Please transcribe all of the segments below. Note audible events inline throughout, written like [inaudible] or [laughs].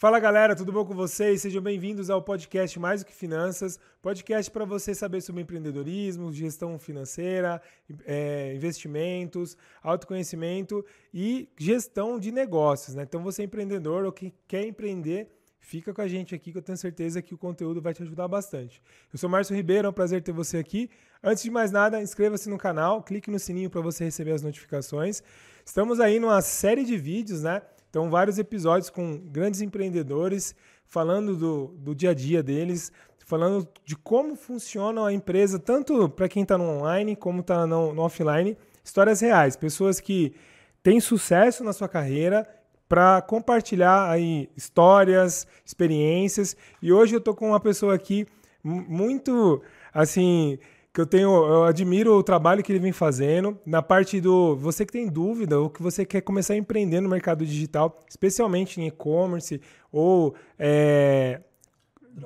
Fala galera, tudo bom com vocês? Sejam bem-vindos ao podcast Mais do que Finanças, podcast para você saber sobre empreendedorismo, gestão financeira, é, investimentos, autoconhecimento e gestão de negócios. Né? Então, você é empreendedor ou que quer empreender, fica com a gente aqui que eu tenho certeza que o conteúdo vai te ajudar bastante. Eu sou Márcio Ribeiro, é um prazer ter você aqui. Antes de mais nada, inscreva-se no canal, clique no sininho para você receber as notificações. Estamos aí numa série de vídeos, né? Então, vários episódios com grandes empreendedores falando do, do dia a dia deles, falando de como funciona a empresa, tanto para quem está no online como está no, no offline. Histórias reais, pessoas que têm sucesso na sua carreira para compartilhar aí histórias, experiências. E hoje eu estou com uma pessoa aqui muito assim que eu tenho, eu admiro o trabalho que ele vem fazendo. Na parte do você que tem dúvida ou que você quer começar a empreender no mercado digital, especialmente em e-commerce ou é,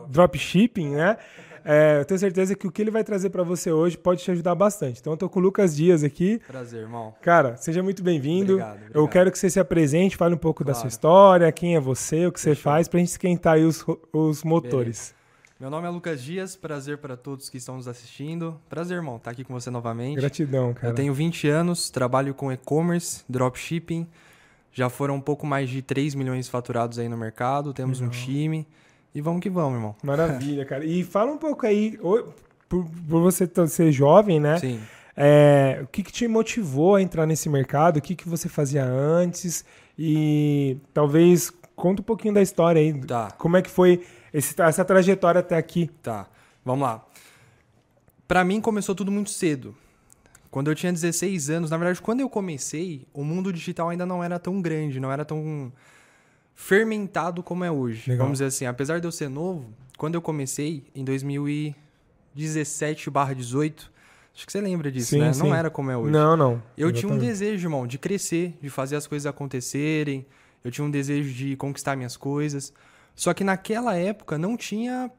dropshipping, né? É, eu tenho certeza que o que ele vai trazer para você hoje pode te ajudar bastante. Então, eu tô com o Lucas Dias aqui. Prazer, irmão. Cara, seja muito bem-vindo. Eu quero que você se apresente, fale um pouco claro. da sua história, quem é você, o que Fechou. você faz, para a gente esquentar aí os, os motores. Beleza. Meu nome é Lucas Dias, prazer para todos que estão nos assistindo. Prazer, irmão, estar tá aqui com você novamente. Gratidão, cara. Eu tenho 20 anos, trabalho com e-commerce, dropshipping. Já foram um pouco mais de 3 milhões faturados aí no mercado, temos Legal. um time. E vamos que vamos, irmão. Maravilha, [laughs] cara. E fala um pouco aí, por, por você ser jovem, né? Sim. É, o que, que, te motivou a entrar nesse mercado? O que, que você fazia antes? E talvez conta um pouquinho da história aí. Tá. Como é que foi esse, essa trajetória até aqui. Tá, vamos lá. Para mim começou tudo muito cedo. Quando eu tinha 16 anos, na verdade, quando eu comecei, o mundo digital ainda não era tão grande, não era tão fermentado como é hoje. Legal. Vamos dizer assim, apesar de eu ser novo, quando eu comecei em 2017/18, acho que você lembra disso, sim, né? Sim. Não era como é hoje. Não, não. Eu Exatamente. tinha um desejo, irmão, de crescer, de fazer as coisas acontecerem. Eu tinha um desejo de conquistar minhas coisas. Só que naquela época não tinha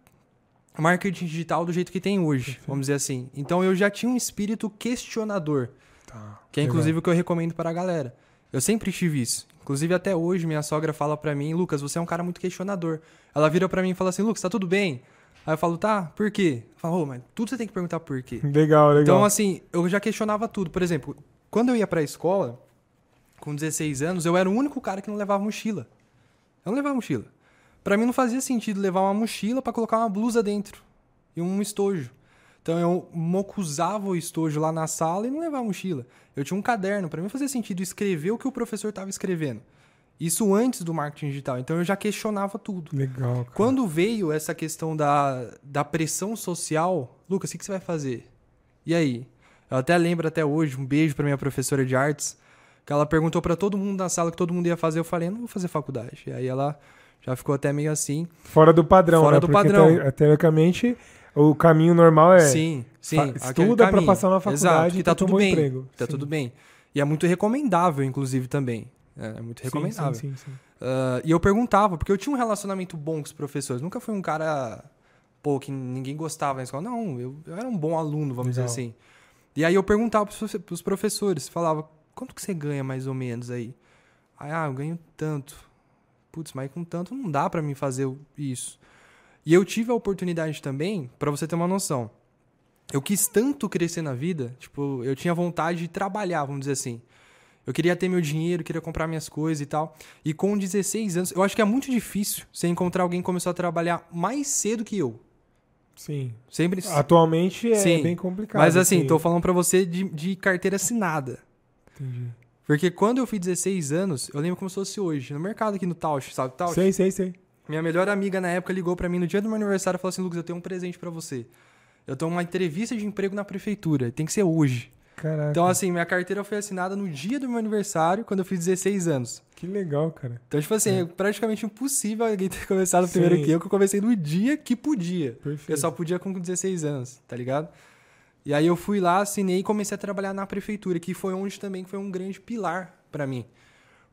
marketing digital do jeito que tem hoje, Perfeito. vamos dizer assim. Então eu já tinha um espírito questionador. Tá, que é inclusive legal. o que eu recomendo para a galera. Eu sempre tive isso. Inclusive até hoje minha sogra fala para mim, Lucas, você é um cara muito questionador. Ela vira para mim e fala assim, Lucas, tá tudo bem? Aí eu falo, tá, por quê? Eu falo, oh, mas tudo você tem que perguntar por quê. Legal, legal. Então assim, eu já questionava tudo. Por exemplo, quando eu ia para a escola, com 16 anos, eu era o único cara que não levava mochila. Eu não levava mochila. Para mim não fazia sentido levar uma mochila para colocar uma blusa dentro e um estojo. Então eu mocusava o estojo lá na sala e não levava mochila. Eu tinha um caderno, para mim fazia sentido escrever o que o professor estava escrevendo. Isso antes do marketing digital. Então eu já questionava tudo. Legal. Cara. Quando veio essa questão da, da pressão social, Lucas, o que, você vai fazer? E aí? Eu até lembro até hoje, um beijo para minha professora de artes, que ela perguntou para todo mundo na sala que todo mundo ia fazer. Eu falei, não vou fazer faculdade. E aí ela já ficou até meio assim. Fora do padrão, Fora né? do Porque padrão. teoricamente, o caminho normal é. Sim, sim. Estuda para passar na faculdade Exato, que tá tudo bem. emprego. Tá sim. tudo bem. E é muito recomendável, inclusive, também. É, é muito recomendável. Sim, sim, sim, uh, e eu perguntava, porque eu tinha um relacionamento bom com os professores. Nunca fui um cara, pô, que ninguém gostava na escola. Não, eu, eu era um bom aluno, vamos Legal. dizer assim. E aí eu perguntava para os professores, falava, quanto que você ganha mais ou menos aí? Aí, ah, eu ganho tanto putz, mas com tanto não dá para mim fazer isso. E eu tive a oportunidade também, para você ter uma noção. Eu quis tanto crescer na vida, tipo, eu tinha vontade de trabalhar, vamos dizer assim. Eu queria ter meu dinheiro, queria comprar minhas coisas e tal. E com 16 anos, eu acho que é muito difícil você encontrar alguém que começou a trabalhar mais cedo que eu. Sim. Sempre. Atualmente é Sim. bem complicado. Mas assim, tô falando para você de, de carteira assinada. Entendi. Porque quando eu fiz 16 anos, eu lembro como se fosse hoje, no mercado aqui no Tausch, sabe Tausch? Sei, sei, sei. Minha melhor amiga na época ligou para mim no dia do meu aniversário e falou assim: Lucas, eu tenho um presente para você. Eu tenho uma entrevista de emprego na prefeitura, tem que ser hoje. Caraca. Então, assim, minha carteira foi assinada no dia do meu aniversário, quando eu fiz 16 anos. Que legal, cara. Então, tipo assim, é, é praticamente impossível alguém ter começado primeiro que eu, que eu comecei no dia que podia. Perfeito. Eu só podia com 16 anos, tá ligado? E aí eu fui lá, assinei e comecei a trabalhar na prefeitura, que foi onde também foi um grande pilar para mim.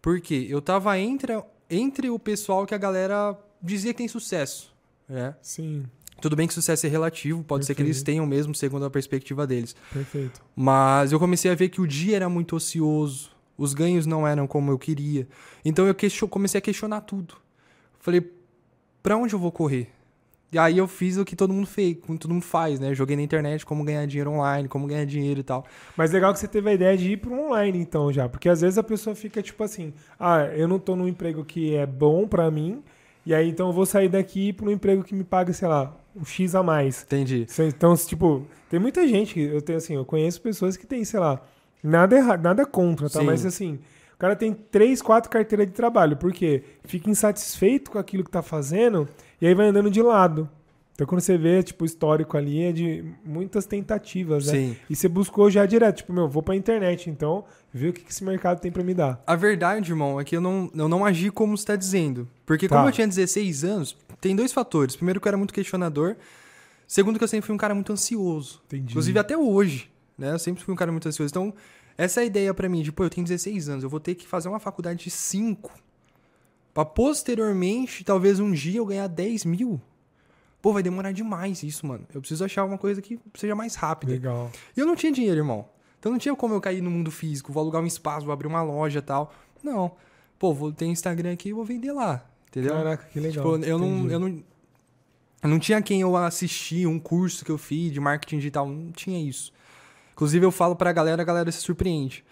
Porque eu tava entre, entre o pessoal que a galera dizia que tem sucesso, né? Sim. Tudo bem que sucesso é relativo, pode Perfeito. ser que eles tenham mesmo, segundo a perspectiva deles. Perfeito. Mas eu comecei a ver que o dia era muito ocioso, os ganhos não eram como eu queria. Então eu comecei a questionar tudo. Falei, pra onde eu vou correr? E aí eu fiz o que todo mundo fez, como todo mundo faz, né? Joguei na internet como ganhar dinheiro online, como ganhar dinheiro e tal. Mas legal que você teve a ideia de ir pro online, então, já. Porque às vezes a pessoa fica tipo assim, ah, eu não tô num emprego que é bom pra mim, e aí então eu vou sair daqui e ir pra um emprego que me paga, sei lá, um X a mais. Entendi. Então, tipo, tem muita gente que eu tenho assim, eu conheço pessoas que tem, sei lá, nada errado, nada contra, tá? Sim. Mas assim, o cara tem três, quatro carteiras de trabalho, por quê? Fica insatisfeito com aquilo que tá fazendo e aí vai andando de lado. Então, quando você vê, tipo, o histórico ali é de muitas tentativas, né? Sim. E você buscou já direto, tipo, meu, vou pra internet, então, ver o que, que esse mercado tem pra me dar. A verdade, irmão, é que eu não, eu não agi como você tá dizendo. Porque Tá. como eu tinha 16 anos, tem dois fatores. Primeiro que eu era muito questionador. Segundo que eu sempre fui um cara muito ansioso. Entendi. Inclusive até hoje, né? Eu sempre fui um cara muito ansioso. Então, essa é a ideia pra mim, de, pô, eu tenho 16 anos, eu vou ter que fazer uma faculdade de 5 pra posteriormente, talvez um dia, eu ganhar 10 mil. Pô, vai demorar demais isso, mano. Eu preciso achar uma coisa que seja mais rápida. Legal. E eu não tinha dinheiro, irmão. Então não tinha como eu cair no mundo físico, vou alugar um espaço, vou abrir uma loja e tal. Não. Pô, vou ter Instagram aqui e vou vender lá. Entendeu? Caraca, que legal. Tipo, eu não, eu não. Eu não tinha quem eu assistir, um curso que eu fiz de marketing digital. Não tinha isso. Inclusive, eu falo pra galera, a galera se surpreende.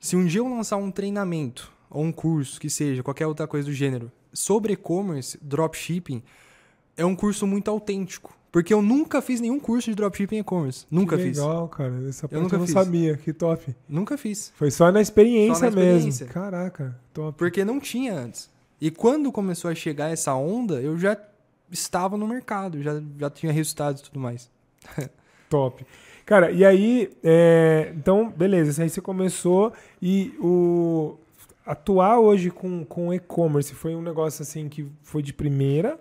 Se um dia eu lançar um treinamento, ou um curso, que seja, qualquer outra coisa do gênero, sobre e-commerce, dropshipping, é um curso muito autêntico. Porque eu nunca fiz nenhum curso de dropshipping e e-commerce. Nunca que fiz. legal, cara. Essa eu, nunca não fiz. sabia. Que top. Nunca fiz. Foi só na experiência, Só na experiência. mesmo. Caraca, top. Porque não tinha antes. E quando começou a chegar essa onda, eu já estava no mercado, já, já tinha resultados e tudo mais. [laughs] Top. Cara, e aí, é, então, beleza, aí você começou e o atuar hoje com, com e-commerce foi um negócio assim que foi de primeira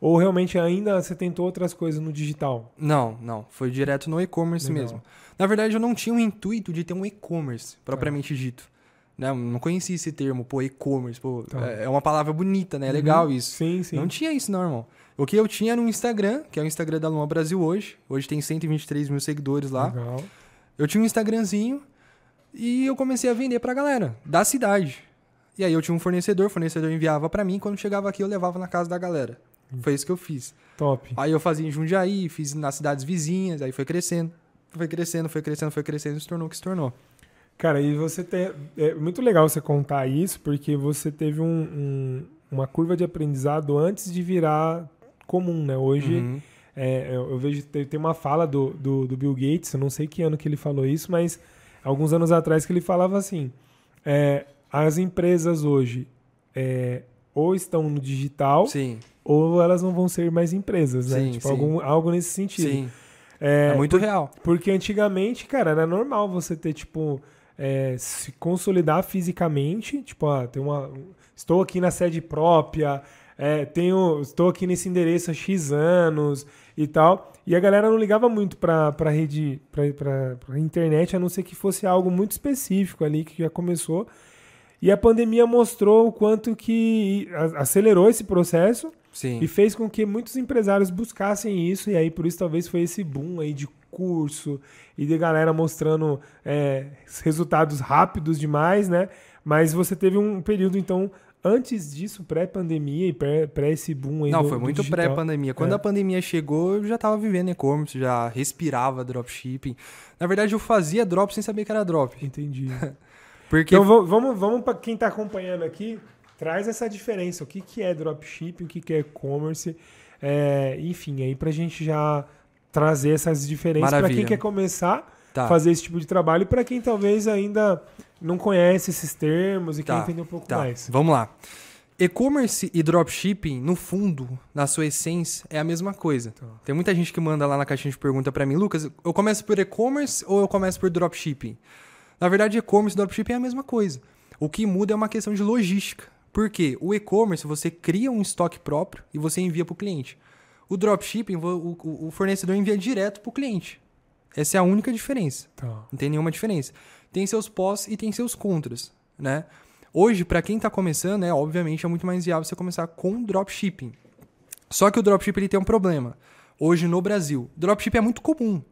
ou realmente ainda você tentou outras coisas no digital? Não, não. Foi direto no e-commerce Legal. mesmo. Na verdade, eu não tinha o intuito de ter um e-commerce, propriamente dito. Né? Eu não conhecia esse termo, pô, e-commerce. Pô, Tá. é é uma palavra bonita, né? É legal Uhum. isso. Sim, sim. Não tinha isso, não, irmão. O que eu tinha era um Instagram, que é o Instagram da Luma Brasil hoje. Hoje tem 123 mil seguidores lá. Legal. Eu tinha um Instagramzinho e eu comecei a vender pra galera da cidade. E aí eu tinha um fornecedor, o fornecedor enviava pra mim, quando chegava aqui eu levava na casa da galera. Foi isso que eu fiz. Top. Aí eu fazia em Jundiaí, fiz nas cidades vizinhas, aí foi crescendo. Foi crescendo, foi crescendo, foi crescendo e se tornou o que se tornou. Cara, e você tem. É muito legal você contar isso, porque você teve um- um- uma curva de aprendizado antes de virar comum, né? Hoje. Uhum. É, eu, eu vejo tem, tem uma fala do, do, do Bill Gates, eu não sei que ano que ele falou isso, mas alguns anos atrás que ele falava assim: é, as empresas hoje é, ou estão no digital Sim, ou elas não vão ser mais empresas, né? Sim, tipo, sim. algum, algo nesse sentido. sim. É, É, muito real. porque antigamente, cara, era normal você ter, tipo, é, se consolidar fisicamente. Tipo, ah, tem uma. Estou aqui na sede própria, é, tenho, estou aqui nesse endereço há X anos e tal. E a galera não ligava muito pra, pra rede, pra, pra, pra internet, a não ser que fosse algo muito específico ali que já começou. E a pandemia mostrou o quanto que acelerou esse processo Sim. e fez com que muitos empresários buscassem isso, e aí por isso talvez foi esse boom aí de curso e de galera mostrando é, resultados rápidos demais, né? Mas você teve um período, então, antes disso, pré-pandemia e pré, pré esse boom aí Não, do- foi muito pré-pandemia. Quando É. a pandemia chegou, eu já tava vivendo e-commerce, já respirava dropshipping. Na verdade, eu fazia drop sem saber que era drop. Entendi. [laughs] Porque Então va- vamos, vamos para quem está acompanhando aqui, traz essa diferença. O que, que é dropshipping, o que, que é e-commerce, é, enfim, aí para a gente já trazer essas diferenças para quem quer começar Tá. a fazer esse tipo de trabalho e para quem talvez ainda não conhece esses termos e Tá, quer entender um pouco Tá, mais. vamos lá. E-commerce e dropshipping, no fundo, na sua essência, é a mesma coisa. Tá. Tem muita gente que manda lá na caixinha de pergunta pra mim, Lucas, eu começo por e-commerce ou eu começo por dropshipping? Na verdade, e-commerce e dropshipping é a mesma coisa. O que muda é uma questão de logística. Por quê? O e-commerce, você cria um estoque próprio e você envia para o cliente. O dropshipping, o fornecedor envia direto para o cliente. Essa é a única diferença. Tá. Não tem nenhuma diferença. Tem seus pós e tem seus contras, né? Hoje, para quem está começando, é obviamente é muito mais viável você começar com dropshipping. Só que o dropshipping ele tem um problema. Hoje no Brasil, dropshipping é muito comum.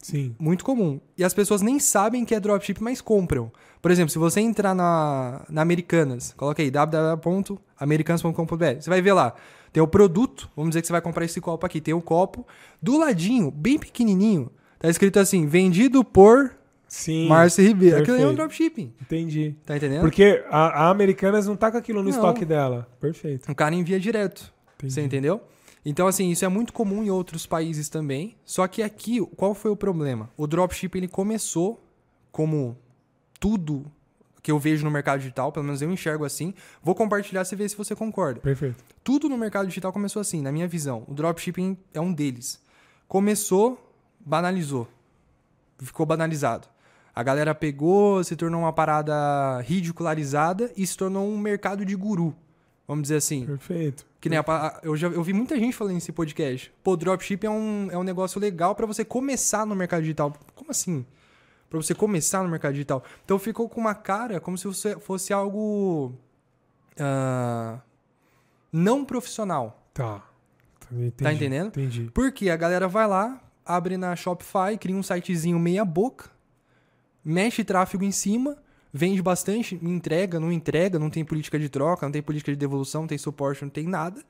Sim. Muito comum. E as pessoas nem sabem que é dropship, mas compram. Por exemplo, se você entrar na, na Americanas, coloca aí www.americanas.com.br, você vai ver lá. Tem o produto, vamos dizer que você vai comprar esse copo aqui. Tem o copo. Do ladinho, bem pequenininho, tá escrito assim: vendido por Sim. Márcio Ribeiro. Aquilo é um dropshipping. Entendi. Tá entendendo? Porque a, a Americanas não tá com aquilo no Não. estoque dela. Perfeito. O cara envia direto. Entendi. Você entendeu? Então, assim, isso é muito comum em outros países também. Só que aqui, qual foi o problema? O dropship ele começou como tudo que eu vejo no mercado digital, pelo menos eu enxergo assim. Vou compartilhar e ver se você concorda. Perfeito. Tudo no mercado digital começou assim, na minha visão. O dropshipping é um deles. Começou, banalizou. Ficou banalizado. A galera pegou, se tornou uma parada ridicularizada e se tornou um mercado de guru. Vamos dizer assim. Perfeito. Que nem a eu já eu vi muita gente falando nesse podcast. Pô, dropship é um, é um negócio legal pra você começar no mercado digital. Como assim? Pra você começar no mercado digital. Então ficou com uma cara como se você fosse algo ah, não profissional. Tá. Entendi. Tá entendendo? Entendi. Porque a galera vai lá, abre na Shopify, cria um sitezinho meia boca, mexe tráfego em cima, vende bastante, entrega, não entrega, não tem política de troca, não tem política de devolução, não tem suporte, não tem nada.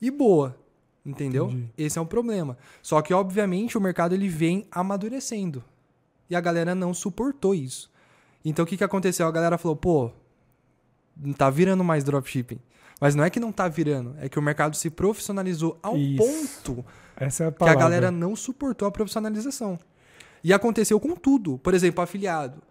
E boa. Entendeu? Entendi. Esse é um problema. Só que, obviamente, o mercado ele vem amadurecendo. E a galera não suportou isso. Então, o que, que aconteceu? A galera falou, pô, não tá virando mais dropshipping. Mas não é que não tá virando, é que o mercado se profissionalizou ao Isso. ponto é a que a galera não suportou a profissionalização. E aconteceu com tudo. Por exemplo, afiliado.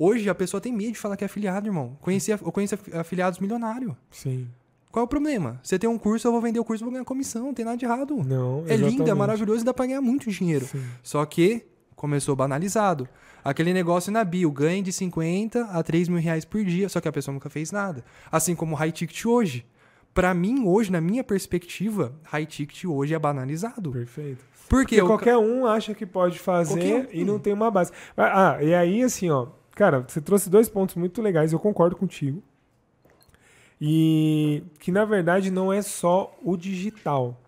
Hoje a pessoa tem medo de falar que é afiliado, irmão. Conheci, eu conheço af- afiliados milionários. Sim. Qual é o problema? Você tem um curso, eu vou vender o curso e vou ganhar comissão. Não tem nada de errado. Não, é lindo, é exatamente. maravilhoso e dá pra ganhar muito dinheiro. Sim. Só que começou banalizado. Aquele negócio na bio, ganhe de 50 a 3 mil reais por dia, só que a pessoa nunca fez nada. Assim como o high ticket hoje. Pra mim, hoje, na minha perspectiva, high ticket hoje é banalizado. Perfeito. Por Porque ca- qualquer um acha que pode fazer um. e não tem uma base. Ah, e aí, assim, ó. Cara, você trouxe dois pontos muito legais, eu concordo contigo. E que, na verdade, não é só o digital.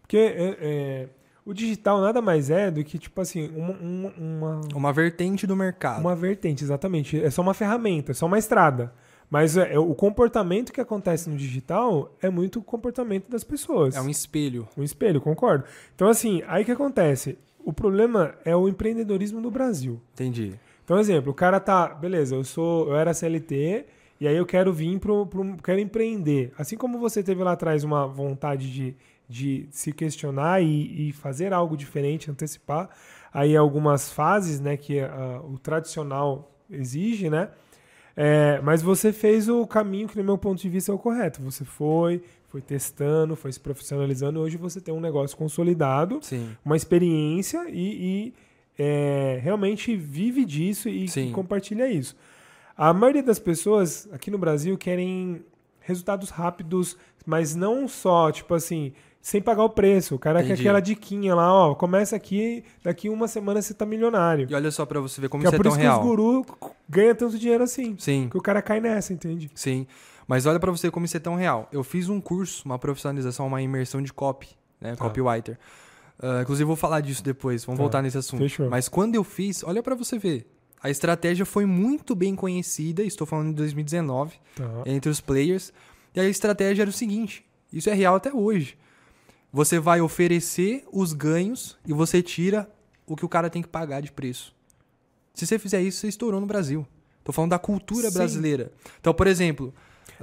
Porque é, é, o digital nada mais é do que, tipo assim, uma, uma, uma, Uma vertente do mercado. uma vertente, exatamente. É só uma ferramenta, é só uma estrada. Mas é, é, o comportamento que acontece no digital é muito o comportamento das pessoas. É um espelho. Um espelho, concordo. Então, assim, aí que acontece? O problema é o empreendedorismo no Brasil. Entendi. Então, exemplo, o cara tá, beleza, eu sou, eu era CLT e aí eu quero vir pro, pro quero empreender. Assim como você teve lá atrás uma vontade de, de se questionar e, e fazer algo diferente, antecipar aí algumas fases, né, que ah, o tradicional exige, né? É, mas você fez o caminho que, no meu ponto de vista, é o correto. Você foi, foi testando, foi se profissionalizando. Hoje você tem um negócio consolidado, Sim. uma experiência e, e, é, realmente vive disso e, compartilha isso. A maioria das pessoas aqui no Brasil querem resultados rápidos, mas não só, tipo assim, sem pagar o preço. O cara quer Entendi. aquela diquinha lá, ó, começa aqui, daqui uma semana você tá milionário. E olha só pra você ver como Que é isso é por tão isso real. que os gurus ganham tanto dinheiro assim. Sim, Que o cara cai nessa, entende? sim. Mas olha pra você como isso é tão real. Eu fiz um curso, uma profissionalização, uma imersão de copy, né? Tá. Copywriter. Ah, inclusive, vou falar disso depois. Vamos Tá. voltar nesse assunto. Fechou. Mas quando eu fiz, olha pra você ver. A estratégia foi muito bem conhecida, estou falando de 2019, Tá. entre os players. E a estratégia era o seguinte: isso é real até hoje. Você vai oferecer os ganhos e você tira o que o cara tem que pagar de preço. Se você fizer isso, você estourou no Brasil. Tô falando da cultura Sim. brasileira. Então, por exemplo.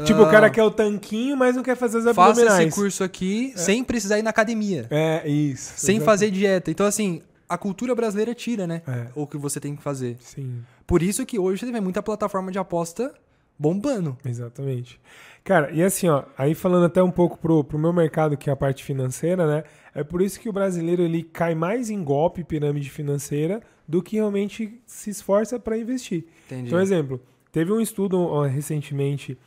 Tipo, ah, o cara quer o tanquinho, mas não quer fazer os Faça abdominais. esse curso aqui sem precisar ir na academia. É, isso. Sem Exato. fazer dieta. Então, assim, a cultura brasileira tira, né? É. O que você tem que fazer. Sim, Por isso que hoje você vê muita plataforma de aposta bombando. exatamente. Cara, e assim, ó, aí falando até um pouco pro, pro meu mercado, que é a parte financeira, né? É por isso que o brasileiro ele cai mais em golpe pirâmide financeira do que realmente se esforça para investir. Entendi. Então, exemplo, teve um estudo ó, recentemente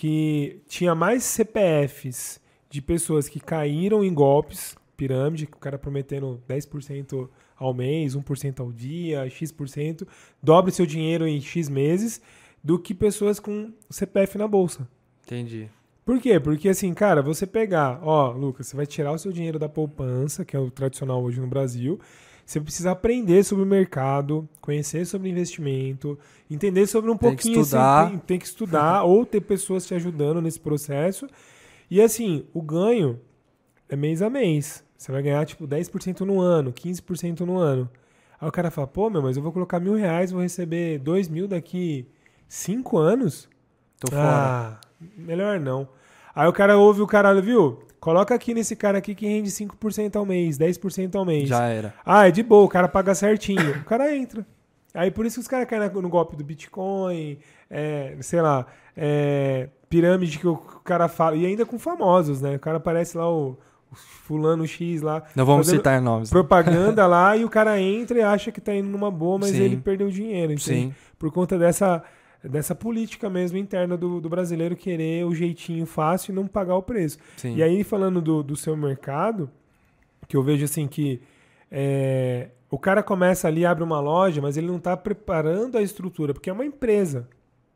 que tinha mais CPFs de pessoas que caíram em golpes, pirâmide, o cara prometendo 10% ao mês, 1% ao dia, X%, dobre seu dinheiro em X meses, do que pessoas com CPF na bolsa. Entendi. Por quê? Porque assim, cara, você pegar, ó, Lucas, você vai tirar o seu dinheiro da poupança, que é o tradicional hoje no Brasil, Você precisa aprender sobre o mercado, conhecer sobre investimento, entender sobre um Tem que pouquinho. assim, estudar. tem, tem que estudar [laughs] ou ter pessoas te ajudando nesse processo. E assim, o ganho é mês a mês. Você vai ganhar tipo 10% no ano, 15% no ano. Aí o cara fala, pô, meu, mas eu vou colocar mil reais, vou receber dois mil daqui cinco anos? Tô fora. Ah, melhor não. Aí o cara ouve o caralho, viu? Coloca aqui nesse cara aqui que rende 5% ao mês, 10% ao mês. Já era. Ah, é de boa, o cara paga certinho. o cara entra. Aí por isso que os caras caem no golpe do Bitcoin, é, sei lá, é, pirâmide que o cara fala. E ainda com famosos, né? O cara aparece lá, o, o fulano X lá, Não vamos citar nomes. propaganda lá, e o cara entra e acha que tá indo numa boa, mas Sim. ele perdeu dinheiro, entende? Sim. Por conta dessa, dessa política mesmo interna do, do brasileiro querer o jeitinho fácil e não pagar o preço. Sim. E aí, falando do, do seu mercado, que eu vejo assim que é, o cara começa ali, abre uma loja, mas ele não está preparando a estrutura, porque é uma empresa.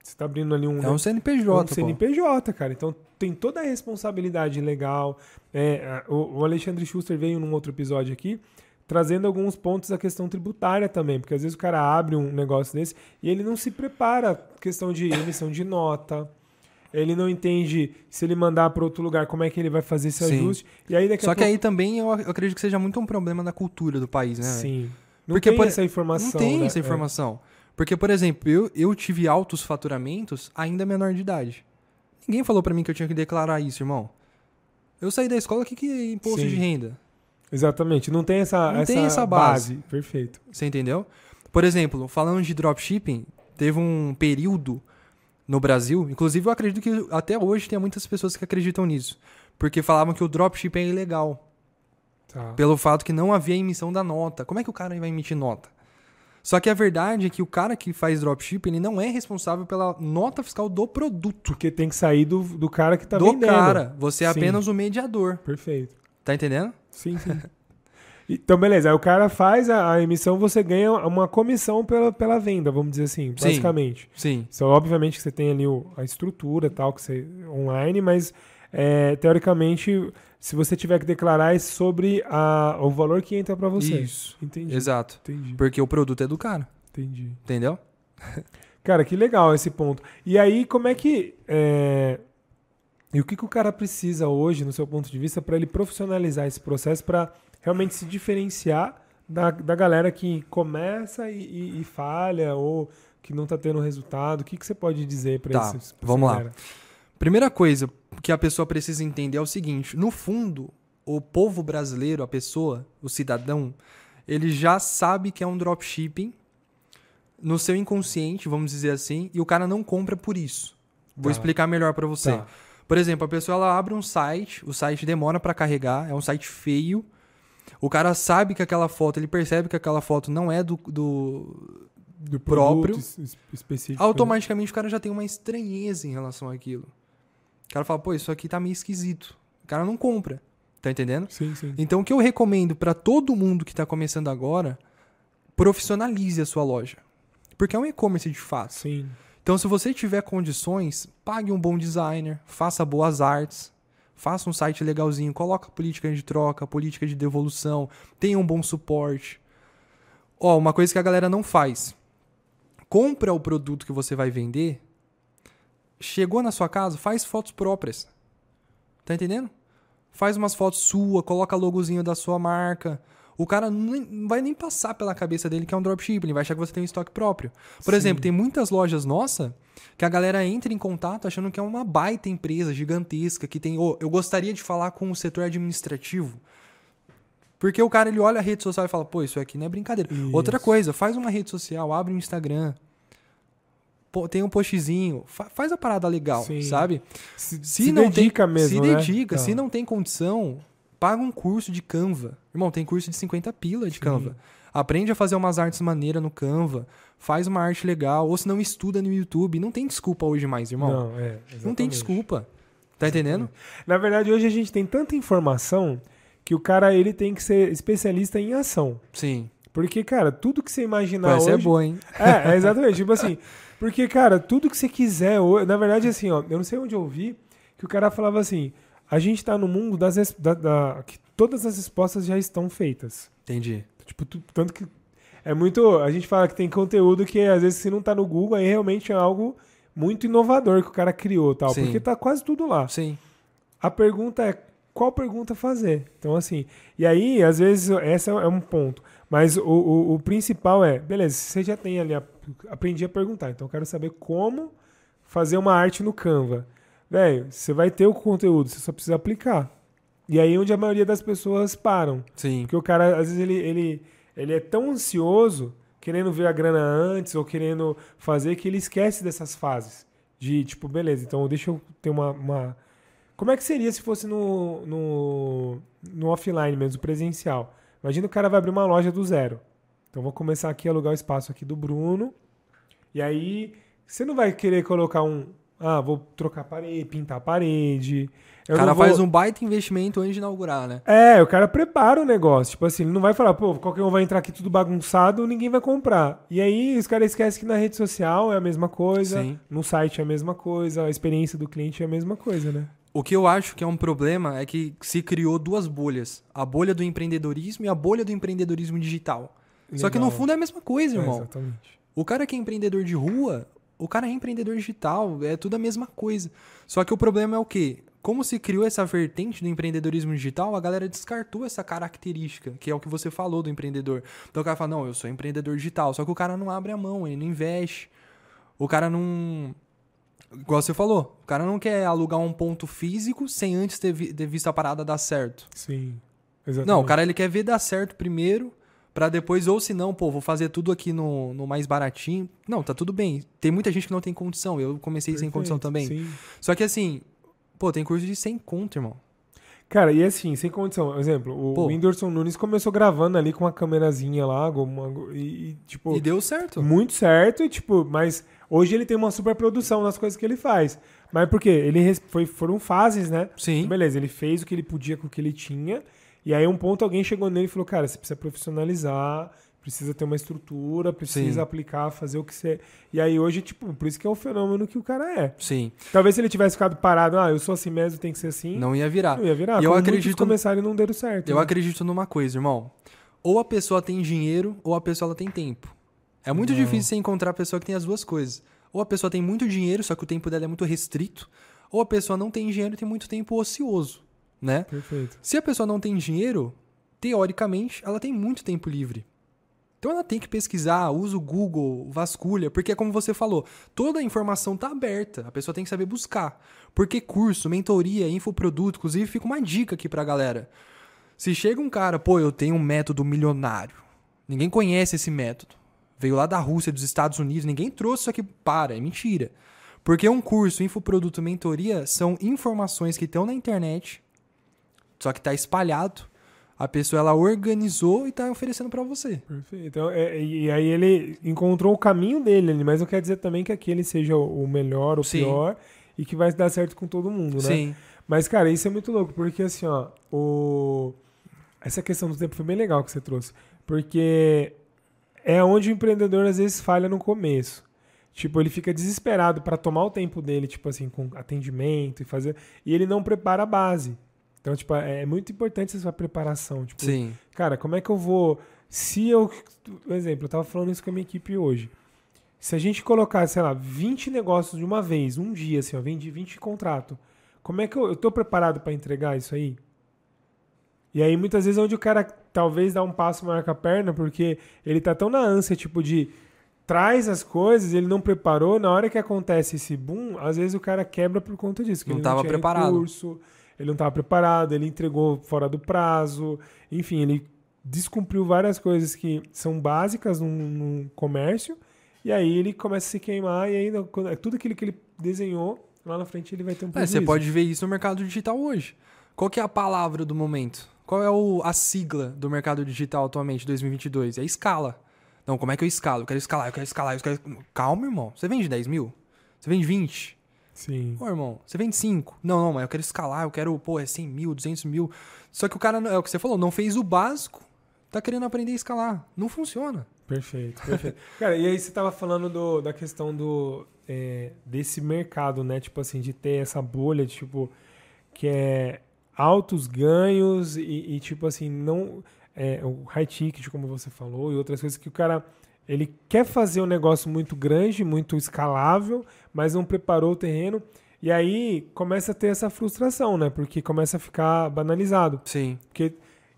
Você está abrindo ali um, É um CNPJ, um pô. CNPJ, cara. Então tem toda a responsabilidade legal. É, o, o Alexandre Schuster veio num outro episódio aqui trazendo alguns pontos da questão tributária também, porque às vezes o cara abre um negócio desse e ele não se prepara questão de emissão de nota. Ele não entende se ele mandar para outro lugar como é que ele vai fazer esse Sim. ajuste. E aí Só que pouco, aí também eu ac- eu acredito que seja muito um problema da cultura do país, né? sim. Não Porque, tem por- essa informação. Não tem né? essa informação. Porque, por exemplo, eu, eu tive altos faturamentos ainda menor de idade. Ninguém falou pra mim que eu tinha que declarar isso, irmão. Eu saí da escola, o que, que é imposto Sim. de renda? Exatamente. Não tem essa, Não tem essa base. Perfeito. Você entendeu? Por exemplo, falando de dropshipping, teve um período no Brasil, inclusive eu acredito que até hoje tem muitas pessoas que acreditam nisso, porque falavam que o dropshipping é ilegal, Tá. pelo fato que não havia emissão da nota. Como é que o cara vai emitir nota? Só que a verdade é que o cara que faz dropshipping, ele não é responsável pela nota fiscal do produto. Porque tem que sair do, do cara que tá do vendendo. cara. Você é Sim. apenas o mediador. Perfeito. Tá entendendo? Sim, sim. [laughs] Então, beleza. Aí o cara faz a, a emissão, você ganha uma comissão pela, pela venda, vamos dizer assim, Sim. basicamente. Sim. Então, obviamente que você tem ali o- a estrutura tal, que você online, mas é, teoricamente, se você tiver que declarar é sobre a, o valor que entra para você. Isso. Entendi. Exato. Entendi. Porque o produto é do cara. Entendi. Entendeu? Cara, que legal esse ponto. E aí, como é que. é, E o que, que o cara precisa hoje, no seu ponto de vista, para ele profissionalizar esse processo, para realmente se diferenciar da, da galera que começa e, e- e falha ou que não tá tendo resultado? O que, que você pode dizer para Tá, pra vamos lá. Primeira coisa que a pessoa precisa entender é o seguinte: no fundo, o povo brasileiro, a pessoa, o cidadão, ele já sabe que é um dropshipping no seu inconsciente, vamos dizer assim, e o cara não compra por isso. Vou Tá. explicar melhor pra você. Tá. Por exemplo, a pessoa ela abre um site, o site demora pra carregar, é um site feio. O cara sabe que aquela foto, ele percebe que aquela foto não é do, do Do próprio. específico. né? automaticamente o cara já tem uma estranheza em relação àquilo. O cara fala, pô, isso aqui tá meio esquisito. O cara não compra. Tá entendendo? Sim, sim. Então o que eu recomendo pra todo mundo que tá começando agora, profissionalize a sua loja. Porque é um e-commerce de fato. Sim. Então se você tiver condições, pague um bom designer, faça boas artes, faça um site legalzinho, coloca política de troca, política de devolução, tenha um bom suporte. Ó, uma coisa que a galera não faz. Compra o produto que você vai vender, chegou na sua casa, faz fotos próprias. Tá entendendo? Faz umas fotos sua, coloca logozinho da sua marca. O cara não vai nem passar pela cabeça dele que é um dropshipping, ele vai achar que você tem um estoque próprio. Por Sim. exemplo, tem muitas lojas nossa que a galera entra em contato achando que é uma baita empresa gigantesca que tem, "Ô, eu gostaria de falar com o setor administrativo. Porque o cara ele olha a rede social e fala, pô, isso aqui não é brincadeira. Outra Isso. coisa, faz uma rede social, abre um Instagram, tem um postzinho, fa- faz a parada legal, Sim. sabe? Se, Se, se não dedica tem, mesmo, se né? dedica, se não tem condição, paga um curso de Canva. Irmão, tem curso de 50 pila de Sim. Canva. Aprende a fazer umas artes maneiras no Canva, faz uma arte legal, ou se não estuda no YouTube. Não tem desculpa hoje mais, irmão. Não, Não, é, tem exatamente. desculpa. Tá entendendo? Na verdade, hoje a gente tem tanta informação que o cara ele tem que ser especialista em ação. Sim. Porque, cara, tudo que você Pô, imaginar essa hoje... é boa, hein? É, é exatamente. tipo assim, porque, cara, tudo que você quiser... Na verdade, assim, ó, eu não sei onde eu vi que o cara falava assim, a gente tá no mundo das... Da, da- que todas as respostas já estão feitas. Entendi. Tipo, tu- tanto que é muito. A gente fala que tem conteúdo que às vezes se não tá no Google, aí realmente é algo muito inovador que o cara criou tal. Sim. Porque tá quase tudo lá. Sim. A pergunta é qual pergunta fazer. Então, assim, e aí, às vezes, essa é um ponto. Mas o, o, o principal é, beleza, você já tem ali, a, aprendi a perguntar, então eu quero saber como fazer uma arte no Canva. Velho, você vai ter o conteúdo, você só precisa aplicar. E aí é onde a maioria das pessoas param. Sim. Porque o cara, às vezes, ele, ele, ele é tão ansioso, querendo ver a grana antes, ou querendo fazer, que ele esquece dessas fases. De, tipo, beleza, então deixa eu ter uma. uma... Como é que seria se fosse no, no, no offline mesmo, presencial? Imagina o cara vai abrir uma loja do zero. Então vou começar aqui a alugar o espaço aqui do Bruno. E aí, você não vai querer colocar um. Ah, vou trocar a parede, pintar a parede. O cara faz um baita investimento antes de inaugurar, né? É, o cara prepara o negócio. Tipo assim, ele não vai falar, pô, qualquer um vai entrar aqui tudo bagunçado, ninguém vai comprar. E aí os caras esquecem que na rede social é a mesma coisa, Sim. no site é a mesma coisa, a experiência do cliente é a mesma coisa, né? O que eu acho que é um problema é que se criou duas bolhas. A bolha do empreendedorismo e a bolha do empreendedorismo digital. Só que no Legal. fundo é a mesma coisa, É, irmão. exatamente. O cara que é empreendedor de rua, o cara é empreendedor digital, é tudo a mesma coisa. Só que o problema é o quê? Como se criou essa vertente do empreendedorismo digital, a galera descartou essa característica, que é o que você falou do empreendedor. Então o cara fala, não, eu sou empreendedor digital. Só que o cara não abre a mão, ele não investe. O cara não. Igual você falou, o cara não quer alugar um ponto físico sem antes ter, vi- ter visto a parada dar certo. Sim. Exatamente. Não, o cara ele quer ver dar certo primeiro, pra depois, ou se não, pô, vou fazer tudo aqui no, no mais baratinho. Não, tá tudo bem. Tem muita gente que não tem condição. Eu comecei sem Perfeito, condição também. Sim. Só que assim, pô, tem curso de 100 conto, irmão. Cara, e assim, sem condição. Por exemplo, o Pô. Whindersson Nunes começou gravando ali com uma câmerazinha lá, alguma- e, e, tipo, E deu certo. muito certo, e, tipo, mas hoje ele tem uma super produção nas coisas que ele faz. Mas por quê? Ele foi, foram fases, né? Sim. Beleza, ele fez o que ele podia com o que ele tinha. E aí, um ponto, alguém chegou nele e falou: Cara, você precisa profissionalizar, precisa ter uma estrutura, precisa Sim. aplicar, fazer o que você. E aí, hoje, tipo, por isso que é o fenômeno que o cara é. Sim. Talvez se ele tivesse ficado parado, ah, eu sou assim mesmo, tem que ser assim. Não ia virar. Não ia virar. E eu acredito- começaram e não deram certo. Eu né? acredito numa coisa, irmão. Ou a pessoa tem dinheiro, ou a pessoa ela tem tempo. É muito Não. difícil você encontrar a pessoa que tem as duas coisas. Ou a pessoa tem muito dinheiro, só que o tempo dela é muito restrito. Ou a pessoa não tem dinheiro e tem muito tempo ocioso, né? Perfeito. Se a pessoa não tem dinheiro, teoricamente, ela tem muito tempo livre. Então ela tem que pesquisar, usa o Google, vasculha, porque é como você falou, toda a informação tá aberta, a pessoa tem que saber buscar. Porque curso, mentoria, infoproduto, inclusive fica uma dica aqui pra galera. Se chega um cara, pô, eu tenho um método milionário. Ninguém conhece esse método. Veio lá da Rússia, dos Estados Unidos, ninguém trouxe isso aqui. Para, é mentira. Porque um curso, infoproduto, mentoria são informações que estão na internet, só que tá espalhado. A pessoa ela organizou e tá oferecendo pra você. Perfeito. Então, é- e aí ele encontrou o caminho dele mas não quer dizer também que aquele seja o o melhor, o Sim. pior, e que vai dar certo com todo mundo, né? Sim. Mas, cara, isso é muito louco, porque assim, ó, o... essa questão do tempo foi bem legal que você trouxe. Porque é onde o empreendedor às vezes falha no começo. Tipo, ele fica desesperado para tomar o tempo dele, tipo assim, com atendimento e fazer. E ele não prepara a base. Então, tipo, é muito importante essa preparação. Tipo, Sim. cara, como é que eu vou. Se eu. Por exemplo, eu tava falando isso com a minha equipe hoje. Se a gente colocar, sei lá, 20 negócios de uma vez, um dia, assim, ó, vendi 20 contratos, como é que eu, eu tô preparado para entregar isso aí? E aí, muitas vezes, é onde o cara talvez dá um passo maior com a perna, porque ele tá tão na ânsia, tipo, de traz as coisas, ele não preparou, na hora que acontece esse boom, às vezes o cara quebra por conta disso. que Não ele tava tinha preparado. recurso, ele não estava preparado, ele entregou fora do prazo, enfim, ele descumpriu várias coisas que são básicas num, num comércio, e aí ele começa a se queimar, e quando- é tudo aquilo que ele desenhou, lá na frente ele vai ter um É, prejuízo. você pode ver isso no mercado digital hoje. Qual que é a palavra do momento? Qual é o- a sigla do mercado digital atualmente, 2022? É escala. Não, como é que eu escalo? Eu quero escalar, eu quero escalar, eu quero... Calma, irmão. Você vende 10 mil? Você vende 20? Sim. Pô, irmão, você vende 5? Não, não, mas eu quero escalar, eu quero, pô, é 100 mil, 200 mil. Só que o cara, é o que você falou, não fez o básico, tá querendo aprender a escalar. Não funciona. Perfeito, [laughs] perfeito. Cara, e aí você tava falando do, da questão do é, desse mercado, né? Tipo assim, de ter essa bolha, tipo, que é altos ganhos e, e, tipo assim, não. é, o high ticket, como você falou, e outras coisas que o cara ele quer fazer um negócio muito grande, muito escalável, mas não preparou o terreno. E aí começa a ter essa frustração, né? Porque começa a ficar banalizado. Sim. Porque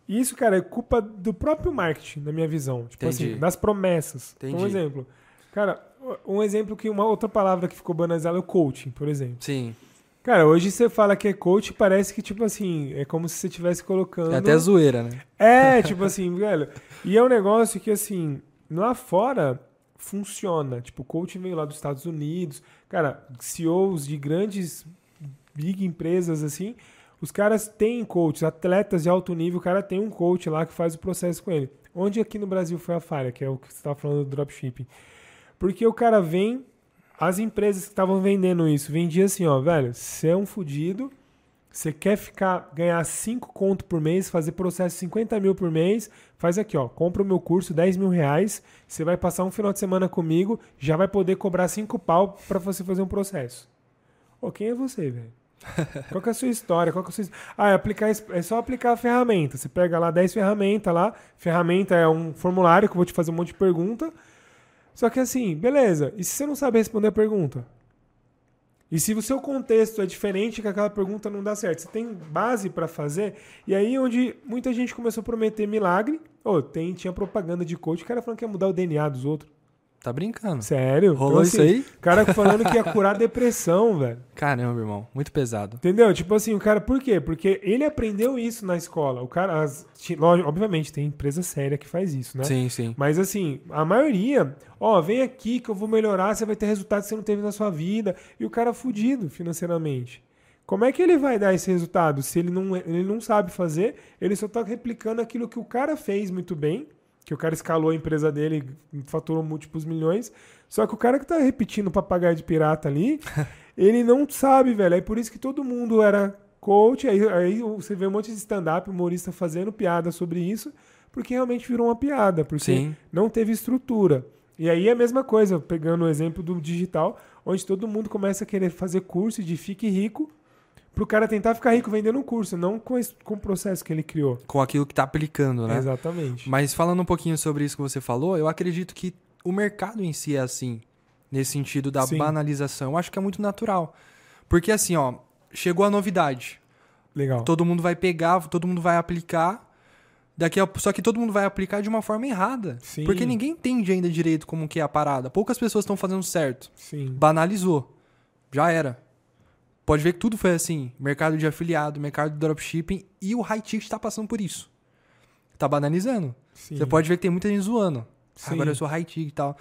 isso, cara, é culpa do próprio marketing, na minha visão. Tipo Entendi. assim, das promessas. Entendi. Um exemplo. Cara, um exemplo que uma outra palavra que ficou banalizada é o coaching, por exemplo. Sim. Cara, hoje você fala que é coach, parece que, tipo assim, é como se você estivesse colocando. É até zoeira, né? É, tipo assim, velho. E é um negócio que, assim, lá fora funciona. Tipo, o coach veio lá dos Estados Unidos. Cara, CEOs de grandes, big empresas, assim, os caras têm coaches, atletas de alto nível, o cara tem um coach lá que faz o processo com ele. Onde aqui no Brasil foi a falha, que é o que você estava falando do dropshipping? Porque o cara vem, as empresas que estavam vendendo isso, vendia assim, ó, velho, você é um fudido, você quer ficar, ganhar 5 conto por mês, fazer processo 50 mil por mês, faz aqui, ó, compra o meu curso, 10 mil reais, você vai passar um final de semana comigo, já vai poder cobrar 5 pau para você fazer um processo. Ô, quem é você, velho? [laughs] Qual que é a sua história? Qual que é a sua... Ah, é, aplicar, é só aplicar a ferramenta. Você pega lá 10 ferramentas lá. Ferramenta é um formulário que eu vou te fazer um monte de pergunta. Só que assim, beleza. E se você não sabe responder a pergunta? E se o seu contexto é diferente, que aquela pergunta não dá certo, você tem base para fazer. E aí onde muita gente começou a prometer milagre. Oh, tinha propaganda de coach, o cara falando que ia mudar o DNA dos outros. Tá brincando. Sério? Rolou isso aí? O cara falando que ia [laughs] curar depressão, velho. Caramba, irmão. Muito pesado. Entendeu? Tipo assim, o cara, por quê? Porque ele aprendeu isso na escola. O cara, as, obviamente, tem empresa séria que faz isso, né? Sim, sim. Mas assim, a maioria, ó, vem aqui que eu vou melhorar, você vai ter resultado que você não teve na sua vida. E o cara fudido financeiramente. Como é que ele vai dar esse resultado se ele não, ele não sabe fazer? Ele só tá replicando aquilo que o cara fez muito bem, que o cara escalou a empresa dele, faturou múltiplos milhões. Só que o cara que tá repetindo o papagaio de pirata ali, [laughs] ele não sabe, velho. É por isso que todo mundo era coach. Aí, aí você vê um monte de stand-up, humorista fazendo piada sobre isso, porque realmente virou uma piada, porque Sim. não teve estrutura. E aí é a mesma coisa, pegando o exemplo do digital, onde todo mundo começa a querer fazer curso de fique rico, pro cara tentar ficar rico vendendo um curso, não com, esse- com o processo que ele criou. Com aquilo que tá aplicando, né? Exatamente. Mas falando um pouquinho sobre isso que você falou, eu acredito que o mercado em si é assim, nesse sentido da Sim. banalização. Eu acho que é muito natural. Porque assim, ó, chegou a novidade. Legal. Todo mundo vai pegar, todo mundo vai aplicar. Daqui a, só que todo mundo vai aplicar de uma forma errada. Sim. Porque ninguém entende ainda direito como que é a parada. Poucas pessoas estão fazendo certo. Sim. Banalizou. Já era. Pode ver que tudo foi assim. Mercado de afiliado, mercado de dropshipping e o high ticket tá passando por isso. Tá banalizando. Sim. Você pode ver que tem muita gente zoando. Ah, Sim. Agora eu sou high ticket e tal.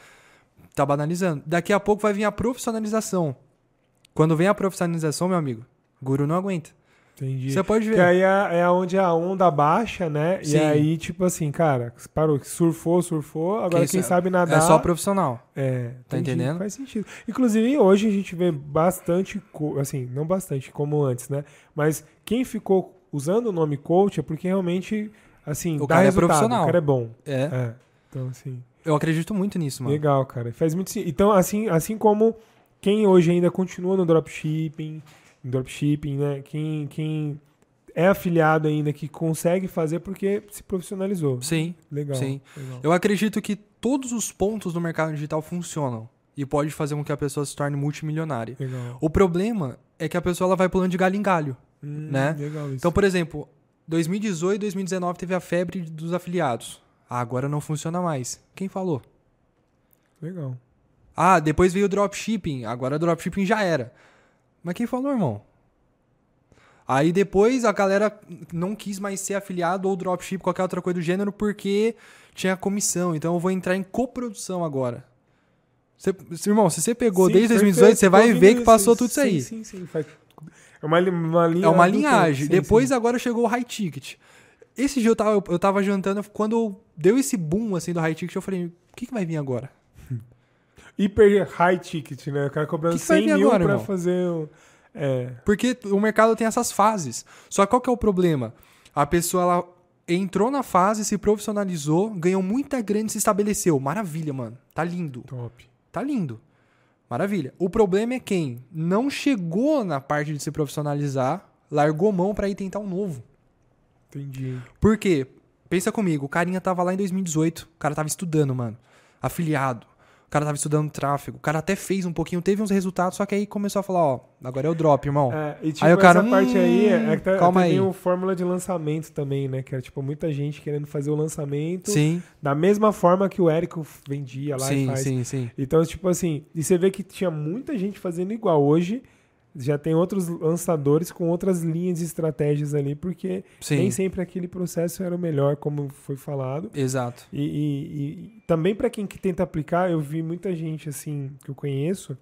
Tá banalizando. Daqui a pouco vai vir a profissionalização. Quando vem a profissionalização, meu amigo, guru não aguenta. Entendi. Você pode Que ver. aí é, é onde a onda baixa, né? Sim. E aí, tipo assim, cara, parou, surfou, surfou, agora quem, sa- sabe nadar. É só profissional. É, Tá entendi, entendendo? Faz sentido. Inclusive, hoje a gente vê bastante, assim, não bastante como antes, né? Mas quem ficou usando o nome coach é porque realmente, assim, O dá cara é resultado, profissional. O cara é bom. É. É. Então, assim, Eu acredito muito nisso, mano. legal, cara. Faz muito sentido. Então, assim, assim como quem hoje ainda continua no dropshipping, em dropshipping, né? Quem, quem é afiliado ainda, que consegue fazer porque se profissionalizou. Sim. Legal. Sim. legal. Eu acredito que todos os pontos do mercado digital funcionam. E pode fazer com que a pessoa se torne multimilionária. Legal. O problema é que a pessoa ela vai pulando de galho em galho. Hum, né? Legal isso. Então, por exemplo, 2018 2019 teve a febre dos afiliados. Ah, agora não funciona mais. Quem falou? legal. Ah, depois veio o dropshipping. Agora dropshipping já era. Mas quem falou, irmão? Aí depois a galera não quis mais ser afiliado ou dropship, qualquer outra coisa do gênero, porque tinha comissão. Então eu vou entrar em coprodução agora. Você- irmão, se você pegou Sim, desde perfeito, 2018, você vai ver que passou tudo isso Sim, aí. Sim, sim. Faz- É uma, uma linha. É uma linhagem. Sim, Depois sim. agora chegou o high ticket. Esse dia eu tava, eu tava jantando, quando deu esse boom assim do high ticket, eu falei, o que, que vai vir agora? Hiper high ticket, né? O cara cobrando Que que vai 100 vir mil agora, pra irmão? fazer. o- É. Porque o mercado tem essas fases. Só que qual que é o problema? A pessoa ela entrou na fase, se profissionalizou, ganhou muita grana e se estabeleceu. Maravilha, mano. Tá lindo. Top. Tá lindo. Maravilha. O problema é quem não chegou na parte de se profissionalizar, largou mão pra ir tentar um novo. Entendi. Por quê? Pensa comigo, o carinha tava lá em 2018, o cara tava estudando, mano. Afiliado. O cara tava estudando tráfego. O cara até fez um pouquinho, teve uns resultados, só que aí começou a falar, ó, agora é o drop, irmão. É, e tipo, Aí o cara, essa parte aí é, é que tá, calma tem aí. o fórmula de lançamento também, né? Que era tipo muita gente querendo fazer o lançamento sim, da mesma forma que o Érico vendia lá e sim, faz. sim, sim. Então, tipo assim, e você vê que tinha muita gente fazendo igual. Hoje já tem outros lançadores com outras linhas de estratégias ali, porque Sim, nem sempre aquele processo era o melhor, como foi falado. exato. E, e- e também para quem que tenta aplicar, eu vi muita gente assim que eu conheço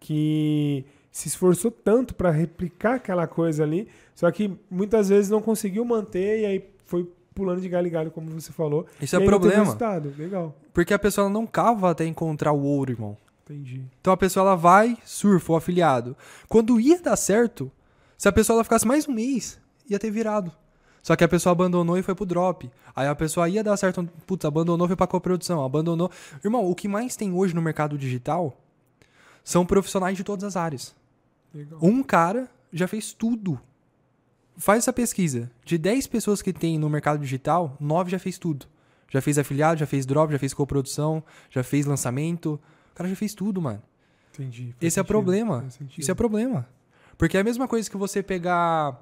que se esforçou tanto para replicar aquela coisa ali, só que muitas vezes não conseguiu manter e aí foi pulando de galho em galho, como você falou. Isso e é problema. Legal, Porque a pessoa não cava até encontrar o ouro, irmão. Entendi. Então a pessoa ela vai, surfa o afiliado. Quando ia dar certo, se a pessoa ela ficasse mais um mês, ia ter virado. Só que a pessoa abandonou e foi pro drop. Aí a pessoa ia dar certo, putz, abandonou, foi pra coprodução, abandonou. Irmão, o que mais tem hoje no mercado digital são profissionais de todas as áreas. Legal. Um cara já fez tudo. Faz essa pesquisa. De 10 pessoas que tem no mercado digital, 9 já fez tudo. Já fez afiliado, já fez drop, já fez coprodução, já fez lançamento. O cara já fez tudo, mano. Entendi. Esse é o sentido, problema. sentido. Isso é problema. Porque é a mesma coisa que você pegar.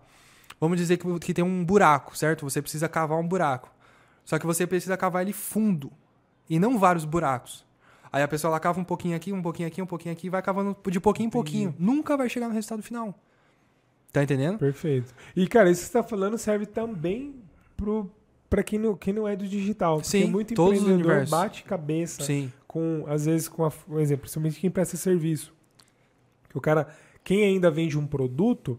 Vamos dizer que, que tem um buraco, certo? Você precisa cavar um buraco. Só que você precisa cavar ele fundo. E não vários buracos. Aí a pessoa ela cava um pouquinho aqui, um pouquinho aqui, um pouquinho aqui, e vai cavando de pouquinho em Entendi. pouquinho. Nunca vai chegar no resultado final. Tá entendendo? Perfeito. E, cara, isso que você está falando serve também pro, pra quem não, quem não é do digital. Porque Sim, muito todos os empreendedor universos. bate cabeça Sim. Com, às vezes, com a, um exemplo, principalmente quem presta serviço. Que o cara, quem ainda vende um produto,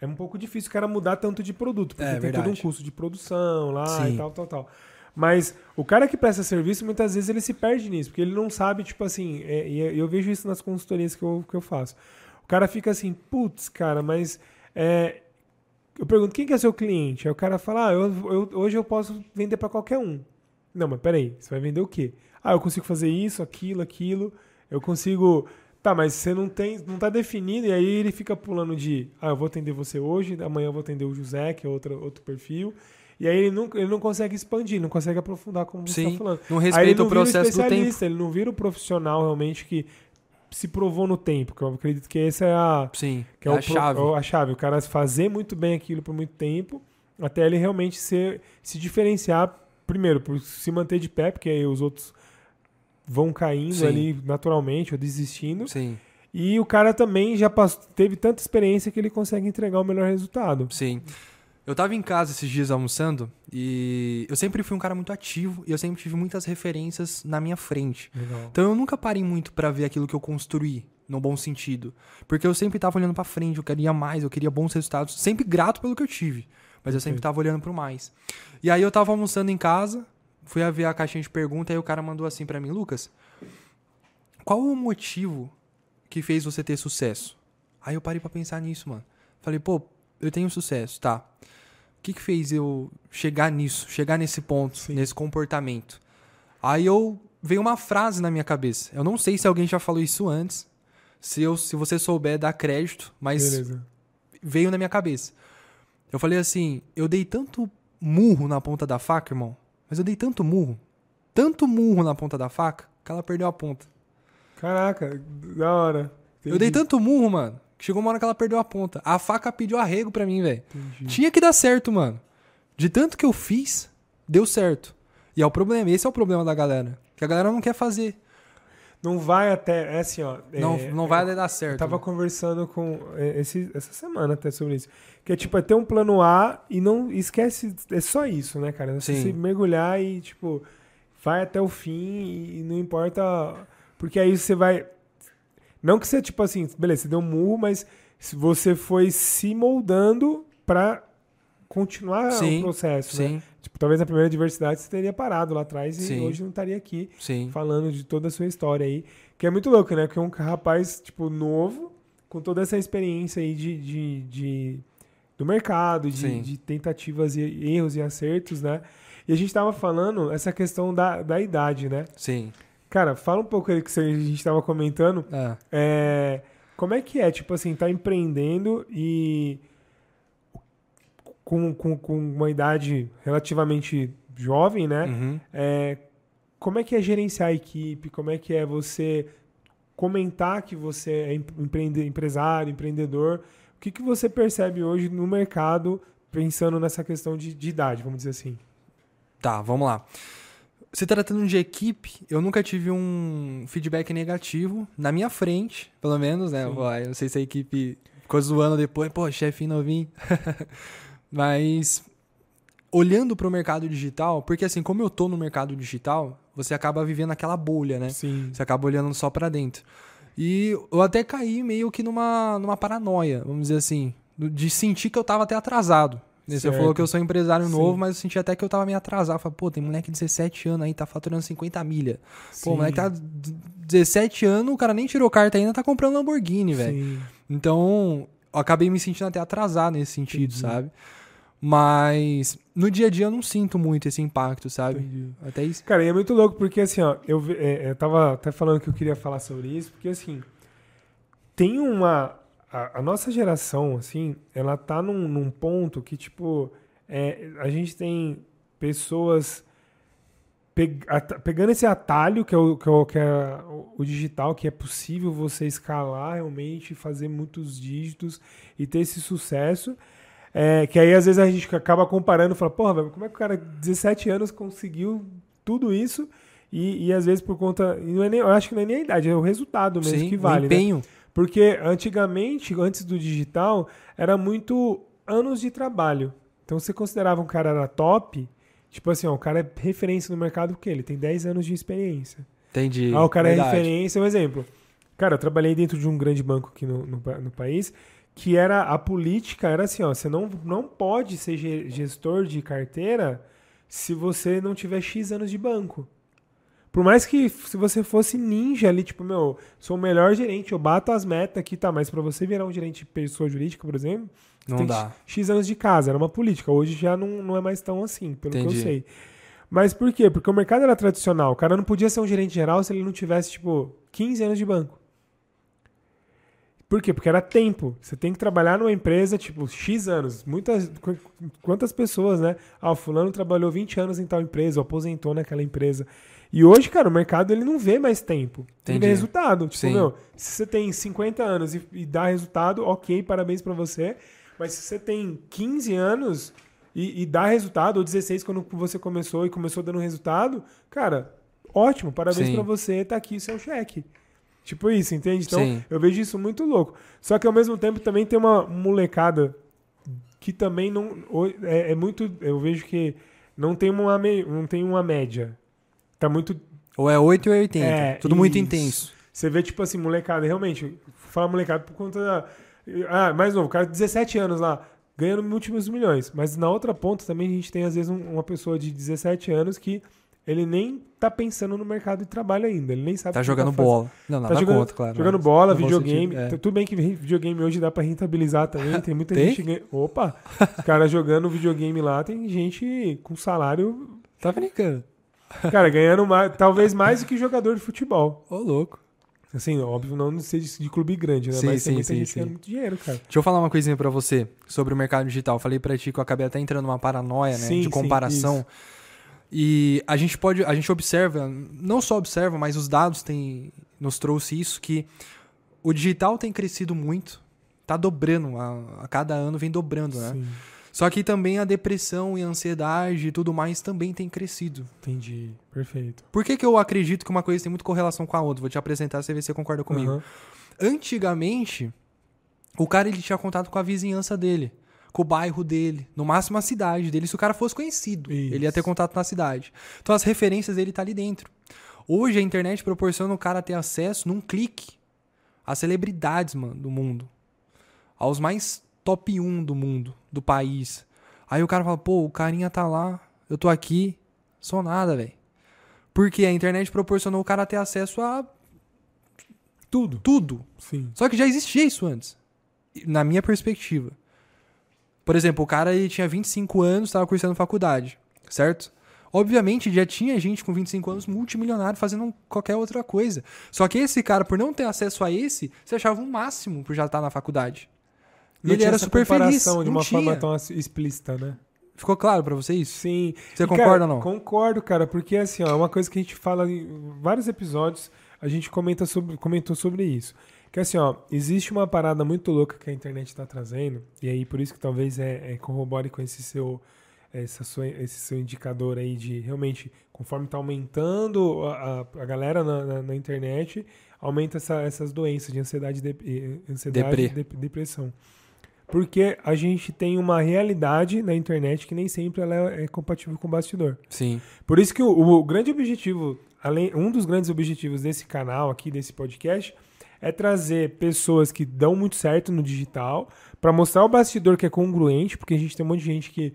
é um pouco difícil o cara mudar tanto de produto, porque É, tem todo um verdade. custo de produção lá Sim. e tal, tal, tal. Mas o cara que presta serviço, muitas vezes ele se perde nisso, porque ele não sabe, tipo assim, é, e eu vejo isso nas consultorias que eu, que eu faço. O cara fica assim, putz, cara, mas é, eu pergunto, quem que é seu cliente? Aí o cara fala, ah, eu, eu- hoje eu posso vender para qualquer um. Não, mas peraí, você vai vender o quê? Ah, eu consigo fazer isso, aquilo, aquilo. Eu consigo. Tá, mas você não tem, não tá definido, e aí ele fica pulando de ah, eu vou atender você hoje, amanhã eu vou atender o José, que é outro, outro perfil. E aí ele não, ele não consegue expandir, não consegue aprofundar como você Sim. tá falando. Não Aí ele respeita não o vira processo do tempo. especialista, ele não vira o profissional realmente que se provou no tempo, que eu acredito que essa é a, Sim. que é é, a o chave. a chave. O cara fazer muito bem aquilo por muito tempo, até ele realmente ser, se diferenciar, primeiro, por se manter de pé, porque aí os outros vão caindo Sim. ali naturalmente ou desistindo. Sim. E o cara também já passou, teve tanta experiência que ele consegue entregar o melhor resultado. Sim. Eu tava em casa esses dias almoçando e eu sempre fui um cara muito ativo e eu sempre tive muitas referências na minha frente. Legal. Então eu nunca parei muito pra ver aquilo que eu construí, no bom sentido. Porque eu sempre tava olhando pra frente, eu queria mais, eu queria bons resultados, sempre grato pelo que eu tive, mas eu sempre tava olhando pro mais. E aí eu tava almoçando em casa, fui ver a caixinha de pergunta e o cara mandou assim pra mim, Lucas, qual o motivo que fez você ter sucesso? Aí eu parei pra pensar nisso, mano. Falei, pô, eu tenho sucesso, tá. O que que fez eu chegar nisso, chegar nesse ponto, Sim. nesse comportamento? Aí eu veio uma frase na minha cabeça. Eu não sei se alguém já falou isso antes. Se, eu, se você souber, dá crédito, mas Beleza. veio na minha cabeça. Eu falei assim: eu dei tanto murro na ponta da faca, irmão. Mas eu dei tanto murro, tanto murro na ponta da faca, que ela perdeu a ponta. Caraca, da hora. Eu dei Entendi, tanto murro, mano, que chegou uma hora que ela perdeu a ponta. A faca pediu arrego pra mim, velho. entendi. Tinha que dar certo, mano. De tanto que eu fiz, deu certo. E é o problema, esse é o problema da galera. Que a galera não quer fazer. Não vai até. É assim, ó. não, é- não vai dar certo. Eu tava conversando com é, esse, essa semana até sobre isso. Que é tipo, é ter um plano A e não esquece. É só isso, né, cara? Você Sim. se mergulhar e, tipo, vai até o fim e não importa. Porque aí você vai. Não que você, tipo assim, beleza, você deu um murro, mas se você foi se moldando pra continuar Sim, o processo, né? Tipo, talvez na primeira diversidade você teria parado lá atrás e Sim. hoje não estaria aqui sim. falando de toda a sua história aí. Que é muito louco, né? Porque é um rapaz, tipo, novo, com toda essa experiência aí de, de, de- do mercado, de, de tentativas e erros e acertos, né? E a gente tava falando essa questão da, da idade, né? Sim. Cara, fala um pouco aí que a gente tava comentando. É. É, como é que é, tipo assim, tá empreendendo e com, com, com uma idade relativamente jovem, né? Uhum. É, como é que é gerenciar a equipe? Como é que é você comentar que você é empreende, empresário, empreendedor? O que, que você percebe hoje no mercado pensando nessa questão de, de idade, vamos dizer assim? Tá, vamos lá. Se tratando de equipe, eu nunca tive um feedback negativo na minha frente, pelo menos, né? Pô, eu não sei se a equipe ficou zoando depois, pô, chefe novinho. [laughs] Mas olhando para o mercado digital, porque assim, como eu tô no mercado digital, você acaba vivendo aquela bolha, né? Sim. Você acaba olhando só para dentro. E eu até caí meio que numa, numa paranoia, vamos dizer assim, de sentir que eu tava até atrasado. Você Certo. falou que eu sou empresário Sim. novo, mas eu senti até que eu tava meio atrasado. Falei, pô, tem moleque de 17 anos aí, tá faturando 50 milha. Pô, o moleque tá d- 17 anos, o cara nem tirou carta ainda, tá comprando Lamborghini, velho. Sim. Então, eu acabei me sentindo até atrasado nesse sentido, Entendi. sabe? Mas no dia a dia eu não sinto muito esse impacto, sabe? Entendi. Até isso. Cara, e é muito louco porque assim, ó, eu, ve- é, eu tava até falando que eu queria falar sobre isso, porque assim, tem uma. A, a nossa geração, assim, ela tá num, num ponto que, tipo, é, a gente tem pessoas pe- at- pegando esse atalho que é, o, que é, o, que é o digital, que é possível você escalar realmente, fazer muitos dígitos e ter esse sucesso. É, que aí às vezes a gente acaba comparando e fala, porra, velho, como é que o cara de 17 anos conseguiu tudo isso? E, e às vezes por conta. não é nem- eu acho que não é nem a idade, é o resultado mesmo Sim, que o vale. né? empenho. Porque antigamente, antes do digital, era muito anos de trabalho. Então você considerava um cara era top, tipo assim, ó, o cara é referência no mercado porque ele tem 10 anos de experiência. Entendi. Ah, o cara Verdade. é referência, um exemplo. Cara, eu trabalhei dentro de um grande banco aqui no, no, no país, que era a política era assim, ó, você não, não pode ser ge- gestor de carteira se você não tiver X anos de banco. Por mais que se você fosse ninja ali, tipo, meu, sou o melhor gerente, eu bato as metas aqui, tá, mas pra você virar um gerente de pessoa jurídica, por exemplo, você Não tem dá. X anos de casa, era uma política. Hoje já não, não é mais tão assim, pelo que Entendi. eu sei. Mas por quê? Porque o mercado era tradicional. O cara não podia ser um gerente geral se ele não tivesse, tipo, 15 anos de banco. Por quê? Porque era tempo. Você tem que trabalhar numa empresa, tipo, X anos. Muitas, qu- quantas pessoas, né? Ah, o fulano trabalhou 20 anos em tal empresa, ou aposentou naquela empresa. E hoje, cara, o mercado ele não vê mais tempo. Ele Entendi. vê resultado. Tipo, Sim. meu, se você tem 50 anos e, e dá resultado, ok, parabéns pra você. Mas se você tem 15 anos e, e dá resultado, ou 16 quando você começou e começou dando resultado, cara, ótimo, parabéns pra você, tá aqui o seu cheque. Tipo isso, entende? Então, Sim. eu vejo isso muito louco. Só que ao mesmo tempo também tem uma molecada que também não. É, é muito. Eu vejo que não tem uma, não tem uma média. Tá muito. Ou é 8 ou é 80. É, Tudo muito isso. intenso. Você vê, tipo assim, molecada, realmente, fala molecada por conta da. Ah, mais novo, o cara de 17 anos lá, ganhando múltiplos milhões. Mas na outra ponta também a gente tem, às vezes, um- uma pessoa de 17 anos que ele nem tá pensando no mercado de trabalho ainda. Ele nem sabe Tá o que jogando fazendo. bola. Não, Tá nada jogando, contra, claro. jogando bola, videogame. sentido, é. Tudo bem que videogame hoje dá pra rentabilizar também. Tem muita Tem? gente. Opa! Os caras jogando videogame lá, tem gente com salário. Tá brincando. Cara, ganhando mais, talvez mais do que jogador de futebol. Ô, louco. Assim, óbvio, não ser de, de clube grande, né? Sim, Mas tem sim, muita sim, gente sim. ganhando muito dinheiro, cara. Deixa eu falar uma coisinha pra você sobre o mercado digital. Falei pra ti que eu acabei até entrando numa paranoia, né? Sim, de sim, comparação. isso. E a gente pode, a gente observa, não só observa, mas os dados têm, nos trouxe isso, que o digital tem crescido muito. Tá dobrando, a, a cada ano vem dobrando, né? Sim, Só que também a depressão e a ansiedade e tudo mais também tem crescido. entendi. Perfeito. Por que, que eu acredito que uma coisa tem muito correlação com a outra? Vou te apresentar, você vê se você concorda comigo. Aham. Antigamente, o cara ele tinha contato com a vizinhança dele, com o bairro dele, no máximo a cidade dele. Se o cara fosse conhecido, Isso. ele ia ter contato na cidade. Então as referências dele tá ali dentro. Hoje a internet proporciona o cara ter acesso num clique às celebridades, mano, do mundo. Aos mais top 1 do mundo, do país. Aí o cara fala, pô, o carinha tá lá, eu tô aqui, sou nada, velho. Porque a internet proporcionou o cara ter acesso a Tudo. tudo. Sim. Só que já existia isso antes. Na minha perspectiva. Por exemplo, o cara ele tinha 25 anos, estava cursando faculdade, certo? Obviamente já tinha gente com 25 anos multimilionário fazendo qualquer outra coisa. Só que esse cara, por não ter acesso a esse, você achava o máximo por já estar na faculdade. E Não ele era super feliz. comparação de não uma tinha. forma tão explícita, né? Ficou claro pra você isso? Sim. Você E, concorda cara, ou não? Concordo, cara, porque assim, ó, é uma coisa que a gente fala em vários episódios, a gente comenta sobre, comentou sobre isso. Que assim, ó, existe uma parada muito louca que a internet tá trazendo, e aí por isso que talvez é, é corrobore com esse seu, essa sua- esse seu indicador aí de realmente, conforme tá aumentando a, a- a galera na, na- na internet, aumenta essa- essas doenças de ansiedade, de, ansiedade Deprê. e dep- depressão. Porque a gente tem uma realidade na internet que nem sempre ela é, é compatível com o bastidor. Sim. Por isso que o, o grande objetivo, além, um dos grandes objetivos desse canal aqui, desse podcast, é trazer pessoas que dão muito certo no digital para mostrar o bastidor que é congruente, porque a gente tem um monte de gente que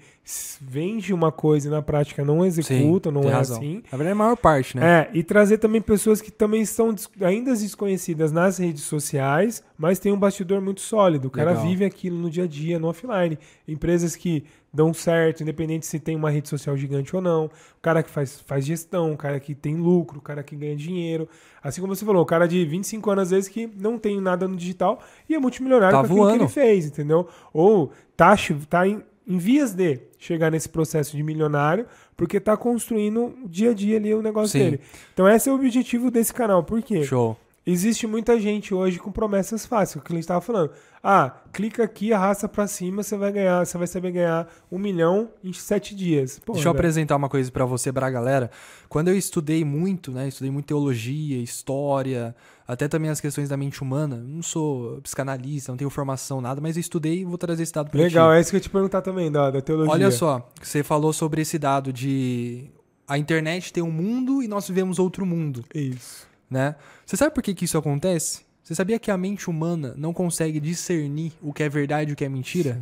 vende uma coisa e na prática não executa, não tem é razão. assim. Na verdade, é a maior parte, né? É, e trazer também pessoas que também estão ainda desconhecidas nas redes sociais, mas tem um bastidor muito sólido. O cara Legal. vive aquilo no dia a dia, no offline. Empresas que dão certo, independente se tem uma rede social gigante ou não. O cara que faz, faz gestão, o cara que tem lucro, o cara que ganha dinheiro. Assim como você falou, o cara de 25 anos, às vezes, que não tem nada no digital e é multimilionário Tá com aquilo que ele fez, entendeu? Ou tá, tá em, em vias de chegar nesse processo de milionário, porque tá construindo dia a dia ali o negócio Sim. dele. Então esse é o objetivo desse canal. Por quê? Show. Existe muita gente hoje com promessas fáceis, o que a gente estava falando. Ah, clica aqui, arrasta pra cima, você vai ganhar, você vai saber ganhar um milhão em sete dias. Pô, Deixa eu velho. apresentar uma coisa pra você, pra galera. Quando eu estudei muito, né? Estudei muito teologia, história, até também as questões da mente humana. Não sou psicanalista, não tenho formação, nada, mas eu estudei e vou trazer esse dado pra Legal, ti. é isso que eu ia te perguntar também, da, da teologia. Olha só, você falou sobre esse dado de a internet tem um mundo e nós vivemos outro mundo, Isso. Né? Você sabe por que, que isso acontece? Você sabia que a mente humana não consegue discernir o que é verdade e o que é mentira?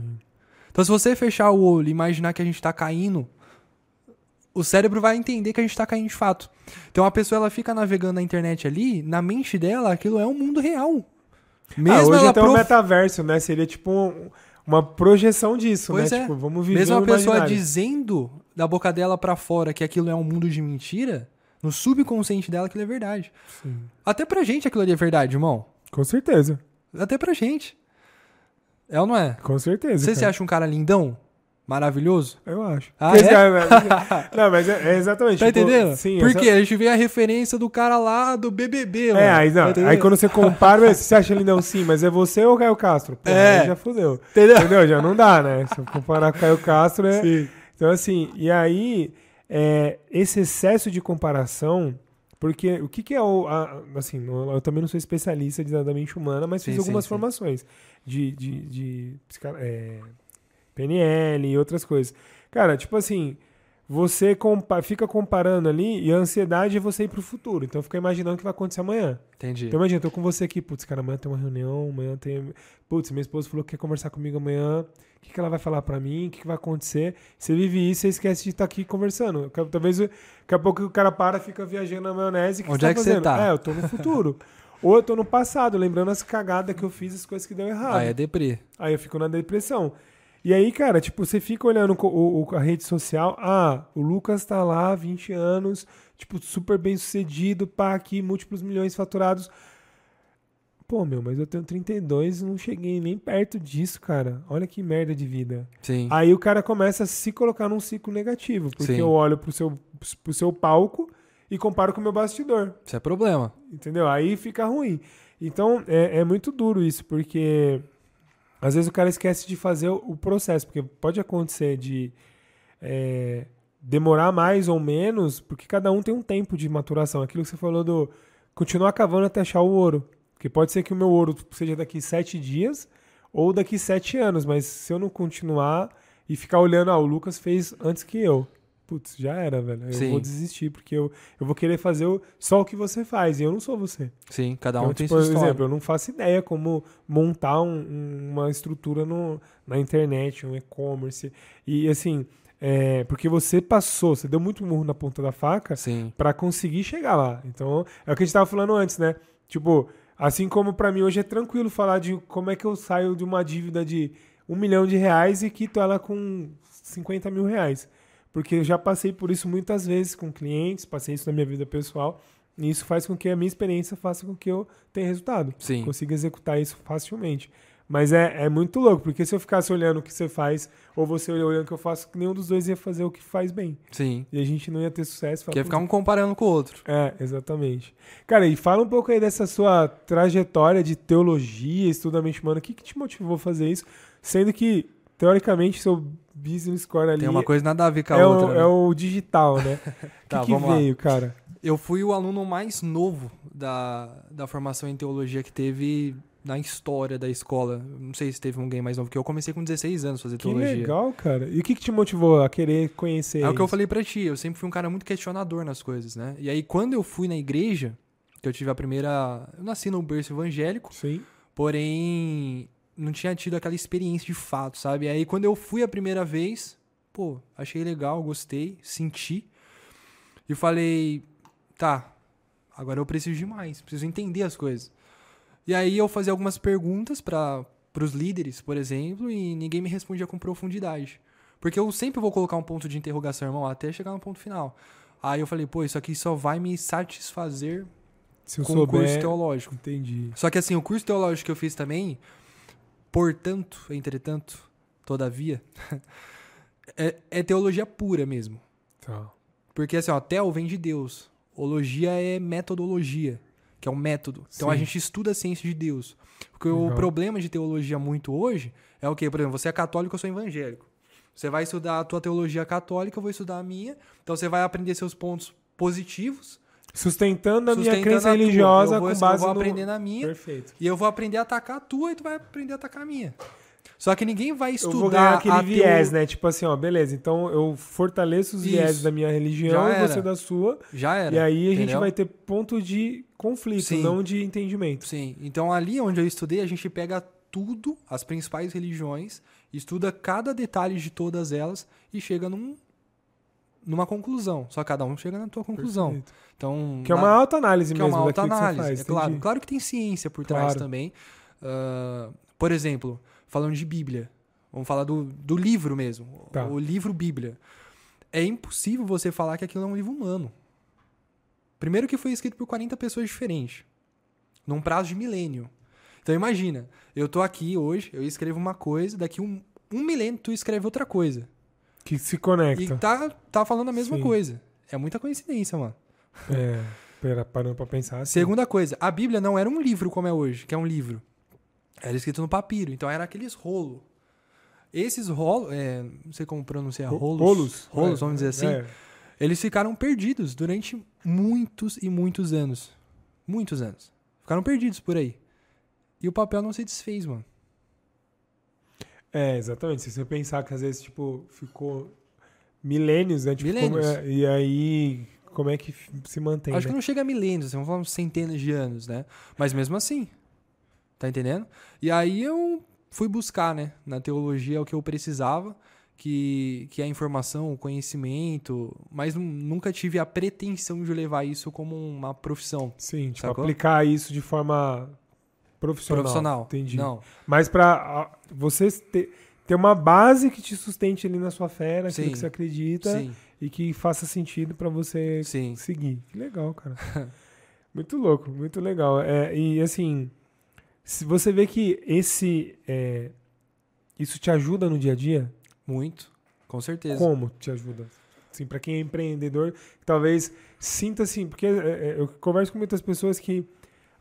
Então, se você fechar o olho e imaginar que a gente tá caindo, o cérebro vai entender que a gente tá caindo de fato. Então, a pessoa ela fica navegando na internet ali, na mente dela, aquilo é um mundo real. Mesmo ah, hoje ela até o prof- metaverso, né? Seria tipo um- uma projeção disso, Pois né? é. Tipo, vamos viver Mesmo a pessoa imaginário. dizendo da boca dela pra fora que aquilo é um mundo de mentira, no subconsciente dela aquilo é verdade. Sim. Até pra gente aquilo ali é verdade, irmão. Com certeza, Até pra gente. É ou não é? com certeza. Você se cara. acha um cara lindão? Maravilhoso? Eu acho. Ah, é? dizer, [laughs] Não, mas é, é exatamente. Tá tipo, entendendo? Sim, Por essa- quê? A gente vê a referência do cara lá do BBB, mano. É, aí, não, Tá aí quando você compara, você acha lindão sim, mas é você ou o Caio Castro? Pô, É. aí já fudeu. Entendeu? Entendeu? Já não dá, né? Se eu comparar com o Caio Castro, é. Sim. Então, assim, e aí, é, esse excesso de comparação, porque o que, que é o. a- assim, eu, também não sou especialista de, da mente humana, mas Sim, fiz algumas sim, sim. formações formações de, de, de é, PNL e outras coisas. Cara, tipo assim. Você compa- fica comparando ali e a ansiedade é você ir pro futuro. Então fica imaginando o que vai acontecer amanhã. Entendi. Então imagina, eu tô com você aqui, putz, cara, amanhã tem uma reunião, amanhã tem. Putz, minha esposa falou que quer conversar comigo amanhã. O que, que ela vai falar pra mim? O que, que vai acontecer? Você vive isso, você esquece de estar aqui conversando. Talvez daqui a pouco o cara para, fica viajando na maionese. Onde você tá é que você tá? É, eu tô no futuro. [laughs] Ou eu tô no passado, lembrando as cagadas que eu fiz, as coisas que deu errado. Ah, é deprê. Aí eu fico na depressão. E aí, cara, tipo, você fica olhando o, o- a rede social. Ah, o Lucas tá lá há 20 anos, tipo, super bem sucedido, pá, aqui, múltiplos milhões faturados. Pô, meu, mas eu tenho 32 e não cheguei nem perto disso, cara. Olha que merda de vida. Sim. Aí o cara começa a se colocar num ciclo negativo, porque Sim. eu olho pro seu, pro seu palco e comparo com o meu bastidor. Isso é problema. Entendeu? Aí fica ruim. Então é, é muito duro isso, porque às vezes o cara esquece de fazer o, processo, porque pode acontecer de é, demorar mais ou menos, porque cada um tem um tempo de maturação. Aquilo que você falou do continuar cavando até achar o ouro. Porque pode ser que o meu ouro seja daqui sete dias ou daqui sete anos, mas se eu não continuar e ficar olhando, ah, o Lucas fez antes que eu. Putz, já era, velho. Eu Sim. vou desistir, porque eu, eu vou querer fazer o- só o que você faz, e eu não sou você. Sim, cada um Então, tem tipo, sua por história. exemplo, eu não faço ideia como montar um- um- uma estrutura no, na internet, um e-commerce. E assim, é, porque você passou, você deu muito murro na ponta da faca pra conseguir chegar lá. Então, é o que a gente tava falando antes, né? Tipo, assim como pra mim hoje é tranquilo falar de como é que eu saio de uma dívida de um milhão de reais e quito ela com 50 mil reais. Porque eu já passei por isso muitas vezes com clientes, passei isso na minha vida pessoal. E isso faz com que a minha experiência faça com que eu tenha resultado. Sim. Consiga executar isso facilmente. Mas é, é muito louco, porque se eu ficasse olhando o que você faz, ou você olhando o que eu faço, nenhum dos dois ia fazer o que faz bem. Sim. E a gente não ia ter sucesso. Quer ficar um comparando com o outro. É, exatamente. Cara, e fala um pouco aí dessa sua trajetória de teologia, estudo da mente humana. O que, que te motivou a fazer isso? Sendo que, teoricamente, seu business score ali. Tem uma coisa nada a ver com a é outra. O, né? É o digital, né? [laughs] O Tá, que, que vamos lá. veio, cara? Eu fui o aluno mais novo da, da formação em teologia que teve na história da escola. Não sei se teve alguém mais novo, que eu comecei com 16 anos a fazer Que teologia. legal, cara. E o que, que te motivou a querer conhecer É o que eu falei pra ti, eu sempre fui um cara muito questionador nas coisas, né? E aí, quando eu fui na igreja, que eu tive a primeira. Eu nasci num berço evangélico, Sim. porém não tinha tido aquela experiência de fato, sabe? E aí, quando eu fui a primeira vez, pô, achei legal, gostei, senti. E falei, tá, agora eu preciso de mais, preciso entender as coisas. E aí eu fazia algumas perguntas para os líderes, por exemplo, e ninguém me respondia com profundidade. Porque eu sempre vou colocar um ponto de interrogação, irmão, até chegar no ponto final. Aí eu falei, pô, isso aqui só vai me satisfazer Se eu com o curso souber. teológico. Entendi. Só que assim, o curso teológico que eu fiz também, portanto, entretanto, todavia, [laughs] é, é teologia pura mesmo. Tá. Porque assim, ó, tel vem de Deus. Ologia é metodologia, que é um método. Então a Sim. gente estuda a ciência de Deus. Porque o Legal. problema de teologia muito hoje é o quê? Por exemplo, você é católico, eu sou evangélico. Você vai estudar a tua teologia católica, eu vou estudar a minha. Então você vai aprender seus pontos positivos. Sustentando a minha sustentando crença a religiosa vou, com base eu vou no... aprender na minha. Perfeito. E eu vou aprender a atacar a tua e tu vai aprender a atacar a minha. Só que ninguém vai estudar eu vou ganhar aquele viés, né? Tipo assim, ó, beleza. Então eu fortaleço os Isso. viés da minha religião e você da sua. Já era. e aí a gente entendeu? vai ter ponto de conflito, Sim. não de entendimento. Sim. Então ali onde eu estudei, a gente pega tudo, as principais religiões, estuda cada detalhe de todas elas e chega num, numa conclusão. Só cada um chega na tua conclusão. Perfeito. Então, Que é uma autoanálise que é mesmo uma autoanálise. é claro. entendi. claro que tem ciência por trás Claro. também. Ah, por exemplo, falando de Bíblia. Vamos falar do, do livro mesmo. Tá. O livro Bíblia. É impossível você falar que aquilo é um livro humano. Primeiro que foi escrito por 40 pessoas diferentes. Num prazo de milênio. Então imagina, eu tô aqui hoje, eu escrevo uma coisa, daqui um, um milênio tu escreve outra coisa. Que se conecta. E tá, tá falando a mesma Sim. coisa. É muita coincidência, mano. É, pera, parando pra pensar. assim. Segunda coisa, a Bíblia não era um livro como é hoje, que é um livro. Era escrito no papiro, então era aqueles rolos. Esses rolos, é, não sei como pronunciar, Ro- rolos. Rolos. Rolos, É, vamos dizer assim. é. Eles ficaram perdidos durante muitos e muitos anos. Muitos anos. Ficaram perdidos por aí. E o papel não se desfez, mano. É, exatamente. Se você pensar que às vezes, tipo, ficou milênios, né? Tipo, Milênios. é- e aí, como é que se mantém, Acho né? que não chega a milênios, vamos falar uns centenas de anos, né? Mas mesmo assim. Tá entendendo? E aí eu fui buscar, né? Na teologia o que eu precisava, que, que é a informação, o conhecimento, mas nu- nunca tive a pretensão de levar isso como uma profissão Sim, tipo, Sacou? aplicar isso de forma profissional. profissional. Entendi. Não. Mas pra ah, você ter, ter uma base que te sustente ali na sua fé, naquilo Sim. que você acredita Sim, e que faça sentido pra você sim. seguir. Que legal, cara. [laughs] muito louco, muito legal. É, e assim, se você vê que esse é, isso te ajuda no dia a dia, Muito. Com certeza. como te ajuda? Assim, para quem é empreendedor, talvez sinta assim, porque é, é, eu converso com muitas pessoas que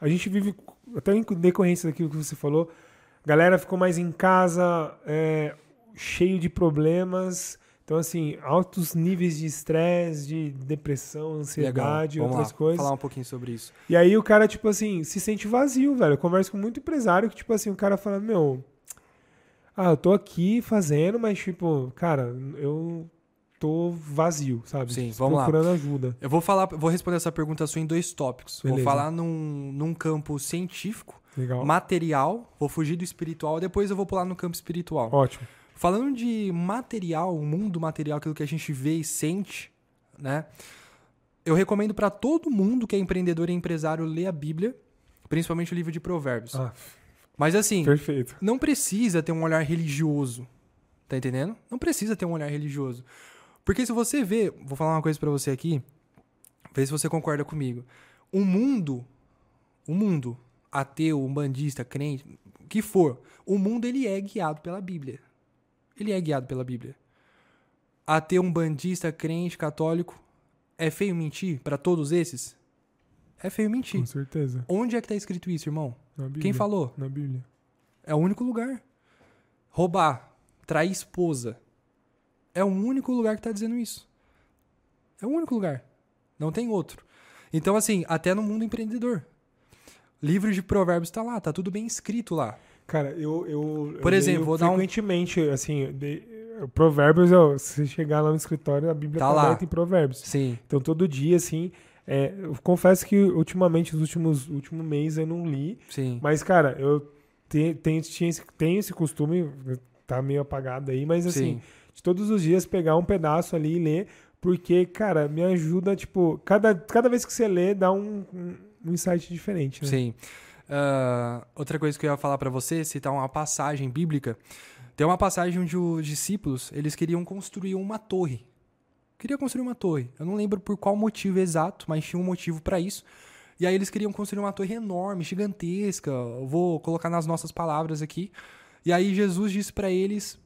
a gente vive, até em decorrência daquilo que você falou, a galera ficou mais em casa, é, cheio de problemas. Então, assim, altos níveis de estresse, de depressão, ansiedade, outras lá, coisas. falar um pouquinho sobre isso. E aí o cara, tipo assim, se sente vazio, velho. Eu converso com muito empresário que, tipo assim, o cara fala, meu, ah, eu tô aqui fazendo, mas, tipo, cara, eu tô vazio, sabe? Sim, vamos lá. Procurando ajuda. Eu vou falar, vou responder essa pergunta sua em dois tópicos. Beleza. Vou falar num, num campo científico, Legal. material, vou fugir do espiritual, depois eu vou pular no campo espiritual. Ótimo. Falando de material, o mundo material, aquilo que a gente vê e sente, né? Eu recomendo para todo mundo que é empreendedor e empresário ler a Bíblia, principalmente o livro de Provérbios. Ah, Mas assim, perfeito. não precisa ter um olhar religioso. Tá entendendo? Não precisa ter um olhar religioso. Porque se você vê, vou falar uma coisa pra você aqui, ver se você concorda comigo. O mundo, o mundo ateu, umbandista, crente, o que for, o mundo ele é guiado pela Bíblia. Ele é guiado pela Bíblia. Ateu, umbandista, crente, católico, é feio mentir para todos esses? É feio mentir. Com certeza. Onde é que tá escrito isso, irmão? Na Bíblia. Quem falou? Na Bíblia. É o único lugar. Roubar, trair esposa. É o único lugar que tá dizendo isso. É o único lugar. Não tem outro. Então, assim, até no mundo empreendedor. Livro de provérbios tá lá, tá tudo bem escrito lá. Cara, eu. eu Por eu exemplo, vou dar um- frequentemente, assim, de, provérbios, ó, se chegar lá no escritório, a Bíblia Tá tá lá. em provérbios. Sim. Então, todo dia, assim. é, eu confesso que ultimamente, nos últimos último mês, eu não li. Sim. Mas, cara, eu te- tenho, esse, tenho esse costume, tá meio apagado aí, mas assim, Sim. de todos os dias pegar um pedaço ali e ler, porque, cara, me ajuda, tipo, cada, cada vez que você lê, dá um, um, insight diferente, né? Sim. Ah, outra coisa que eu ia falar pra você, citar uma passagem bíblica. Tem uma passagem onde os discípulos, eles queriam construir uma torre. Queria construir uma torre. Eu não lembro por qual motivo exato, mas tinha um motivo pra isso. E aí eles queriam construir uma torre enorme, gigantesca. Eu vou colocar nas nossas palavras aqui. E aí Jesus disse pra eles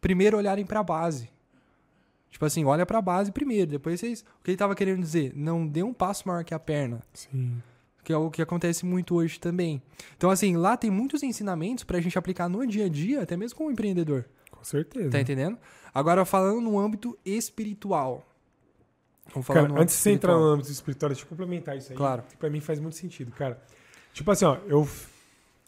primeiro olharem pra base. Tipo assim, olha pra base primeiro, depois vocês, o que ele tava querendo dizer? Não dê um passo maior que a perna Sim. Que é o que acontece muito hoje também. Então, assim, lá tem muitos ensinamentos pra gente aplicar no dia a dia, até mesmo como empreendedor. Com certeza. Tá entendendo? Agora, falando no âmbito espiritual. Vamos falar Cara, no antes de você entrar no âmbito espiritual, deixa eu complementar isso aí. Claro. Pra mim faz muito sentido, cara. Tipo assim, ó, eu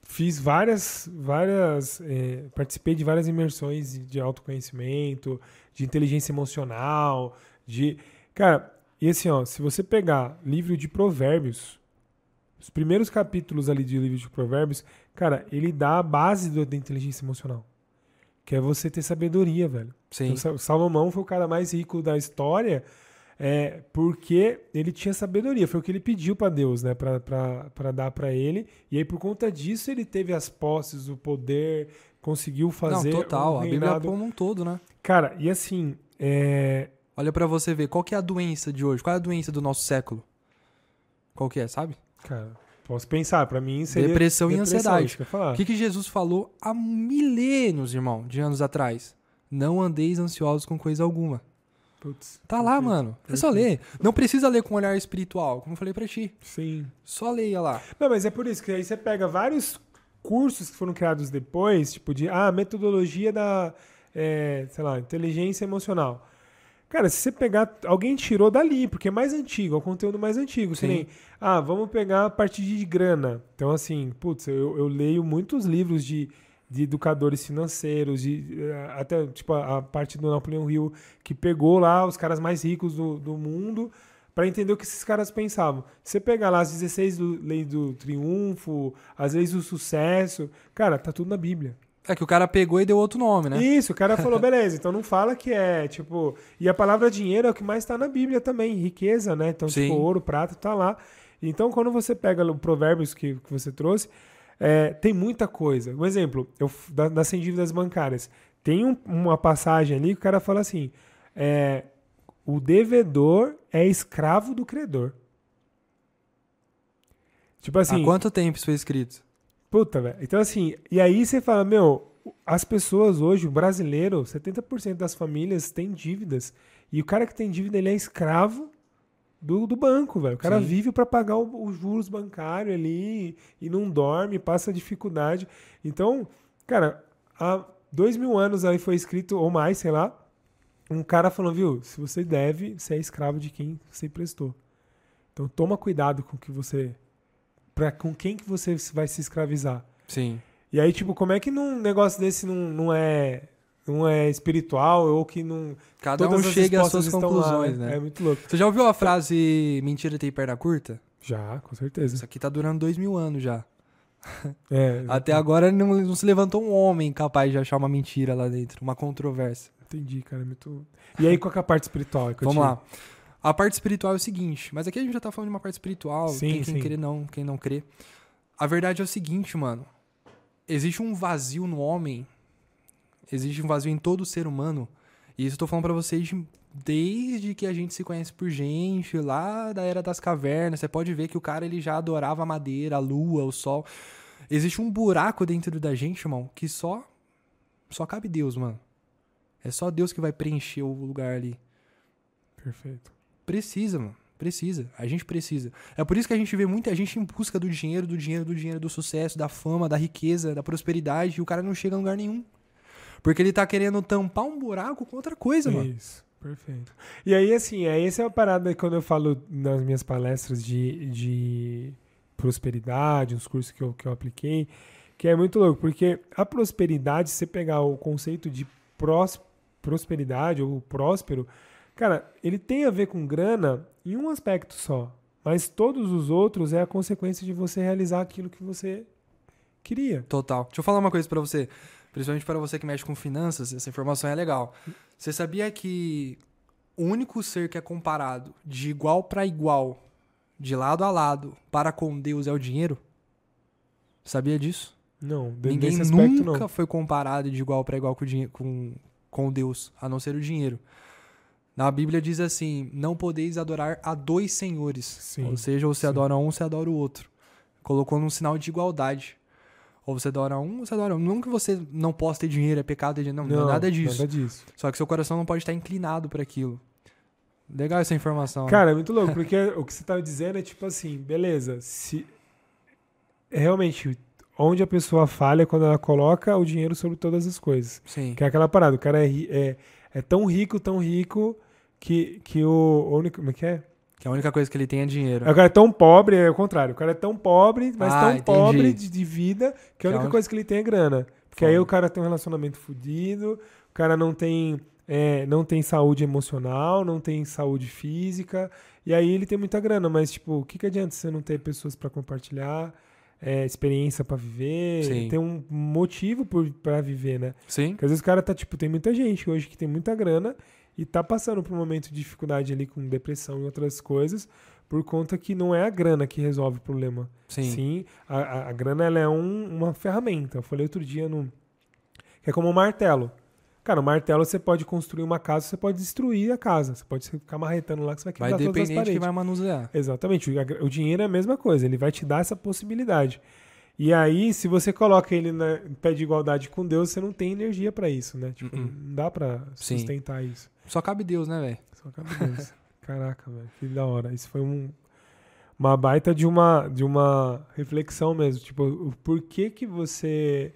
fiz várias, várias, é, participei de várias imersões de- de autoconhecimento, de inteligência emocional, de, cara, e assim, ó, se você pegar livro de provérbios, os primeiros capítulos ali de livro de provérbios, cara, ele dá a base do- da inteligência emocional, que é você ter sabedoria, velho. Sim, Então, Sa- Salomão foi o cara mais rico da história é, porque ele tinha sabedoria. Foi o que ele pediu para Deus, né? Para dar para ele. E aí, por conta disso, ele teve as posses, o poder, conseguiu fazer. não, total. um a Bíblia reinado. como um todo, né? Cara, e assim, é, Olha pra você ver, qual que é a doença de hoje? Qual é a doença do nosso século? Qual que é, sabe? Cara, posso pensar, para mim seria. Depressão e ansiedade. O que, que Jesus falou há milênios, irmão, de anos atrás? Não andeis ansiosos com coisa alguma. Putz, Tá lá, perfeito. mano. É só ler. Não precisa ler com um olhar espiritual, como eu falei pra ti. Sim. Só leia lá. Não, mas é por isso que aí você pega vários cursos que foram criados depois, tipo de ah, metodologia da, é, sei lá, inteligência emocional. Cara, se você pegar, alguém tirou dali, porque é mais antigo, é o conteúdo mais antigo. Sim. nem, ah, vamos pegar a parte de grana. Então, assim, putz, eu, eu leio muitos livros de, de educadores financeiros, de, eh, até, tipo, a, a parte do Napoleão Hill, que pegou lá os caras mais ricos do, do mundo para entender o que esses caras pensavam. Se você pegar lá as 16 do- leis do triunfo, as leis do sucesso, cara, tá tudo na Bíblia. É que o cara pegou e deu outro nome, né? Isso, o cara falou, beleza, então não fala que é, tipo... E a palavra dinheiro é o que mais tá na Bíblia também, riqueza, né? Então, Sim. tipo, ouro, prata, tá lá. Então, quando você pega o provérbios que, que você trouxe, é, tem muita coisa. Um exemplo, eu, da- das 100 dívidas bancárias. Tem um- uma passagem ali que o cara fala assim, é, o devedor é escravo do credor. Tipo assim... Há quanto tempo isso foi escrito? Puta, velho. Então, assim, e aí você fala, meu, as pessoas hoje, o brasileiro, 70% das famílias tem dívidas. E o cara que tem dívida, ele é escravo do, do banco, velho. O cara Sim. vive para pagar os juros bancários ali e não dorme, passa dificuldade. Então, cara, há dois mil anos aí foi escrito, ou mais, sei lá, um cara falou, viu, se você deve, você é escravo de quem você emprestou. Então, toma cuidado com o que você Pra com quem que você vai se escravizar. Sim. E aí, tipo, como é que num negócio desse não, não é não é espiritual ou que não Cada um chega às suas estão lá, conclusões, né? É muito louco. Você já ouviu a frase mentira tem perna curta? Já, com certeza. Isso aqui tá durando dois mil anos já. [laughs] É, Até agora não, não se levantou um homem capaz de achar uma mentira lá dentro, uma controvérsia. entendi, cara, é muito. E aí qual que é a parte espiritual? que eu Vamos lá. A parte espiritual é o seguinte, mas aqui a gente já tá falando de uma parte espiritual, Sim, quem, quem sim. crê não, quem não crê. A verdade é o seguinte, mano. Existe um vazio no homem, existe um vazio em todo ser humano, E isso eu tô falando pra vocês de- desde que a gente se conhece por gente, lá da Era das Cavernas. Você pode ver que o cara ele já adorava a madeira, a lua, o sol. Existe um buraco dentro da gente, irmão, que só só cabe Deus, mano. É só Deus que vai preencher o lugar ali. Perfeito. Precisa, mano. Precisa. A gente precisa. É por isso que a gente vê muita gente em busca do dinheiro, do dinheiro, do dinheiro, do sucesso, da fama, da riqueza, da prosperidade, e o cara não chega a lugar nenhum. Porque ele tá querendo tampar um buraco com outra coisa, mano. Isso, perfeito. E aí, assim, aí essa é uma parada que quando eu falo nas minhas palestras de, de prosperidade, uns cursos que eu, que eu apliquei, que é muito louco, porque a prosperidade, se você pegar o conceito de prós, prosperidade ou próspero, cara, ele tem a ver com grana em um aspecto só, mas todos os outros é a consequência de você realizar aquilo que você queria. Total. Deixa eu falar uma coisa pra você. Principalmente para você que mexe com finanças, essa informação é legal. Você sabia que o único ser que é comparado de igual para igual, de lado a lado, para com Deus é o dinheiro? Sabia disso? Não, Ninguém aspecto nunca não. foi comparado de igual para igual com, com, com Deus, a não ser o dinheiro. Na Bíblia diz assim: não podeis adorar a dois senhores. Sim, ou seja, ou você sim. adora um você adora o outro. Colocou num sinal de igualdade. Ou você adora um ou você adora um. Não que você não possa ter dinheiro, é pecado ter dinheiro. Não, não, é nada disso. Nada disso. Só que seu coração não pode estar inclinado para aquilo. Legal essa informação. Cara, é muito louco, porque o que você tava dizendo é tipo assim, beleza, se realmente onde a pessoa falha é quando ela coloca o dinheiro sobre todas as coisas. Sim. Que é aquela parada, o cara é, é, é tão rico, tão rico que, que o, único, como é que é? Que a única coisa que ele tem é dinheiro. O cara é tão pobre, é o contrário, o cara é tão pobre, mas Ah, tão entendi. pobre de, de vida que a Que única a un- coisa que ele tem é grana. Porque aí o cara tem um relacionamento fudido, o cara não tem, é, não tem saúde emocional, não tem saúde física, e aí ele tem muita grana, mas tipo, o que, que adianta você não ter pessoas pra compartilhar, é, experiência pra viver, Sim. ter um motivo por, pra viver, né? Sim. Porque às vezes o cara tá, tipo, tem muita gente hoje que tem muita grana e tá passando por um momento de dificuldade ali com depressão e outras coisas, por conta que não é a grana que resolve o problema. Sim. a, a, a grana ela é um- uma ferramenta. Eu falei outro dia no. É como um martelo. Cara, o martelo você pode construir uma casa, você pode destruir a casa. Você pode ficar marretando lá que você vai Vai quebrar todas as depender de paredes. quem vai manusear. Exatamente. O, o dinheiro é a mesma coisa, ele vai te dar essa possibilidade. E aí, se você coloca ele na, em pé de igualdade com Deus, você não tem energia pra isso, né? Tipo, Uh-uh. não dá pra Sim. sustentar isso. Só cabe Deus, né, velho? Só cabe Deus. [laughs] Caraca, velho, que da hora. Isso foi um, uma baita de uma, de uma reflexão mesmo. Tipo, o porquê que você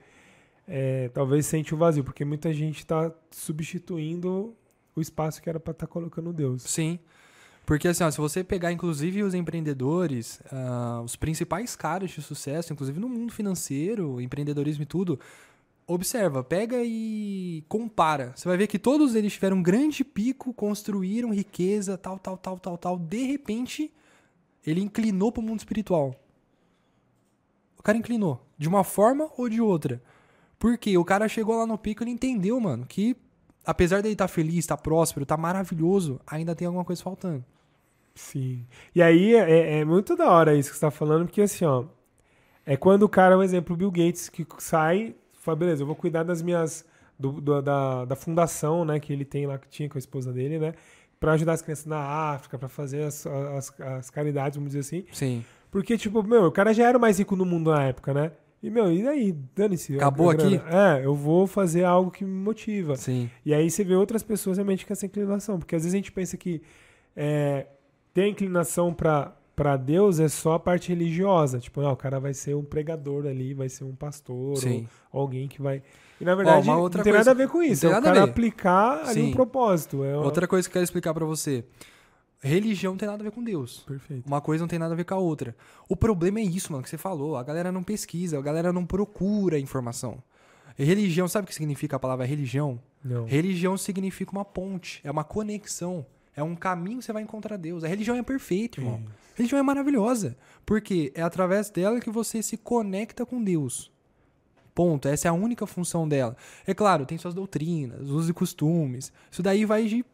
é, talvez sente o vazio? Porque muita gente tá substituindo o espaço que era pra estar colocando Deus. Sim. Porque assim, ó, se você pegar inclusive os empreendedores, ah, os principais caras de sucesso, inclusive no mundo financeiro, empreendedorismo e tudo, observa, pega e compara. Você vai ver que todos eles tiveram um grande pico, construíram riqueza, tal, tal, tal, tal, tal. De repente, ele inclinou para o mundo espiritual. O cara inclinou, de uma forma ou de outra. Porque o cara chegou lá no pico e ele entendeu, mano, que apesar dele estar feliz, estar próspero, estar maravilhoso, ainda tem alguma coisa faltando. Sim. E aí é, é muito da hora isso que você tá falando, porque assim, ó. É quando o cara, um exemplo, o Bill Gates, que sai, fala, beleza, eu vou cuidar das minhas. do- do- da, da fundação, né, que ele tem lá, que tinha com a esposa dele, né? Pra ajudar as crianças na África, pra fazer as, as, as caridades, vamos dizer assim. Sim. Porque, tipo, meu, o cara já era o mais rico no mundo na época, né? E, meu, e daí? Dane-se. Acabou aqui? É, eu vou fazer algo que me motiva. Sim. E aí você vê outras pessoas realmente com essa inclinação. Porque às vezes a gente pensa que é, ter inclinação para Deus é só a parte religiosa. Tipo, ah, o cara vai ser um pregador ali, vai ser um pastor, Sim. ou alguém que vai. E na verdade não tem coisa- nada a ver com isso. tem É o cara ver. aplicar ali um propósito. É uma- Outra coisa que eu quero explicar pra você. Religião não tem nada a ver com Deus. Perfeito. Uma coisa não tem nada a ver com a outra. O problema é isso, mano, que você falou. A galera não pesquisa, a galera não procura informação. Religião, sabe o que significa a palavra religião? Não. Religião significa uma ponte, é uma conexão, é um caminho que você vai encontrar Deus. A religião é perfeita, irmão. Isso. A religião é maravilhosa, porque é através dela que você se conecta com Deus. Ponto. Essa é a única função dela. É claro, tem suas doutrinas, usos e costumes. Isso daí vai de,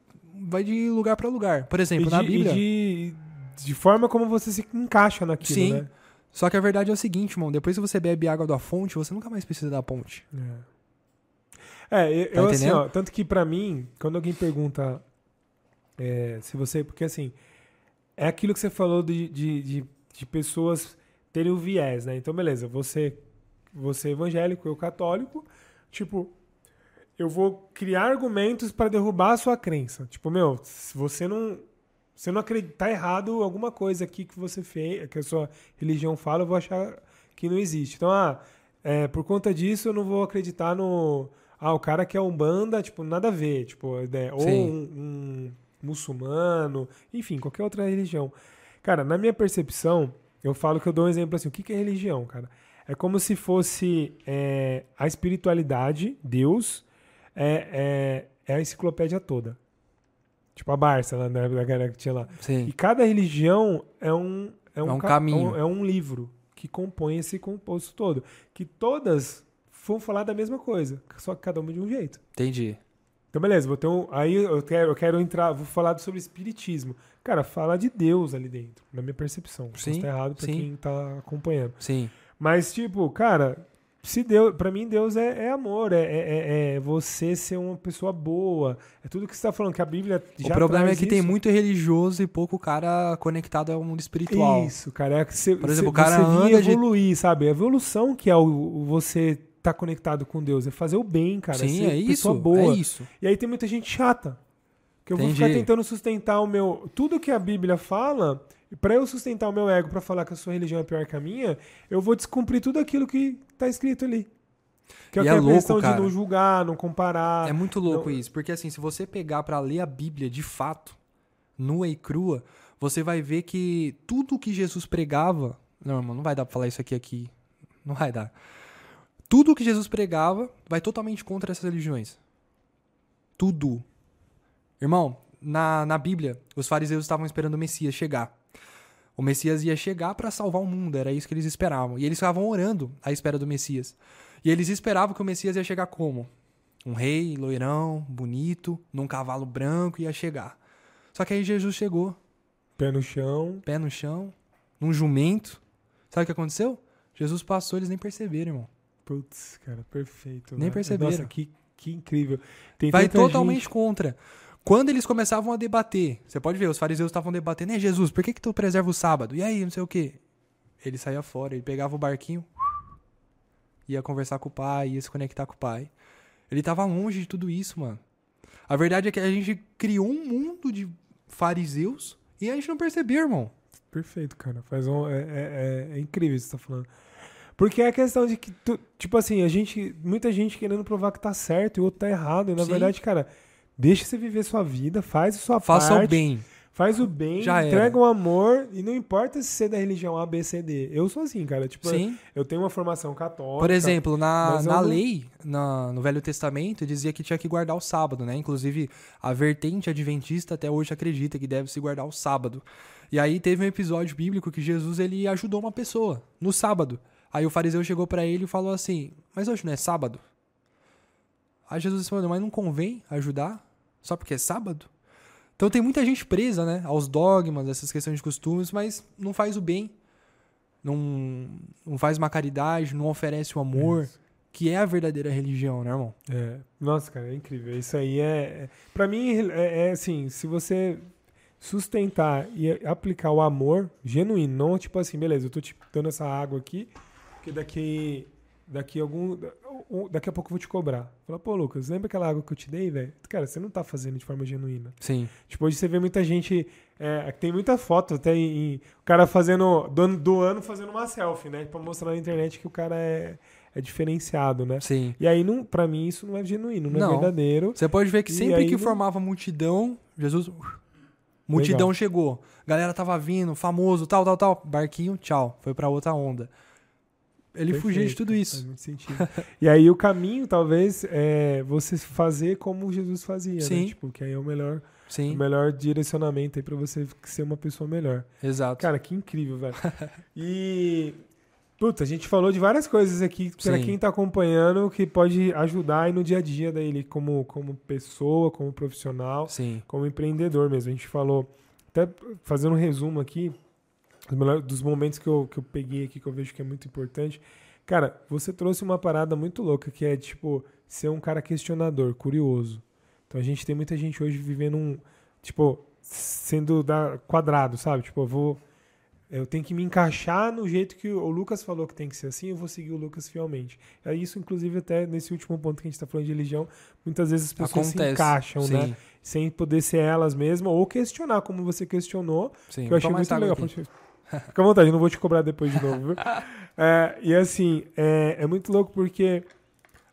vai de lugar pra lugar. Por exemplo, E na de, Bíblia. de, de forma como você se encaixa naquilo, Sim. né? Só que a verdade é o seguinte, irmão. Depois que você bebe água da fonte, você nunca mais precisa da ponte. É. É, eu, Tá eu, assim, ó, tanto que pra mim, quando alguém pergunta é, se você. Porque assim, é aquilo que você falou de, de, de, de pessoas terem o viés, né? Então, beleza, você, você é evangélico, eu católico, tipo, eu vou criar argumentos pra derrubar a sua crença. Tipo, meu, se você não. Você não acredita, tá errado alguma coisa aqui que você fez, que a sua religião fala, eu vou achar que não existe. Então, ah, é, por conta disso, eu não vou acreditar no. Ah, o cara que é umbanda, tipo, nada a ver. Tipo, né? ou Sim. um, um muçulmano, enfim, qualquer outra religião. Cara, na minha percepção, eu falo que eu dou um exemplo assim: o que, é religião, cara? É como se fosse é, a espiritualidade, Deus, é, é, é a enciclopédia toda. Tipo a Barça, lá, né, da galera que tinha lá. E Sim. cada religião é um, é um, É um ca- caminho. É um, é um livro que compõe esse composto todo. Que todas vão falar da mesma coisa, só que cada uma de um jeito. Entendi. Então, beleza, vou ter um, aí eu quero, eu quero entrar, vou falar sobre espiritismo. Cara, fala de Deus ali dentro, na minha percepção. Sim, estar errado pra sim. quem tá acompanhando. Sim. Mas, tipo, cara, se Deus, pra mim, Deus é, é amor, é, é, é- é você ser uma pessoa boa. É tudo que você tá falando, que a Bíblia já o problema é que tem isso. muito religioso e pouco cara conectado ao mundo espiritual. Isso, cara. É que você, Por exemplo, você, o cara você anda de- evoluir, sabe? A evolução que é o, o você tá conectado com Deus, é fazer o bem, cara. Sim, ser é isso. pessoa boa. É isso. E aí tem muita gente chata. Que eu vou Entendi. ficar tentando sustentar o meu. Tudo que a Bíblia fala, pra eu sustentar o meu ego pra falar que a sua religião é pior que a minha, eu vou descumprir tudo aquilo que tá escrito ali. Que é, que é a louco, questão cara. de não julgar, não comparar. É muito louco não- isso, porque assim, se você pegar pra ler a Bíblia de fato, nua e crua, você vai ver que tudo que Jesus pregava, não, irmão, não vai dar pra falar isso aqui aqui, não vai dar. Tudo que Jesus pregava vai totalmente contra essas religiões. Tudo. Irmão, na, na Bíblia, os fariseus estavam esperando o Messias chegar. O Messias ia chegar pra salvar o mundo, era isso que eles esperavam. E eles estavam orando à espera do Messias. E eles esperavam que o Messias ia chegar como? Um rei, loirão, bonito, num cavalo branco, ia chegar. Só que aí Jesus chegou, Pé no chão. pé no chão, num jumento. Sabe o que aconteceu? Jesus passou, eles nem perceberam, irmão. Putz, cara, perfeito. Nem velho. perceberam. Nossa, que, que incrível. Tem Vai totalmente gente- contra. Quando eles começavam a debater, você pode ver, os fariseus estavam debatendo, é Jesus, por que, que tu preserva o sábado? E aí, não sei o quê. Ele saía fora, ele pegava o barquinho, ia conversar com o pai, ia se conectar com o pai. Ele tava longe de tudo isso, mano. A verdade é que a gente criou um mundo de fariseus e a gente não percebeu, irmão. Perfeito, cara. Faz um, é, é- é- é incrível isso que você tá falando. Porque é a questão de que, tu- tipo assim, a gente, muita gente querendo provar que tá certo e o outro tá errado. E na Sim. verdade, cara, deixa você viver sua vida, faz a sua Faça parte. o bem. Faz o bem, Já entrega o amor e não importa se você é da religião A, B, C, D. Eu sou assim, cara. Tipo, Sim. eu tenho uma formação católica. Por exemplo, na, na não- lei, na- no Velho Testamento, dizia que tinha que guardar o sábado, né? Inclusive, a vertente adventista até hoje acredita que deve se guardar o sábado. E aí teve um episódio bíblico que Jesus ele ajudou uma pessoa no sábado. Aí o fariseu chegou pra ele e falou assim: Mas hoje não é sábado? Aí Jesus respondeu: Mas não convém ajudar só porque é sábado? Então tem muita gente presa, né? Aos dogmas, essas questões de costumes, mas não faz o bem, não, não faz uma caridade, não oferece o amor, Isso. que é a verdadeira religião, né, irmão? É. Nossa, cara, é incrível. Isso aí é. é para mim, é, é assim, se você sustentar e aplicar o amor genuíno, não tipo assim, beleza, eu tô te dando essa água aqui, porque daqui. Daqui algum. um- Daqui a pouco eu vou te cobrar. Fala, pô, Lucas, lembra aquela água que eu te dei, velho? Cara, você não tá fazendo de forma genuína. Sim. Tipo, hoje você vê muita gente. é, tem muita foto até em, em- o cara fazendo. Do, do ano fazendo uma selfie, né? Pra mostrar na internet que o cara é, é diferenciado, né? Sim. E aí, não, pra mim, isso não é genuíno, não, é Não. verdadeiro. Você pode ver que sempre que não- formava multidão, Jesus. Multidão Legal. chegou. Galera tava vindo, famoso, tal, tal, tal. Barquinho, tchau. Foi pra outra onda. Ele fugia de tudo isso. Faz muito sentido. [laughs] e aí, o caminho, talvez, é você fazer como Jesus fazia, Sim. né? Tipo, que aí é o melhor, o Sim, melhor direcionamento aí pra você ser uma pessoa melhor. exato. Cara, que incrível, velho. [laughs] E. Puta, a gente falou de várias coisas aqui Sim. quem tá acompanhando que pode ajudar aí no dia a dia dele, como, como pessoa, como profissional, Sim. como empreendedor mesmo. A gente falou, até fazendo um resumo aqui, dos momentos que eu, que eu peguei aqui, que eu vejo que é muito importante. Cara, você trouxe uma parada muito louca, que é tipo, ser um cara questionador, curioso. Então a gente tem muita gente hoje vivendo um, tipo, sendo da quadrado, sabe? Tipo, eu vou eu tenho que me encaixar no jeito que o Lucas falou que tem que ser assim, eu vou seguir o Lucas fielmente. É isso, inclusive, até nesse último ponto que a gente está falando de religião, muitas vezes as pessoas Acontece, se encaixam, sim. né? Sem poder ser elas mesmas, ou questionar, como você questionou, sim, que eu achei muito legal. [laughs] Fica à vontade, não vou te cobrar depois de novo, viu? [laughs] É, e assim, é, é muito louco porque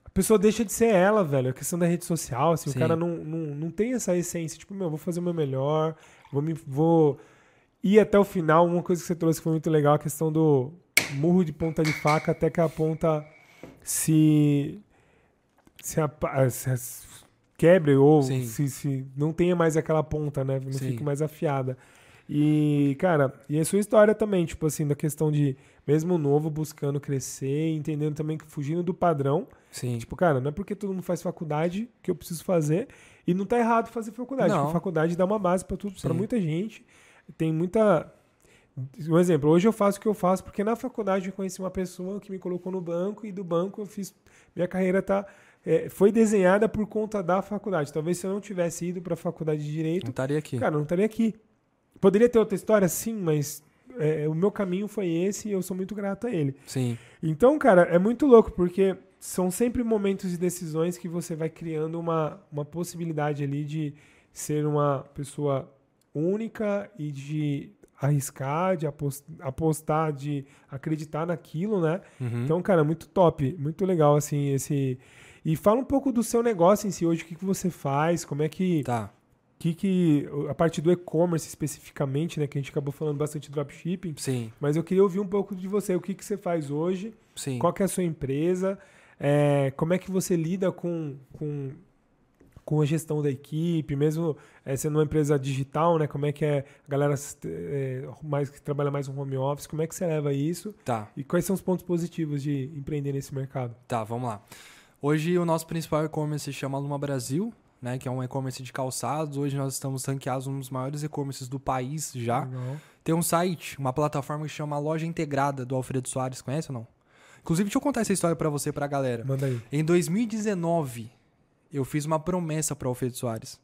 a pessoa deixa de ser ela, velho. A questão da rede social, assim, Sim. o cara não, não, não tem essa essência. Tipo, meu, vou fazer o meu melhor, vou me. Vou ir até o final. Uma coisa que você trouxe que foi muito legal, a questão do murro de ponta de faca até que a ponta se. se, se, se quebre ou se, se, não tenha mais aquela ponta, né? Não Sim. fique mais afiada. E, cara, e a sua história também, tipo assim, da questão de mesmo novo buscando crescer, entendendo também que fugindo do padrão. Sim. Tipo, cara, não é porque todo mundo faz faculdade que eu preciso fazer. E não tá errado fazer faculdade. Não. faculdade dá uma base para tudo, para muita gente. Tem muita um exemplo, hoje eu faço o que eu faço porque na faculdade eu conheci uma pessoa que me colocou no banco e do banco eu fiz minha carreira tá é, foi desenhada por conta da faculdade. Talvez se eu não tivesse ido para a faculdade de direito, não estaria aqui. Cara, não estaria aqui. Poderia ter outra história, sim, mas é, o meu caminho foi esse e eu sou muito grato a ele. Sim. Então, cara, é muito louco, porque são sempre momentos de decisões que você vai criando uma, uma possibilidade ali de ser uma pessoa única e de arriscar, de apostar, de acreditar naquilo, né? Uhum. Então, cara, muito top, muito legal, assim, esse... E fala um pouco do seu negócio em si hoje, o que, que você faz, como é que... Tá que, que a parte do e-commerce especificamente, né, que a gente acabou falando bastante do dropshipping. Sim. Mas eu queria ouvir um pouco de você, o que, que você faz hoje, Sim. qual que é a sua empresa, é, como é que você lida com, com, com a gestão da equipe, mesmo é, sendo uma empresa digital, né, como é que é a galera é, mais, que trabalha mais no home office, como é que você leva isso? Tá. E quais são os pontos positivos de empreender nesse mercado? Tá, vamos lá. Hoje o nosso principal e-commerce se chama Luma Brasil, né, que é um e-commerce de calçados. Hoje nós estamos ranqueados um dos maiores e-commerces do país já. Legal. Tem um site, uma plataforma que chama Loja Integrada do Alfredo Soares, conhece ou não? Inclusive, deixa eu contar essa história para você e pra galera. Manda aí. Em 2019, eu fiz uma promessa para Alfredo Soares.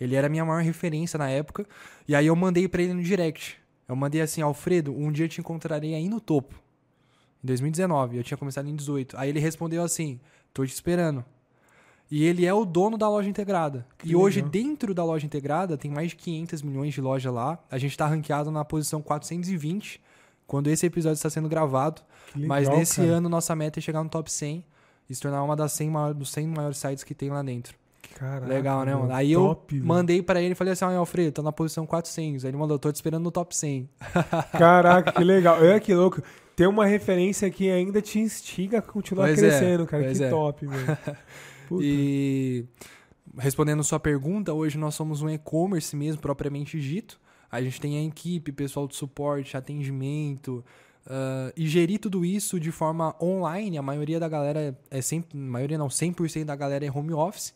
Ele era a minha maior referência na época, e aí eu mandei para ele no direct. Eu mandei assim, Alfredo, um dia te encontrarei aí no topo. Em 2019, eu tinha começado em 18. Aí ele respondeu assim: "Tô te esperando". E ele é o dono da loja integrada. Que e legal. hoje, dentro da loja integrada, tem mais de 500 milhões de loja lá. A gente está ranqueado na posição 420, quando esse episódio está sendo gravado. Legal, Mas nesse cara. ano, nossa meta é chegar no top 100 e se tornar uma das 100 maiores, dos 100 maiores sites que tem lá dentro. Caraca, Legal, né, mano? Aí top, eu mandei para ele e falei assim: ah, Alfredo, tô na posição 400. Aí ele mandou: tô te esperando no top 100. [laughs] Caraca, que legal. É que louco. Tem uma referência que ainda te instiga a continuar pois é, crescendo, é, cara. Que é. top, velho. [laughs] Puta. E respondendo sua pergunta, hoje nós somos um e-commerce mesmo, propriamente dito. A gente tem a equipe, pessoal de suporte, atendimento, uh, e gerir tudo isso de forma online. A maioria da galera é sempre, maioria não, 100% da galera é home office.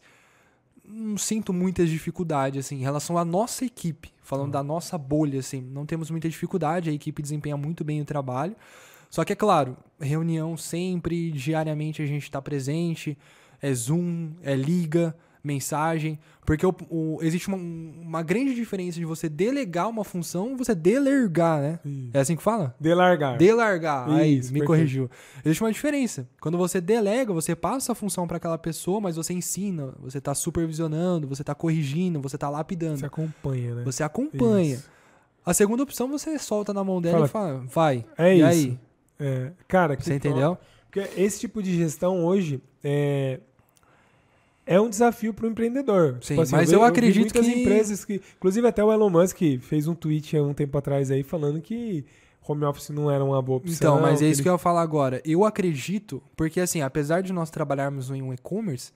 Não sinto muitas dificuldades, assim, em relação à nossa equipe, falando uhum. da nossa bolha, assim, não temos muita dificuldade, a equipe desempenha muito bem o trabalho. Só que é claro, reunião sempre, diariamente a gente está presente, é Zoom, é liga, mensagem. Porque o, o, existe uma, uma grande diferença de você delegar uma função e você delergar, né? Isso. É assim que fala? Delargar. Delargar. Isso, Aí, me perfeito. corrigiu. Existe uma diferença. Quando você delega, você passa a função para aquela pessoa, mas você ensina, você está supervisionando, você está corrigindo, você está lapidando. Você acompanha, né? Você acompanha. Isso. A segunda opção você solta na mão dela fala, e fala, vai. É e isso. aí? É, cara, você entendeu? Porque esse tipo de gestão hoje é, é um desafio para o empreendedor. Sim, tipo assim, mas eu, eu acredito muitas que... empresas que... Inclusive até o Elon Musk fez um tweet há um tempo atrás aí falando que home office não era uma boa opção. Então, mas é isso ele... que eu ia falar agora. Eu acredito, porque assim, apesar de nós trabalharmos em um e-commerce,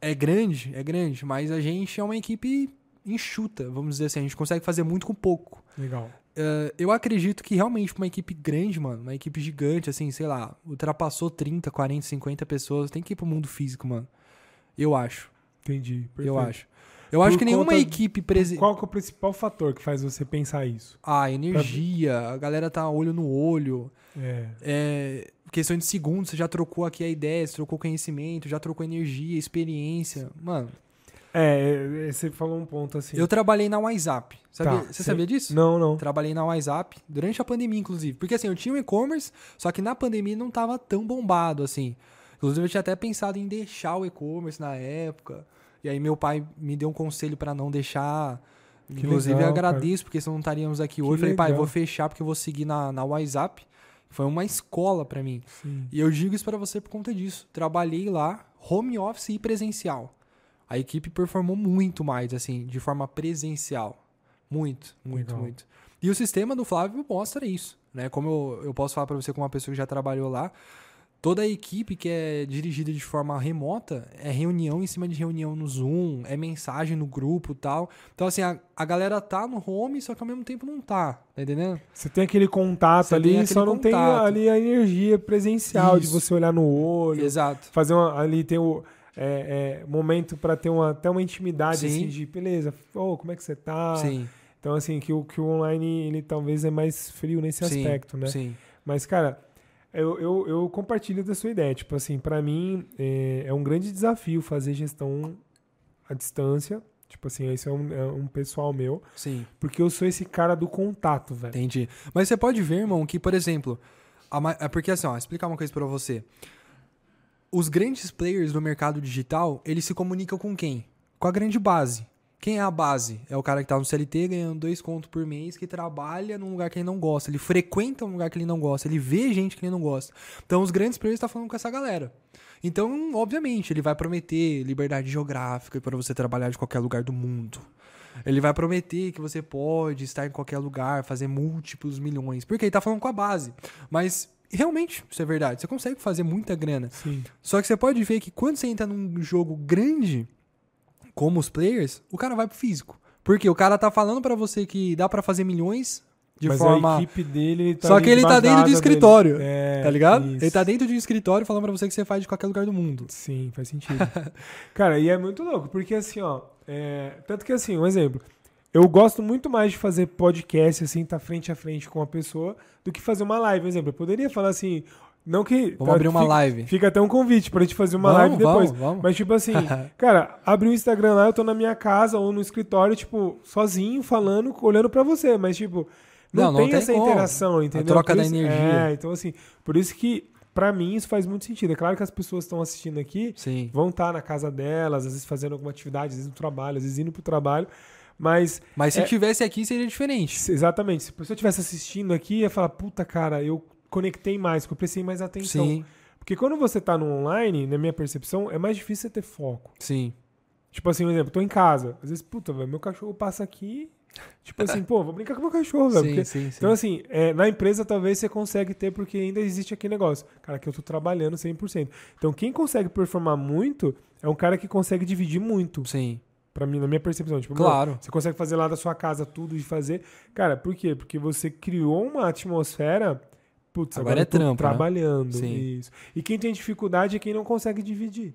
é grande, é grande, mas a gente é uma equipe enxuta, vamos dizer assim. A gente consegue fazer muito com pouco. Legal. Uh, eu acredito que realmente uma equipe grande, mano, uma equipe gigante, assim, sei lá, ultrapassou 30, 40, 50 pessoas, tem que ir pro mundo físico, mano. Eu acho. Entendi. Perfeito. Eu acho. Eu Por acho que nenhuma equipe presente. Qual que é o principal fator que faz você pensar isso? Ah, energia. A galera tá olho no olho. É. é. questão de segundos, você já trocou aqui a ideia, você trocou conhecimento, já trocou energia, experiência. Mano. É, é, você falou um ponto assim. Eu trabalhei na WhatsApp. Sabia, Tá, você cê- sabia disso? Não, não. Trabalhei na WhatsApp durante a pandemia, inclusive. Porque assim, eu tinha um e-commerce, só que na pandemia não tava tão bombado assim. Inclusive, eu tinha até pensado em deixar o e-commerce na época. E aí meu pai me deu um conselho pra não deixar. Que Inclusive, legal, eu agradeço, porque senão não estaríamos aqui hoje. Falei, pai, legal. vou fechar porque eu vou seguir na, na WhatsApp. Foi uma escola pra mim. Sim. E eu digo isso pra você por conta disso. Trabalhei lá, home office e presencial. A equipe performou muito mais, assim, de forma presencial. Muito, muito, Legal. muito. E o sistema do Flávio mostra isso, né? Como eu, eu posso falar pra você como uma pessoa que já trabalhou lá, toda a equipe que é dirigida de forma remota é reunião em cima de reunião no Zoom, é mensagem no grupo e tal. Então, assim, a, a galera tá no home, só que ao mesmo tempo não tá, tá entendendo? Você tem aquele contato Você ali, tem aquele só não tem contato. ali a energia presencial de Isso. você olhar no olho, Exato. fazer uma, ali tem o é, é, momento pra ter uma, até uma intimidade Sim. assim de beleza, oh, como é que você tá? Sim, Então assim que o que o online ele talvez é mais frio nesse sim, aspecto, né? sim. Mas cara, eu, eu, eu compartilho da sua ideia. Tipo assim, pra mim é, é um grande desafio fazer gestão à distância. Tipo assim, esse é um, é um pessoal meu. Sim. Porque eu sou esse cara do contato, velho. Entendi. Mas você pode ver, irmão, que, por exemplo, a é porque assim, ó, explicar uma coisa pra você. Os grandes players do mercado digital, eles se comunicam com quem? Com a grande base. Quem é a base? É o cara que tá no CLT ganhando dois contos por mês, que trabalha num lugar que ele não gosta. Ele frequenta um lugar que ele não gosta. Ele vê gente que ele não gosta. Então, os grandes players estão falando com essa galera. Então, obviamente, ele vai prometer liberdade geográfica para você trabalhar de qualquer lugar do mundo. Ele vai prometer que você pode estar em qualquer lugar, fazer múltiplos milhões. Porque ele tá falando com a base. Mas realmente, isso é verdade. Você consegue fazer muita grana. Sim. Só que você pode ver que quando você entra num jogo grande, como os players, o cara vai pro físico. Porque o cara tá falando pra você que dá pra fazer milhões de Mas forma. a equipe dele, ele tá Só que ele tá dentro do asa escritório. É, Tá ligado? isso. Ele tá dentro de um escritório falando pra você que você faz de qualquer lugar do mundo. Sim, faz sentido. [laughs] Cara, e é muito louco, porque assim, ó. é, Tanto que assim, um exemplo. Eu gosto muito mais de fazer podcast, assim, tá frente a frente com a pessoa, do que fazer uma live. Por exemplo, eu poderia falar assim. Não que. Vamos tá, abrir uma fica, live. Fica até um convite pra gente fazer uma Vamos, live depois. vamos, vamos. Mas, tipo assim, [laughs] cara, abre o Instagram lá, eu tô na minha casa ou no escritório, tipo, sozinho, falando, olhando pra você. Mas, tipo, não, Não, não tem, tem essa como. interação, entendeu? troca Por da isso- energia. É, então, assim, por isso que, pra mim, isso faz muito sentido. É claro que as pessoas estão assistindo aqui, Sim. vão estar na casa delas, às vezes fazendo alguma atividade, às vezes no trabalho, às vezes indo pro trabalho. Mas, Mas se É- tivesse aqui, seria diferente. exatamente, se a pessoa estivesse assistindo aqui, ia falar, puta, cara, eu conectei mais, porque eu prestei mais atenção. Sim, Porque quando você tá no online, na minha percepção, é mais difícil você ter foco. sim. Tipo assim, um exemplo, tô em casa. Às vezes, puta, velho, meu cachorro passa aqui. Tipo assim, pô, vou brincar com meu cachorro, velho. [laughs] Sim, porque- sim, sim. Então, assim, é, na empresa talvez você consegue ter, porque ainda existe aquele negócio. Cara, que eu tô trabalhando 100%. Então, quem consegue performar muito é um cara que consegue dividir muito. Sim. Pra mim, na minha percepção. Tipo, meu, Claro. você consegue fazer lá da sua casa tudo e fazer. Cara, por quê? Porque você criou uma atmosfera. Putz, Agora agora, é eu trampo, né? trabalhando. Sim. Isso. E quem tem dificuldade é quem não consegue dividir.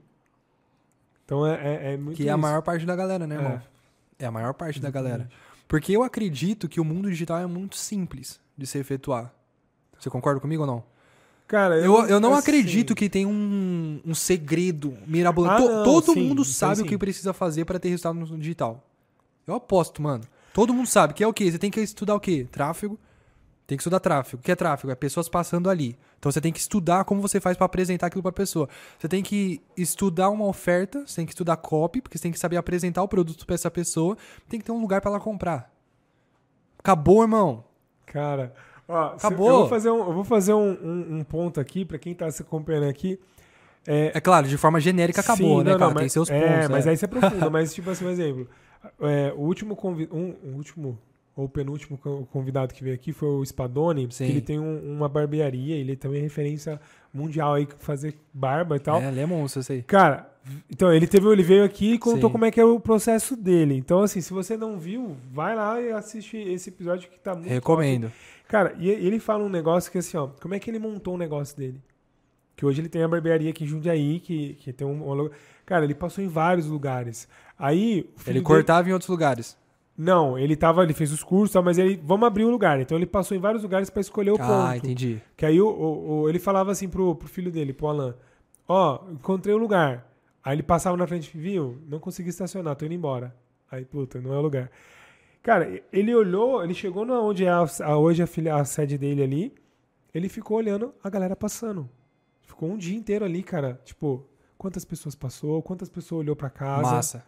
Então é, é, é muito Que é a isso. maior parte da galera, né, É. irmão? É a maior parte da Exatamente. galera. Porque eu acredito que o mundo digital é muito simples de se efetuar. Você concorda comigo ou não? Cara, Eu, eu não assim, acredito que tem um, um segredo mirabolante. Ah, todo sim, mundo sabe o que precisa fazer para ter resultado no digital. Eu aposto, mano. Todo mundo sabe que é o quê? Você tem que estudar o quê? Tráfego. Tem que estudar tráfego. O que é tráfego? É pessoas passando ali. Então você tem que estudar como você faz para apresentar aquilo para pessoa. Você tem que estudar uma oferta, você tem que estudar copy, porque você tem que saber apresentar o produto para essa pessoa. Tem que ter um lugar para ela comprar. Acabou, irmão. Cara, ó, se- Acabou. Eu vou fazer um, eu vou fazer um, um- um ponto aqui pra quem tá se acompanhando aqui. É, É claro, de forma genérica acabou, sim, né, não, cara? não, tem mas- seus é, pontos. mas é. aí você aprofunda. mas, tipo assim, um exemplo. É, o último convidado. Um, o último ou penúltimo co- convidado que veio aqui foi o Spadoni, Sim. que ele tem um- uma barbearia, ele também é referência mundial aí fazer barba e tal. É, ele é monstro, eu sei. Cara, então ele teve, ele veio aqui e contou Sim. como é que é o processo dele. Então, assim, se você não viu, vai lá e assiste esse episódio que tá muito top. Recomendo. Cara, e ele fala um negócio que assim, ó, como é que ele montou o negócio dele? Que hoje ele tem a barbearia aqui em Jundiaí, que, que tem um, um Cara, ele passou em vários lugares. Aí. o Ele dele- cortava em outros lugares. Não, ele tava, ele fez os cursos, mas ele, vamos abrir o lugar. Então ele passou em vários lugares pra escolher o ponto. Ah, entendi. Que aí o, o- o- ele falava assim pro, pro filho dele, pro Alan, ó, encontrei o lugar. Aí ele passava na frente, viu? Não consegui estacionar, tô indo embora. Aí, puta, não é o lugar. Cara, ele olhou, ele chegou na onde é a, a- hoje a, filha, a sede dele ali, ele ficou olhando a galera passando. Ficou um dia inteiro ali, cara. Tipo, quantas pessoas passou, quantas pessoas olhou pra casa. Massa.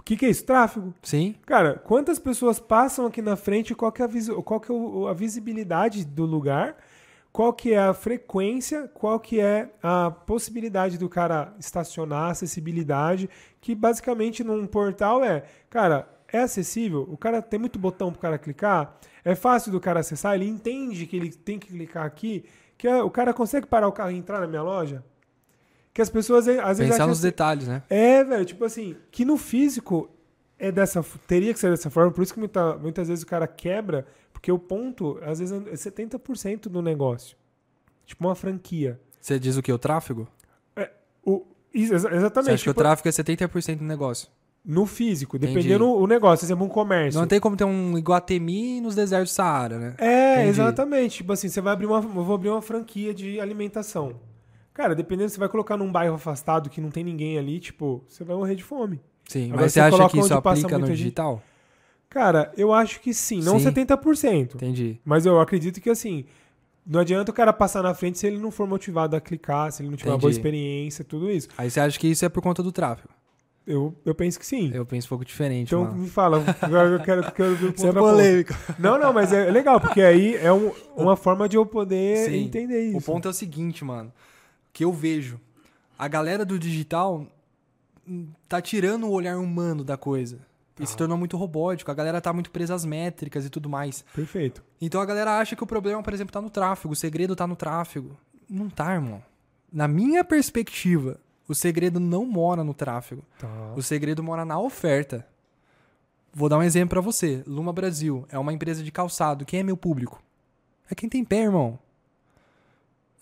O que, que é isso? Tráfego. Sim? Cara, quantas pessoas passam aqui na frente? Qual que é a, visi- qual que é o- a visibilidade do lugar? Qual que é a frequência? Qual que é a possibilidade do cara estacionar, acessibilidade? Que basicamente num portal é, cara, é acessível? O cara tem muito botão pro cara clicar? É fácil do cara acessar? Ele entende que ele tem que clicar aqui? Que é- o cara consegue parar o carro e entrar na minha loja? Que as pessoas às vezes Pensar nos assim- detalhes, né? é, velho, tipo assim, que no físico é dessa, teria que ser dessa forma, por isso que muita- muitas vezes o cara quebra, porque o ponto, às vezes, é 70% do negócio. Tipo uma franquia. Você diz o que? O tráfego? O, isso, exa- Você exatamente. acha que o tipo, tráfego é 70% do negócio? no físico, Entendi. dependendo o negócio, por exemplo, um comércio. Não tem como ter um Iguatemi nos desertos do Saara, né? É, Entendi. exatamente. Tipo assim, você vai abrir uma, eu vou abrir uma franquia de alimentação. Cara, dependendo, você vai colocar num bairro afastado que não tem ninguém ali, tipo, você vai morrer de fome. Sim, Agora mas você acha que isso aplica no muita gente. digital? Cara, eu acho que sim, não Sim. 70%. Entendi. Mas eu acredito que assim, não adianta o cara passar na frente se ele não for motivado a clicar, se ele não tiver uma boa Entendi. experiência, tudo isso. Aí você acha que isso é por conta do tráfego? Eu, eu penso que sim. Eu penso um pouco diferente, então mano. me fala, agora eu quero, quero ver o Isso é polêmico. Não, não, mas é legal, porque aí é um- uma forma de eu poder Sim. entender isso. O ponto é o seguinte, mano. Que eu vejo. A galera do digital hum, tá tirando o olhar humano da coisa. E se Tá. tornou muito robótico. A galera tá muito presa às métricas e tudo mais. Perfeito. Então a galera acha que o problema, por exemplo, tá no tráfego. O segredo tá no tráfego. Não tá, irmão. Na minha perspectiva, o segredo não mora no tráfego. Tá. O segredo mora na oferta. Vou dar um exemplo pra você. Luma Brasil é uma empresa de calçado. Quem é meu público? É quem tem pé, irmão.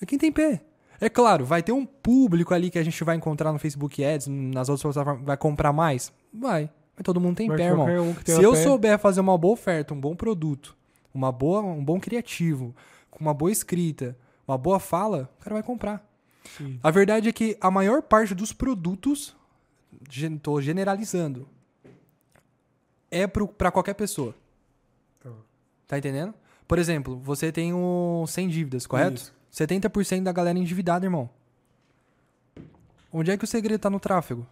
É quem tem pé. É claro, vai ter um público ali que a gente vai encontrar no Facebook Ads, nas outras plataformas, vai comprar mais? Vai. Mas todo mundo tem Mas pé, irmão. um tenha Se eu pé- souber fazer uma boa oferta, um bom produto, uma boa, um bom criativo, com uma boa escrita, uma boa fala, o cara vai comprar. Sim. A verdade é que a maior parte dos produtos, tô generalizando, é para qualquer pessoa. Tá. Tá entendendo? Por exemplo, você tem o sem dívidas, correto? Isso. 70% da galera endividada, irmão. Onde é que o segredo tá no tráfego?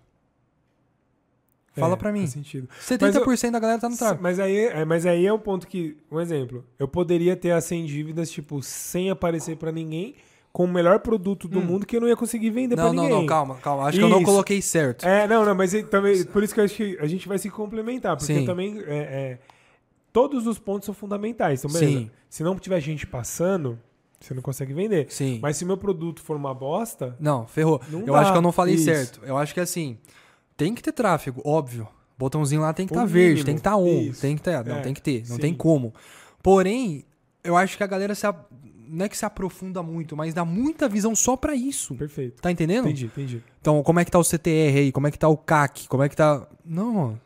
Fala É, pra mim. Faz sentido. 70% da galera tá no tráfego. Mas aí, é, mas aí é um ponto que, um exemplo, eu poderia ter as 100 dívidas, tipo, sem aparecer pra ninguém, com o melhor produto do Hum. mundo que eu não ia conseguir vender Não, pra não, ninguém. não, calma, calma. Acho que eu não Isso. coloquei certo. É, não, não, mas também, por isso que eu acho que a gente vai se complementar, porque também é, é, todos os pontos são fundamentais. Então, beleza. Sim. Se não tiver gente passando, você não consegue vender. Sim. Mas se meu produto for uma bosta, Não, ferrou. Não eu dá. acho que eu não falei Isso. certo. Eu acho que assim, tem que ter tráfego, óbvio. Botãozinho lá tem que estar tá verde, tem que estar tá on, Isso. tem que ter, não É, tem que ter, não sim. tem como. Porém, eu acho que a galera se não é que se aprofunda muito, mas dá muita visão só pra isso. perfeito. Tá entendendo? Entendi, entendi. Então, como é que tá o CTR aí? Como é que tá o CAC? Como é que tá Não, mano.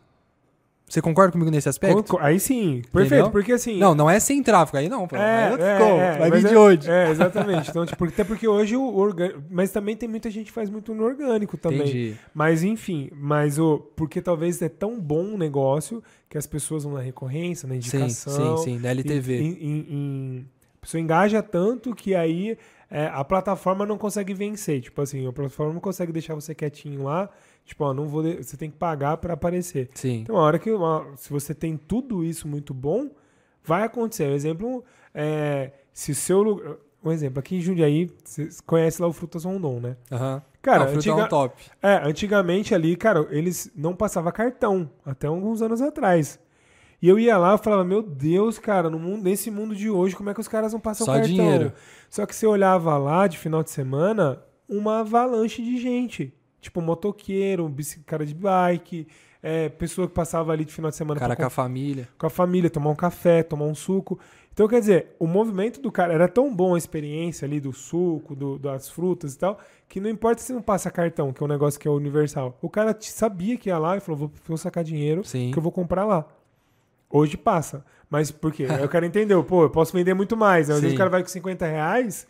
Você concorda comigo nesse aspecto? Conco- Aí sim, perfeito, Entendeu? porque assim. Não, não é sem tráfego aí não, pô. É, Aí eu é, como, é, vai vir de é- hoje. É, exatamente. Então, tipo, até porque hoje o orgânico. Mas também tem muita gente que faz muito no orgânico também. Entendi. Mas enfim, mas o. Porque talvez é tão bom o negócio que as pessoas vão na recorrência, na Sim, indicação. sim, sim, da LTV. Em, em- em- a pessoa engaja tanto que aí é, a plataforma não consegue vencer. Tipo assim, a plataforma não consegue deixar você quietinho lá. Tipo, ó, não vou. Você tem que pagar pra aparecer. Sim. Então, a hora que. uma- se você tem tudo isso muito bom, vai acontecer. Um exemplo, é, se seu lugar. Um exemplo, aqui em Jundiaí, você conhece lá o Frutas Rondon, né? Aham. Cara, Não, o fruta é antiga- top. é, antigamente ali, cara, eles não passavam cartão, até alguns anos atrás. E eu ia lá e falava, meu Deus, cara, no mundo, nesse mundo de hoje, como é que os caras não passam Só cartão? dinheiro. Só que você olhava lá de final de semana, uma avalanche de gente. Tipo, motoqueiro, cara de bike, é, pessoa que passava ali de final de semana Cara com a família. com a família, tomar um café, tomar um suco. Então, quer dizer, o movimento do cara era tão bom a experiência ali do suco, do- das frutas e tal, que não importa se não passa cartão, que é um negócio que é universal. O cara te- sabia que ia lá e falou: vou, vou sacar dinheiro Sim. que eu vou comprar lá. Hoje passa. Mas por quê? Aí o cara entendeu, pô, eu posso vender muito mais. Né? Às vezes Sim. o cara vai com 50 reais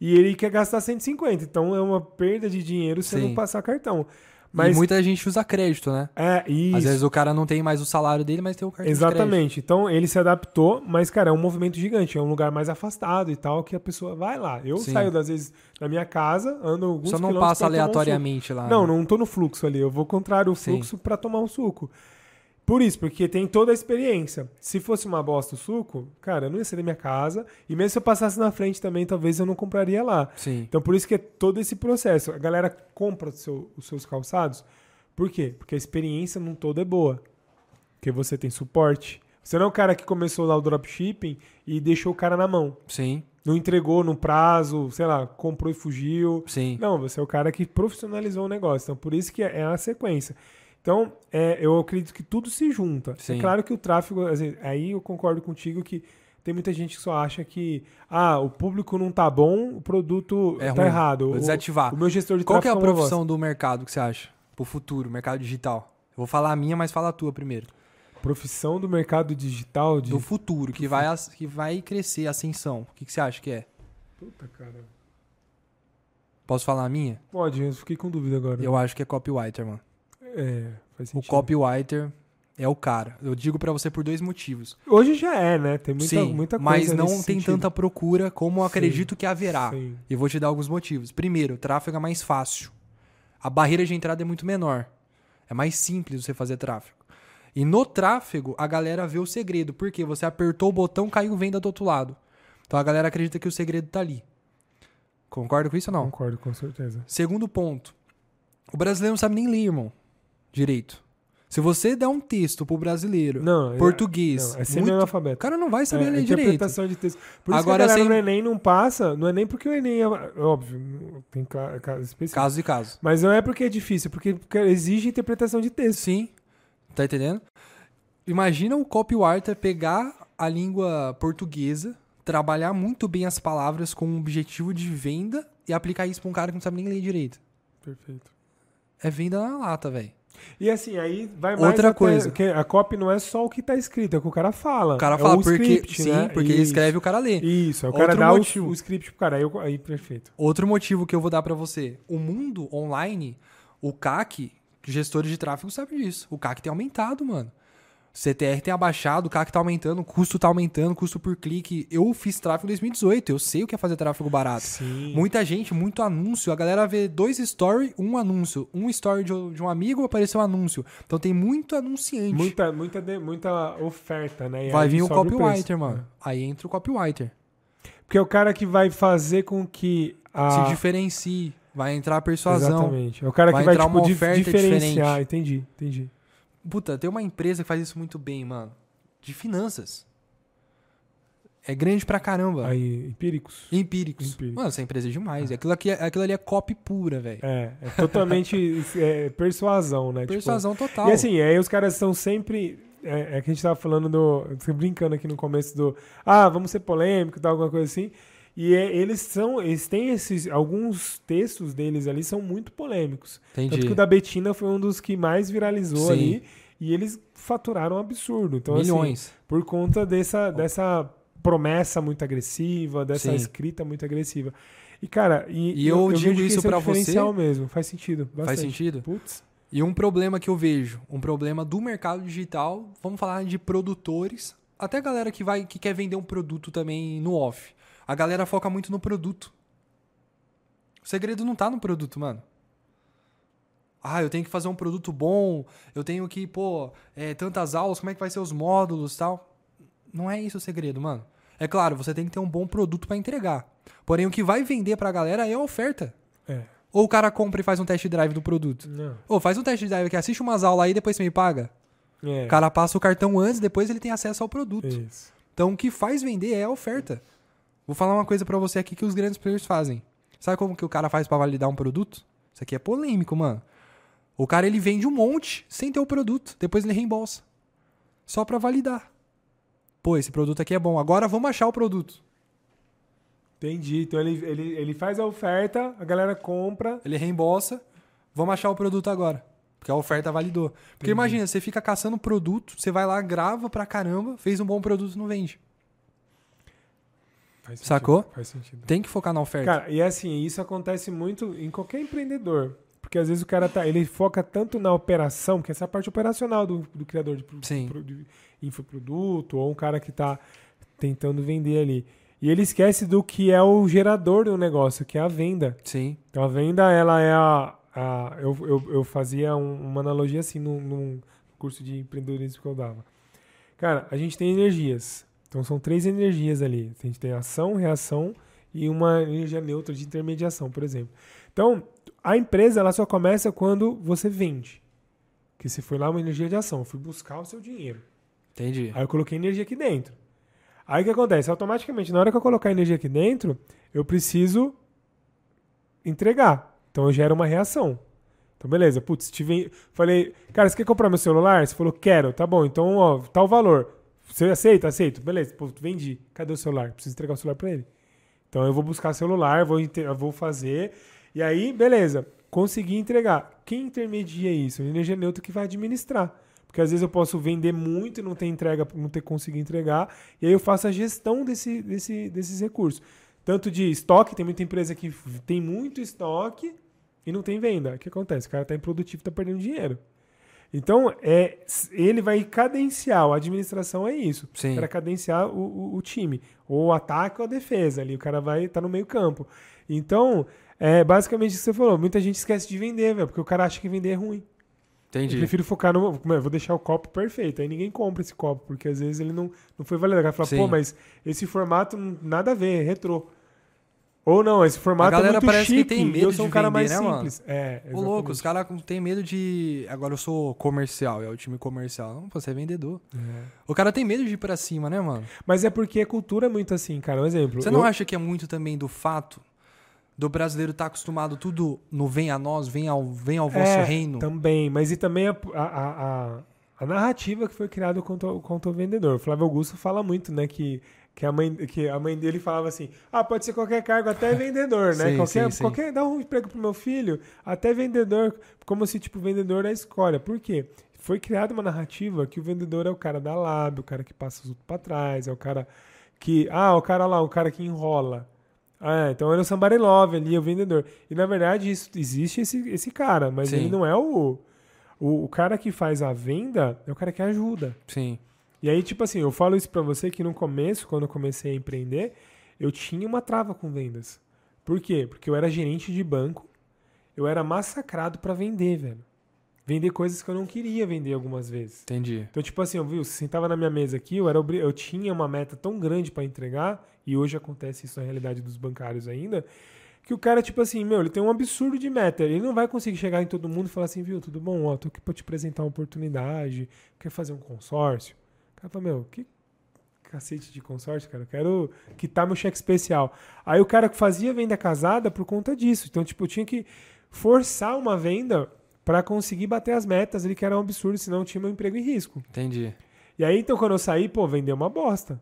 e ele quer gastar 150. Então é uma perda de dinheiro se não passar cartão. Mas Mas muita gente usa crédito, né? é isso. Às vezes o cara não tem mais o salário dele, mas tem o cartão. Exatamente. Então ele se adaptou, mas, cara, é um movimento gigante. É um lugar mais afastado e tal, que a pessoa vai lá. Eu Sim. saio, às vezes, da minha casa, ando alguns Só não passa aleatoriamente lá. Não, né? não tô no fluxo ali. Eu vou contrário o fluxo pra tomar um suco. Por isso, porque tem toda a experiência. Se fosse uma bosta o suco, cara, eu não ia ser da minha casa. E mesmo se eu passasse na frente também, talvez eu não compraria lá. Sim. Então, por isso que é todo esse processo. A galera compra seu- os seus calçados. Por quê? Porque a experiência num todo é boa. Porque você tem suporte. Você não é o cara que começou lá o dropshipping e deixou o cara na mão. Sim. Não entregou no prazo, sei lá, comprou e fugiu. Sim. Não, você é o cara que profissionalizou o negócio. Então, por isso que é a sequência. Então, é, eu acredito que tudo se junta. Sim. É claro que o tráfego, vezes, aí eu concordo contigo que tem muita gente que só acha que ah, o público não tá bom, o produto É tá ruim. errado. Vou O- desativar. O, meu gestor de Qual que é a bosta. profissão do mercado que você acha? Pro futuro, mercado digital. Eu vou falar a minha, mas fala a tua primeiro. Profissão do mercado digital de. Do futuro, que vai, que vai crescer, ascensão. O que, que você acha que é? Puta, cara. Posso falar a minha? Pode, eu fiquei com dúvida agora. Eu acho que é copywriter, mano. É, faz O sentido. copywriter é o cara. Eu digo pra você por dois motivos. Hoje já é, né? Tem muita, Sim, muita coisa. mas não tem sentido. tanta procura como eu Sim, acredito que haverá. Sim. E vou te dar alguns motivos. Primeiro, o tráfego é mais fácil. A barreira de entrada é muito menor. É mais simples você fazer tráfego. E no tráfego, a galera vê o segredo. Porque você apertou o botão, caiu venda do outro lado. Então a galera acredita que o segredo tá ali. Concorda com isso ou não? Concordo, com certeza. Segundo ponto. O brasileiro não sabe nem ler, irmão. Direito. Se você der um texto pro brasileiro, Não, é- português, Não, é semi-analfabeto. o cara não vai saber É, ler direito. interpretação de texto. Por isso Agora, que a sem- no Enem não passa, não é nem porque o Enem é. Óbvio, tem ca- casos específicos. Caso e caso. Mas não é porque é difícil, porque porque exige interpretação de texto. Sim. Tá entendendo? Imagina o copywriter pegar a língua portuguesa, trabalhar muito bem as palavras com um objetivo de venda e aplicar isso pra um cara que não sabe nem ler direito. Perfeito. É venda na lata, velho. E assim, aí vai mais. Outra até- coisa. que a copy não é só o que tá escrito, é o que o cara fala. O cara É fala o porque. script, sim, né? porque ele Isso. escreve o cara lê. Isso, o Outro cara dá o, motivo. o script pro cara. Aí, eu- aí perfeito. Outro motivo que eu vou dar pra você. O mundo online, o CAC, gestores de tráfego sabem disso. O CAC tem aumentado, mano. O CTR tem abaixado, o CAC tá aumentando, o custo tá aumentando, o custo por clique. Eu fiz tráfego em 2018, eu sei o que é fazer tráfego barato. Sim. Muita gente, muito anúncio. A galera vê dois story, um anúncio. Um story de, um amigo apareceu um anúncio. Então tem muito anunciante. Muita, muita, de- muita oferta, né? E Vai vir o copywriter, preço. mano. Aí entra o copywriter. Porque é o cara que vai fazer com que a. Se diferencie. Vai entrar a persuasão. Exatamente. É o cara que vai, tipo, uma dif- oferta diferenciar. Entendi, entendi. Puta, tem uma empresa que faz isso muito bem, mano. De finanças. É grande pra caramba. Aí, empíricos. Empíricos. Empíricos. Mano, essa empresa é demais. Aquilo, aqui, é- aquilo ali é copy pura, velho. É, é totalmente [laughs] é, persuasão, né? Tipo, Persuasão total. E assim, aí os caras são sempre. É, é que a gente tava falando do. brincando aqui no começo do. Ah, vamos ser polêmico e tal, alguma coisa assim. E é- eles são. Eles têm esses. Alguns textos deles ali são muito polêmicos. Entendi. Tanto que o da Betina foi um dos que mais viralizou Sim. ali. E eles faturaram um absurdo. Então, assim, Milhões. por conta dessa, dessa promessa muito agressiva, dessa Sim. escrita muito agressiva. E, cara, e, E eu vejo digo isso esse é você- mesmo. Faz sentido. Faz bastante. sentido? Putz. E um problema que eu vejo, um problema do mercado digital, vamos falar de produtores, até a galera que vai que quer vender um produto também no off. A galera foca muito no produto. O segredo não tá no produto, mano. Ah, eu tenho que fazer um produto bom, eu tenho que, pô, é, tantas aulas, como é que vai ser os módulos tal. Não é isso o segredo, mano. É claro, você tem que ter um bom produto pra entregar. Porém, o que vai vender pra galera é a oferta. É. Ou o cara compra e faz um test drive do produto. Não. Ô, faz um test drive aqui, assiste umas aulas aí, depois você me paga. É. O cara passa o cartão antes, depois ele tem acesso ao produto. Isso. Então o que faz vender é a oferta. Vou falar uma coisa pra você aqui que os grandes players fazem. Sabe como que o cara faz pra validar um produto? Isso aqui é polêmico, mano. O cara ele vende um monte sem ter o produto, depois ele reembolsa. Só pra validar. Pô, esse produto aqui é bom. Agora vamos achar o produto. Entendi. Então ele, ele, ele faz a oferta, a galera compra. Ele reembolsa. Vamos achar o produto agora. Porque a oferta validou. Porque Entendi. imagina, você fica caçando produto, você vai lá, grava pra caramba, fez um bom produto não vende. Faz sentido, Sacou? Faz sentido. Tem que focar na oferta. Cara, e assim, isso acontece muito em qualquer empreendedor. Porque às vezes o cara tá, ele foca tanto na operação, que essa é a parte operacional do, do criador de, Sim. pro- de infoproduto, ou um cara que tá tentando vender ali. E ele esquece do que é o gerador do negócio, que é a venda. Sim. Então a venda, ela é a. a- eu, eu, eu fazia um- uma analogia assim num, num curso de empreendedorismo que eu dava. Cara, a gente tem energias. Então são três energias ali. A gente tem ação, reação e uma energia neutra de intermediação, por exemplo. Então, a empresa ela só começa quando você vende. Que se foi lá uma energia de ação, eu fui buscar o seu dinheiro. Entendi. Aí eu coloquei energia aqui dentro. Aí o que acontece? Automaticamente, na hora que eu colocar energia aqui dentro, eu preciso entregar. Então eu gero uma reação. Então, beleza. Putz, te ven- falei, cara, você quer comprar meu celular? Você falou, quero. Tá bom, então, ó, tal valor. Você aceita? Aceito. Beleza, pô, vendi. Cadê o celular? Preciso entregar o celular pra ele. Então eu vou buscar celular, vou, vou fazer. E aí, beleza. Consegui entregar. Quem intermedia isso? A energia neutra que vai administrar. Porque às vezes eu posso vender muito e não ter entrega, não ter conseguido entregar. E aí eu faço a gestão desse, desse, desses recursos. Tanto de estoque, tem muita empresa que tem muito estoque e não tem venda. O que acontece? O cara está improdutivo, está perdendo dinheiro. Então, é, ele vai cadenciar, a administração é isso. Sim. Cara cadenciar o, o, o time. Ou o ataque ou a defesa ali. O cara vai estar no meio campo. Então, é basicamente isso que você falou. Muita gente esquece de vender, velho, porque o cara acha que vender é ruim. Eu Entendi. prefiro focar no. é, Vou deixar o copo perfeito. Aí ninguém compra esse copo, porque às vezes ele não, não foi validado. O cara fala, Sim. pô, mas esse formato não- nada a ver, é retrô. Ou não, esse formato A galera é muito parece que chique. tem medo eu sou um de cara vender, mais né, mano? simples. É, Ô, louco, os caras têm medo de. Agora eu sou comercial, é o time comercial. Não, você é vendedor. É. O cara tem medo de ir pra cima, né, mano? Mas é porque a cultura é muito assim, cara. Um exemplo. Você não eu- acha que é muito também do fato do brasileiro estar acostumado tudo no vem a nós, vem ao, vem ao vosso É, reino? Também, mas e também a, a, a, a- a narrativa que foi criada contra, o- contra o vendedor. O Flávio Augusto fala muito, né, que, que, a mãe, que a mãe dele falava assim, ah, pode ser qualquer cargo, até vendedor, né? Sim, qualquer, sim, qualquer, dá um emprego pro meu filho, até vendedor, como se, tipo, vendedor é escolha. Por quê? Foi criada uma narrativa que o vendedor é o cara da lábio, o cara que passa os outros pra trás, é o cara que, ah, o cara lá, o cara que enrola. Ah, então ele é o somebody love ali, é o vendedor. E na verdade isso, existe esse, esse cara, mas Sim. ele não é o, o. O cara que faz a venda é o cara que ajuda. Sim. E aí, tipo assim, eu falo isso pra você que no começo, quando eu comecei a empreender, eu tinha uma trava com vendas. Por quê? Porque eu era gerente de banco, eu era massacrado pra vender, velho. Vender coisas que eu não queria vender algumas vezes. Entendi. Então, tipo assim, eu, viu, você sentava na minha mesa aqui, eu, era eu tinha uma meta tão grande pra entregar, e hoje acontece isso na realidade dos bancários ainda, que o cara, tipo assim, meu, ele tem um absurdo de meta. Ele não vai conseguir chegar em todo mundo e falar assim, viu, tudo bom, ó, tô aqui pra te apresentar uma oportunidade, quer fazer um consórcio? O cara fala, meu, que cacete de consórcio, cara, eu quero quitar meu cheque especial. Aí o cara fazia venda casada por conta disso. Então, tipo, eu tinha que forçar uma venda pra conseguir bater as metas ali, que era um absurdo, senão tinha meu emprego em risco. Entendi. E aí, então, quando eu saí, pô, vendeu uma bosta.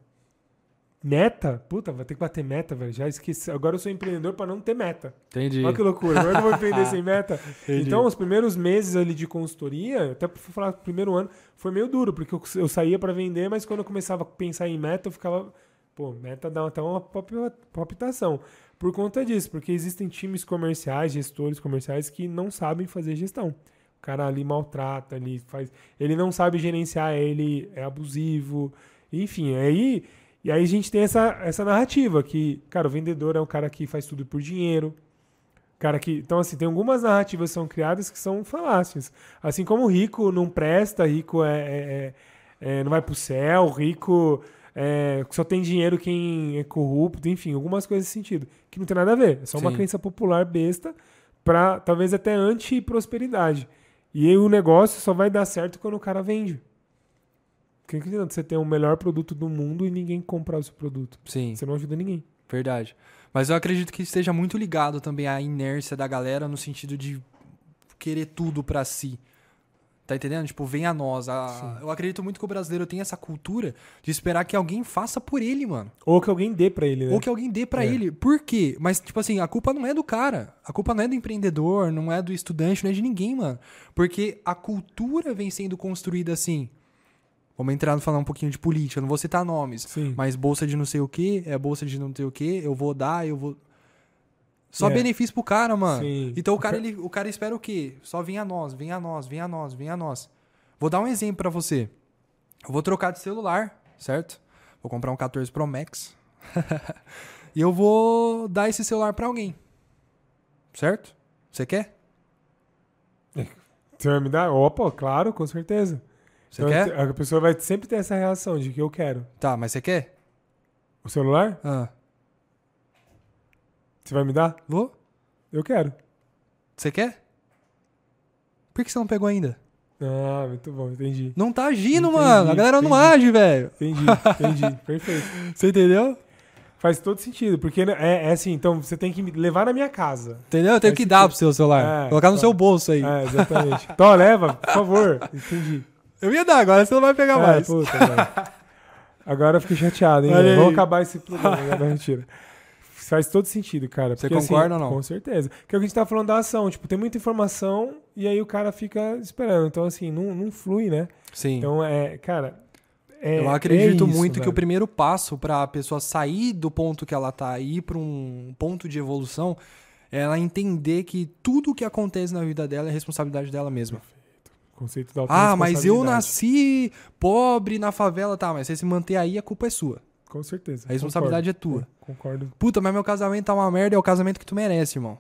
Meta? Puta, vai ter que bater meta, velho. Já esqueci. Agora eu sou empreendedor pra não ter meta. Entendi. Olha que loucura. Agora eu não vou empreender [laughs] sem meta. Entendi. Então, os primeiros meses ali de consultoria, até pra falar que o primeiro ano, foi meio duro, porque eu, eu saía pra vender, mas quando eu começava a pensar em meta, eu ficava. Pô, meta dá até uma palpi- palpitação. Por conta disso, porque existem times comerciais, gestores comerciais que não sabem fazer gestão. O cara ali maltrata, ali faz. Ele não sabe gerenciar, ele é abusivo. Enfim, aí. E aí a gente tem essa, essa narrativa que, cara, o vendedor é um cara que faz tudo por dinheiro. Cara que. Então, assim, tem algumas narrativas que são criadas que são falácias. Assim como rico não presta, rico é, é- é- não vai pro céu, rico é, só tem dinheiro quem é corrupto, enfim, algumas coisas nesse sentido. Que não tem nada a ver. É só uma Sim. crença popular besta pra talvez até anti-prosperidade. E aí o negócio só vai dar certo quando o cara vende. Porque que adianta você ter o melhor produto do mundo e ninguém comprar o seu produto? Sim, Você não ajuda ninguém. verdade. Mas eu acredito que esteja muito ligado também à inércia da galera no sentido de querer tudo pra si. Tá entendendo? Tipo, vem a nós. A- eu acredito muito que o brasileiro tem essa cultura de esperar que alguém faça por ele, mano. Ou que alguém dê pra ele, né? Ou que alguém dê pra É. ele. Por quê? Mas, tipo assim, a culpa não é do cara. A culpa não é do empreendedor, não é do estudante, não é de ninguém, mano. Porque a cultura vem sendo construída assim. Vamos entrar no falar um pouquinho de política, não vou citar nomes. Sim. Mas bolsa de não sei o que, é bolsa de não sei o que, eu vou dar, eu vou. Só É. benefício pro cara, mano. Sim. Então o cara, ele, o cara espera o quê? Só vem a nós, vem a nós, vem a nós, vem a nós. Vou dar um exemplo pra você. Eu vou trocar de celular, certo? Vou comprar um 14 Pro Max. [laughs] e eu vou dar esse celular pra alguém. Certo? Você quer? [laughs] Você vai me dar? Opa, claro, com certeza. Você Então, quer? A pessoa vai sempre ter essa reação de que eu quero. Tá, mas você quer? O celular? Ah, Você vai me dar? vou? Eu quero. Você quer? Por que você não pegou ainda? Ah, muito bom, entendi. Não tá agindo, Entendi, mano. A galera não entendi. age, velho. Entendi, [laughs] entendi. Perfeito. Você entendeu? Faz todo sentido, porque é, é assim, então você tem que me levar na minha casa. Entendeu? Eu tenho Faz que dar sentido. pro seu celular. É, Colocar no tá. seu bolso aí. É, exatamente. Então, leva, por favor. [laughs] Entendi. Eu ia dar, agora você não vai pegar É, mais. puta, velho. [laughs] Agora eu fiquei chateado, hein? Velho? Vamos acabar esse programa? Não, mentira. Faz todo sentido, cara. Você porque, assim, concorda ou não? Com certeza. Que é o que a gente tá falando da ação. Tipo, tem muita informação e aí o cara fica esperando. Então, assim, não, não flui, né? Sim. Então, é, cara. é- eu acredito é isso, muito que o velho. primeiro passo pra pessoa sair do ponto que ela tá e ir pra um ponto de evolução é ela entender que tudo que acontece na vida dela é responsabilidade dela mesma. Conceito da Ah, mas eu nasci pobre na favela, tá, mas você se manter aí, a culpa é sua. Com certeza. A responsabilidade concordo. é tua. Concordo. Puta, mas meu casamento tá uma merda, é o casamento que tu merece, irmão.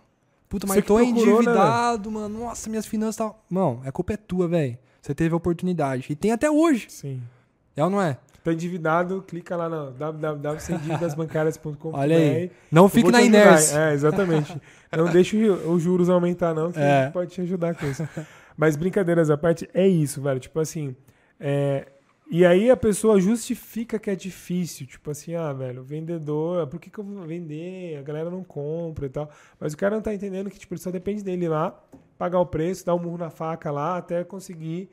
Puta, mas tô procurou, né, endividado, mano. Nossa, minhas finanças tá. Mano, a culpa é tua, velho. Você teve a oportunidade. E tem até hoje. Sim. É ou não é? Tá endividado, clica lá no www.semdividasbancarias.com.br. Olha aí. Não fique na inércia. É, exatamente. Não deixe os juros aumentar, não, que [laughs] É. pode te ajudar com isso. Mas brincadeiras à parte, é isso, velho. Tipo assim. é, E aí a pessoa justifica que é difícil. Tipo assim, ah, velho, vendedor, por que, que eu vou vender? A galera não compra e tal. Mas o cara não tá entendendo que, tipo, ele só depende dele lá, pagar o preço, dar um murro na faca lá, até conseguir.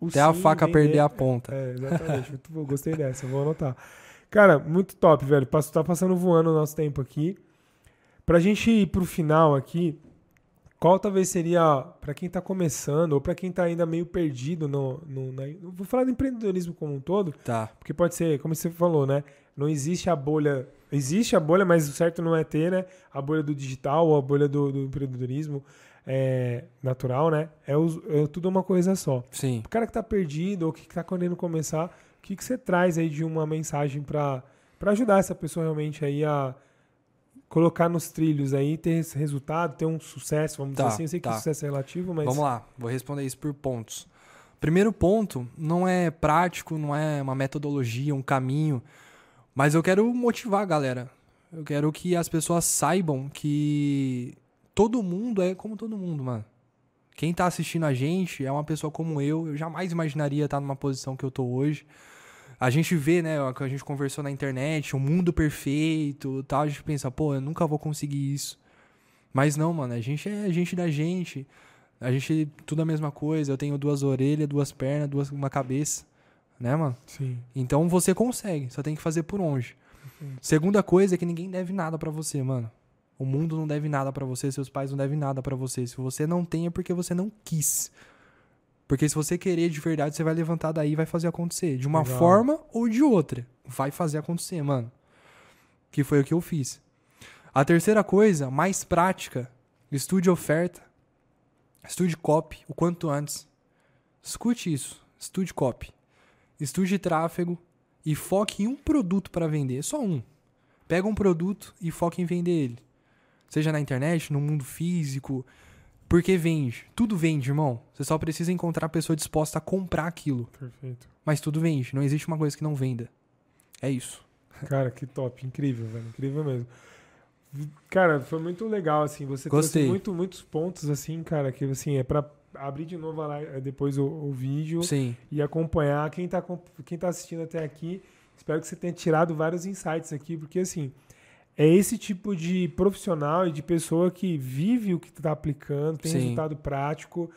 O Até a sim faca vender. perder a ponta. É, exatamente. Muito bom. Gostei dessa, vou anotar. Cara, muito top, velho. Tá passando voando o nosso tempo aqui. Pra gente ir pro final aqui, qual talvez seria, pra quem tá começando, ou pra quem tá ainda meio perdido no. no na- vou falar do empreendedorismo como um todo, Tá. porque pode ser, como você falou, né? Não existe a bolha. Existe a bolha, mas o certo não é ter, né? A bolha do digital ou a bolha do, do empreendedorismo é, natural, né? É, é tudo uma coisa só. Sim. O cara que tá perdido ou que tá querendo começar, o que, que você traz aí de uma mensagem pra ajudar essa pessoa realmente aí a colocar nos trilhos aí, ter esse resultado, ter um sucesso, vamos Tá, dizer assim. Eu sei que tá. sucesso é relativo, mas. Vamos lá, vou responder isso por pontos. Primeiro ponto, não é prático, não é uma metodologia, um caminho, mas eu quero motivar a galera. Eu quero que as pessoas saibam que todo mundo é como todo mundo, mano. Quem tá assistindo a gente é uma pessoa como eu. Eu jamais imaginaria estar numa posição que eu tô hoje. A gente vê, né, o que a gente conversou na internet, um mundo perfeito, tal. A gente pensa, pô, eu nunca vou conseguir isso. Mas não, mano, a gente é gente da gente. A gente, tudo a mesma coisa. Eu tenho duas orelhas, duas pernas, duas, uma cabeça. Né, mano? Sim. Então você consegue, só tem que fazer por onde. Segunda coisa é que ninguém deve nada pra você, mano. O mundo não deve nada pra você, seus pais não devem nada pra você. Se você não tem é porque você não quis. Porque se você querer de verdade, você vai levantar daí e vai fazer acontecer. De uma Legal. forma ou de outra. Vai fazer acontecer, mano. Que foi o que eu fiz. A terceira coisa, mais prática, estude oferta, estude copy o quanto antes. Escute isso, estude copy. Estude tráfego e foque em um produto para vender, só um. Pega um produto e foque em vender ele. Seja na internet, no mundo físico, porque vende. Tudo vende, irmão. Você só precisa encontrar a pessoa disposta a comprar aquilo. Perfeito. Mas tudo vende, não existe uma coisa que não venda. É isso. [laughs] Cara, que top. Incrível, velho. Incrível mesmo. Cara, foi muito legal, assim. Você Gostei. trouxe muito, muitos pontos, assim, cara, que assim, é pra abrir de novo a live- depois o, o vídeo. Sim. e acompanhar quem está quem tá assistindo até aqui. Espero que você tenha tirado vários insights aqui, porque assim, é esse tipo de profissional e de pessoa que vive o que está aplicando, tem Sim. resultado prático.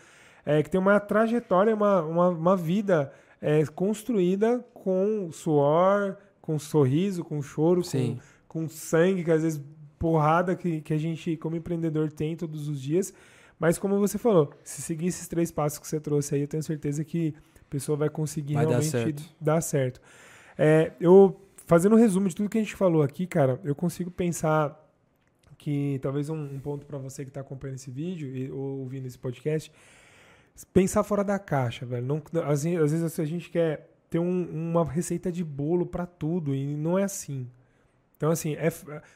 é, que tem uma trajetória, uma, uma, uma vida é, construída com suor, com sorriso, com choro, com, com sangue, que às vezes porrada que, que a gente, como empreendedor, tem todos os dias. Mas como você falou, se seguir esses três passos que você trouxe aí, eu tenho certeza que a pessoa vai conseguir vai realmente dar certo. Dar certo. É, eu, fazendo um resumo de tudo que a gente falou aqui, cara, eu consigo pensar que talvez um, um ponto para você que está acompanhando esse vídeo e, ou ouvindo esse podcast, pensar fora da caixa, velho. Não, às, às vezes a gente quer ter um, uma receita de bolo para tudo e não é assim. Então, assim, é,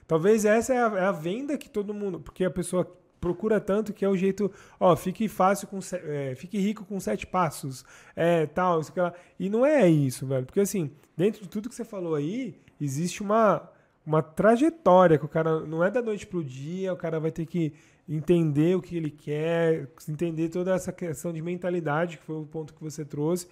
talvez essa é a, é a, venda que todo mundo. Porque a pessoa procura tanto que é o jeito. Ó, fique fácil com. É, fique rico com sete passos. É, tal, isso, aquela. E não é isso, velho. Porque, assim, dentro de tudo que você falou aí, existe uma, uma trajetória que o cara. Não é da noite pro dia, o cara vai ter que entender o que ele quer, entender toda essa questão de mentalidade, que foi o ponto que você trouxe.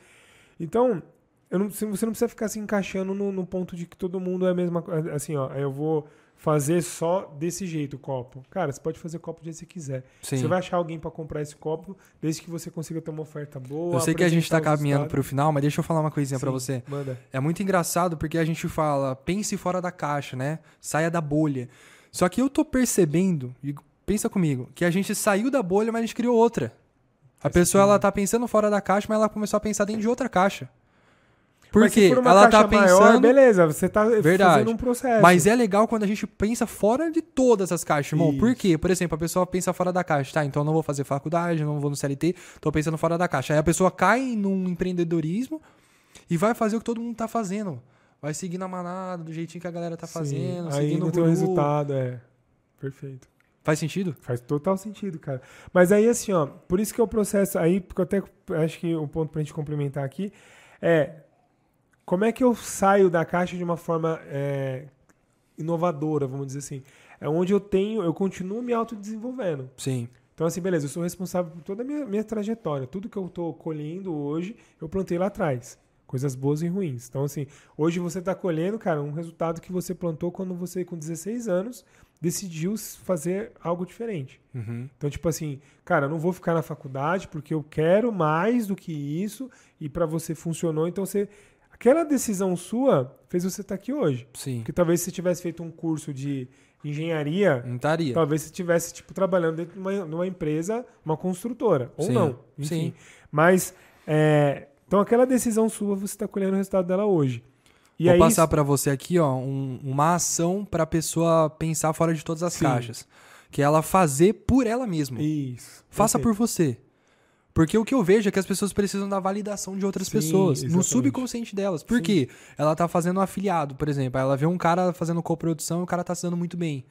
Então, não, você não precisa ficar se encaixando no, no, ponto de que todo mundo é a mesma coisa. Assim, ó, eu vou fazer só desse jeito o copo. Cara, você pode fazer copo do jeito que você quiser. Sim. Você vai achar alguém para comprar esse copo, desde que você consiga ter uma oferta boa. Eu sei que a gente tá caminhando para o final, mas deixa eu falar uma coisinha para você. Manda. É muito engraçado porque a gente fala, pense fora da caixa, né? Saia da bolha. Só que eu tô percebendo, e pensa comigo, que a gente saiu da bolha, mas a gente criou outra. A pessoa ela tá pensando fora da caixa, mas ela começou a pensar dentro de outra caixa. Porque ela tá pensando. Maior, beleza, você tá Verdade. fazendo um processo. Mas é legal quando a gente pensa fora de todas as caixas, irmão. Isso. Por quê? Por exemplo, a pessoa pensa fora da caixa, tá? Então eu não vou fazer faculdade, não vou no CLT, tô pensando fora da caixa. Aí a pessoa cai num empreendedorismo e vai fazer o que todo mundo tá fazendo. Vai seguir na manada, do jeitinho que a galera tá Sim. fazendo, Aí seguindo não tem o resultado, é. Perfeito. Faz sentido? Faz total sentido, cara. Mas aí, assim, ó, por isso que é o processo aí, porque eu até acho que o ponto pra gente complementar aqui é como é que eu saio da caixa de uma forma é, inovadora, vamos dizer assim? É onde eu tenho, eu continuo me autodesenvolvendo. Sim. Então, assim, beleza, eu sou responsável por toda a minha, minha trajetória. Tudo que eu estou colhendo hoje, eu plantei lá atrás. Coisas boas e ruins. Então, assim, hoje você está colhendo, cara, um resultado que você plantou quando você, com 16 anos, decidiu fazer algo diferente. Uhum. Então, tipo assim, cara, eu não vou ficar na faculdade porque eu quero mais do que isso e para você funcionou, então você Aquela decisão sua fez você estar aqui hoje. Sim. Porque talvez se você tivesse feito um curso de engenharia, não estaria. talvez você estivesse tipo, trabalhando dentro de uma, de uma, empresa, uma construtora. Ou Sim. não. Enfim. Sim. Mas, é, então aquela decisão sua, você está colhendo o resultado dela hoje. E Vou aí, passar para você aqui ó, um, uma ação para a pessoa pensar fora de todas as Sim. caixas. Que é ela fazer por ela mesma. Isso. Faça por você. Porque o que eu vejo é que as pessoas precisam da validação de outras Sim, pessoas, exatamente. no subconsciente delas. Por Sim. quê? Ela tá fazendo um afiliado, por exemplo. Ela vê um cara fazendo coprodução e o cara tá se dando muito bem.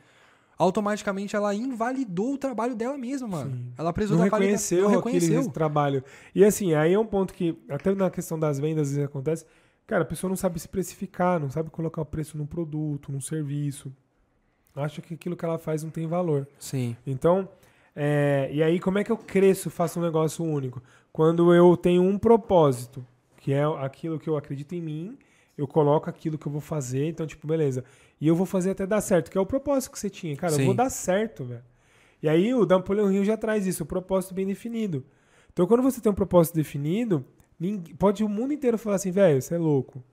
Automaticamente ela invalidou o trabalho dela mesma, mano. Sim. Ela precisou não da reconheceu não reconheceu aquele trabalho. E assim, aí é um ponto que, até na questão das vendas, às vezes acontece. Cara, a pessoa não sabe se precificar, não sabe colocar o preço num produto, num serviço. Acha que aquilo que ela faz não tem valor. Sim. Então, é, e aí, como é que eu cresço, faço um negócio único? Quando eu tenho um propósito, que é aquilo que eu acredito em mim, eu coloco aquilo que eu vou fazer, então, tipo, beleza. E eu vou fazer até dar certo, que é o propósito que você tinha. Cara, Sim. eu vou dar certo, velho. E aí, o Napoleão Rio já traz isso, o propósito bem definido. Então, quando você tem um propósito definido, pode o mundo inteiro falar assim, velho, você é louco.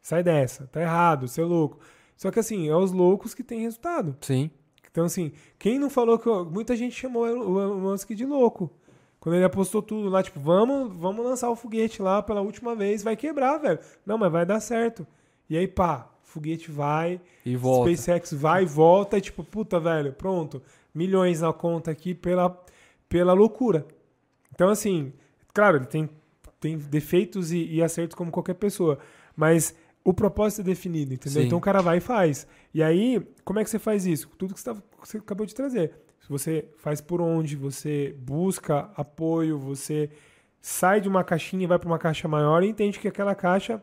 Sai dessa, tá errado, você é louco. Só que assim, é os loucos que têm resultado. Sim. Então, assim, quem não falou que. Muita gente chamou o Elon Musk de louco. Quando ele apostou tudo lá, tipo, vamos, vamos lançar o foguete lá pela última vez, vai quebrar, velho. Não, mas vai dar certo. E aí, pá, foguete vai, e volta. SpaceX vai e volta, e tipo, puta, velho, pronto. Milhões na conta aqui pela, pela loucura. Então, assim, claro, ele tem, tem defeitos e, e acertos como qualquer pessoa. Mas o propósito é definido, entendeu? Sim. Então o cara vai e faz. E aí, como é que você faz isso? Tudo que você, tá, você acabou de trazer. Se você faz por onde, você busca apoio, você sai de uma caixinha e vai para uma caixa maior e entende que aquela caixa,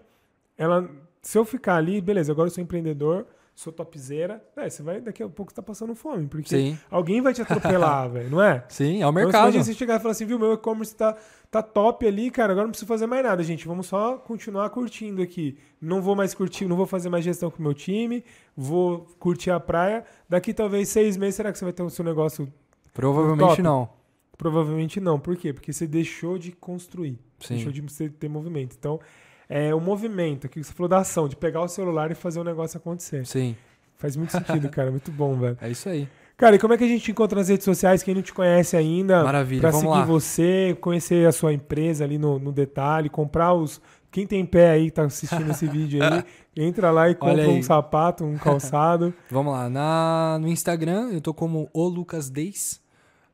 ela, se eu ficar ali, beleza, agora eu sou empreendedor, sou topzera, é, você vai, daqui a pouco você tá passando fome, porque Sim. alguém vai te atropelar, [laughs] velho, não é? Sim, é o mercado. Então, você chegar e falar assim, viu, meu e-commerce tá, tá top ali, cara, agora não preciso fazer mais nada, gente, vamos só continuar curtindo aqui. Não vou mais curtir, não vou fazer mais gestão com o meu time, vou curtir a praia. Daqui talvez seis meses, será que você vai ter o seu negócio Provavelmente não. Provavelmente não. Por quê? Porque você deixou de construir. Sim. Deixou de ter movimento. Então, é o movimento, que você falou da ação, de pegar o celular e fazer o negócio acontecer. Sim. Faz muito sentido, [laughs] cara. Muito bom, velho. É isso aí. Cara, e como é que a gente encontra nas redes sociais? Quem não te conhece ainda, Maravilha, pra vamos seguir lá. você, conhecer a sua empresa ali no, no detalhe, comprar os. Quem tem pé aí, tá assistindo esse [laughs] vídeo aí, entra lá e compra aí. um sapato, um calçado. [laughs] Vamos lá. Na, no Instagram, eu tô como o Lucas Deis.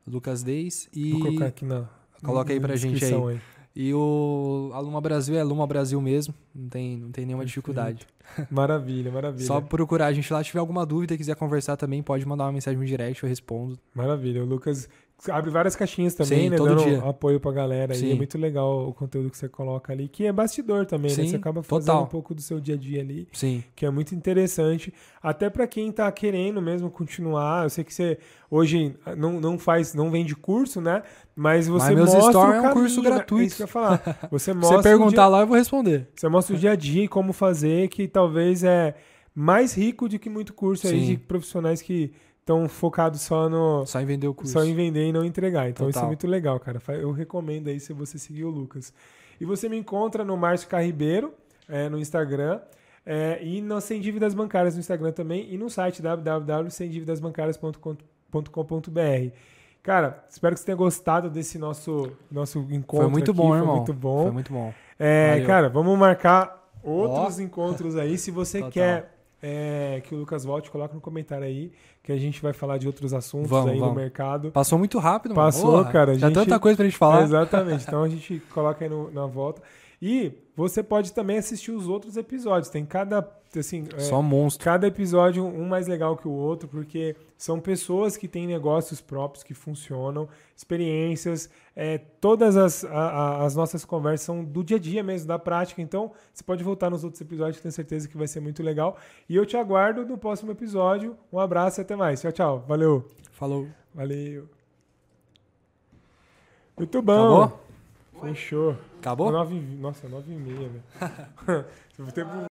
Lucas Deis. E, Vou colocar aqui na. Coloca aí pra gente descrição aí. E o Aluma Brasil é Aluma Brasil mesmo. Não tem, não tem nenhuma dificuldade. [laughs] Maravilha, maravilha. Só procurar a gente lá. Se tiver alguma dúvida e quiser conversar também, pode mandar uma mensagem no direct, eu respondo. Maravilha. O Lucas abre várias caixinhas também, Sim, né? todo dando dia. apoio pra galera. E Sim. é muito legal o conteúdo que você coloca ali, que é bastidor também, né? Sim, Você acaba fazendo total. um pouco do seu dia a dia ali. Sim. que é muito interessante, até para quem tá querendo mesmo continuar. Eu sei que você hoje não, não faz, não vende curso, né? Mas você meus mostra store o é um curso né? gratuito. É isso que eu ia falar. [laughs] Você Se mostra você perguntar dia, lá, eu vou responder. você mostra o dia a dia e como fazer, que talvez é mais rico do que muito curso aí de profissionais que estão focados só no Só em vender o curso. só em vender e não entregar. Então isso é Total. muito legal, cara. Eu recomendo aí se você seguir o Lucas. E você me encontra no Márcio Carribeiro, é, no Instagram. é, e no Sem Dívidas Bancárias no Instagram também. E no site www.semdividasbancárias.com.br. Cara, espero que você tenha gostado desse nosso, nosso encontro. Foi muito aqui, bom, foi irmão. muito bom. Foi muito bom. É, cara, vamos marcar outros encontros aí. Se você Total. quer é, que o Lucas volte, coloca no comentário aí, que a gente vai falar de outros assuntos Vamos, aí no vamos. mercado. Passou muito rápido, mano. Passou, Porra, cara, Tinha gente- tanta coisa pra gente falar. Exatamente. Então a [laughs] gente coloca aí no- na volta. E você pode também assistir os outros episódios. Tem cada, assim, é, Só monstro. cada episódio um mais legal que o outro, porque são pessoas que têm negócios próprios que funcionam, experiências. é, todas as, a- a- as nossas conversas são do dia a dia mesmo, da prática. Então você pode voltar nos outros episódios, tenho certeza que vai ser muito legal. E eu te aguardo no próximo episódio. Um abraço e até mais. Tchau, tchau. Valeu. Falou. Valeu. Muito bom. Acabou? Fechou. Acabou? Nove, nossa, nove e meia, velho. [laughs] [laughs] Tempo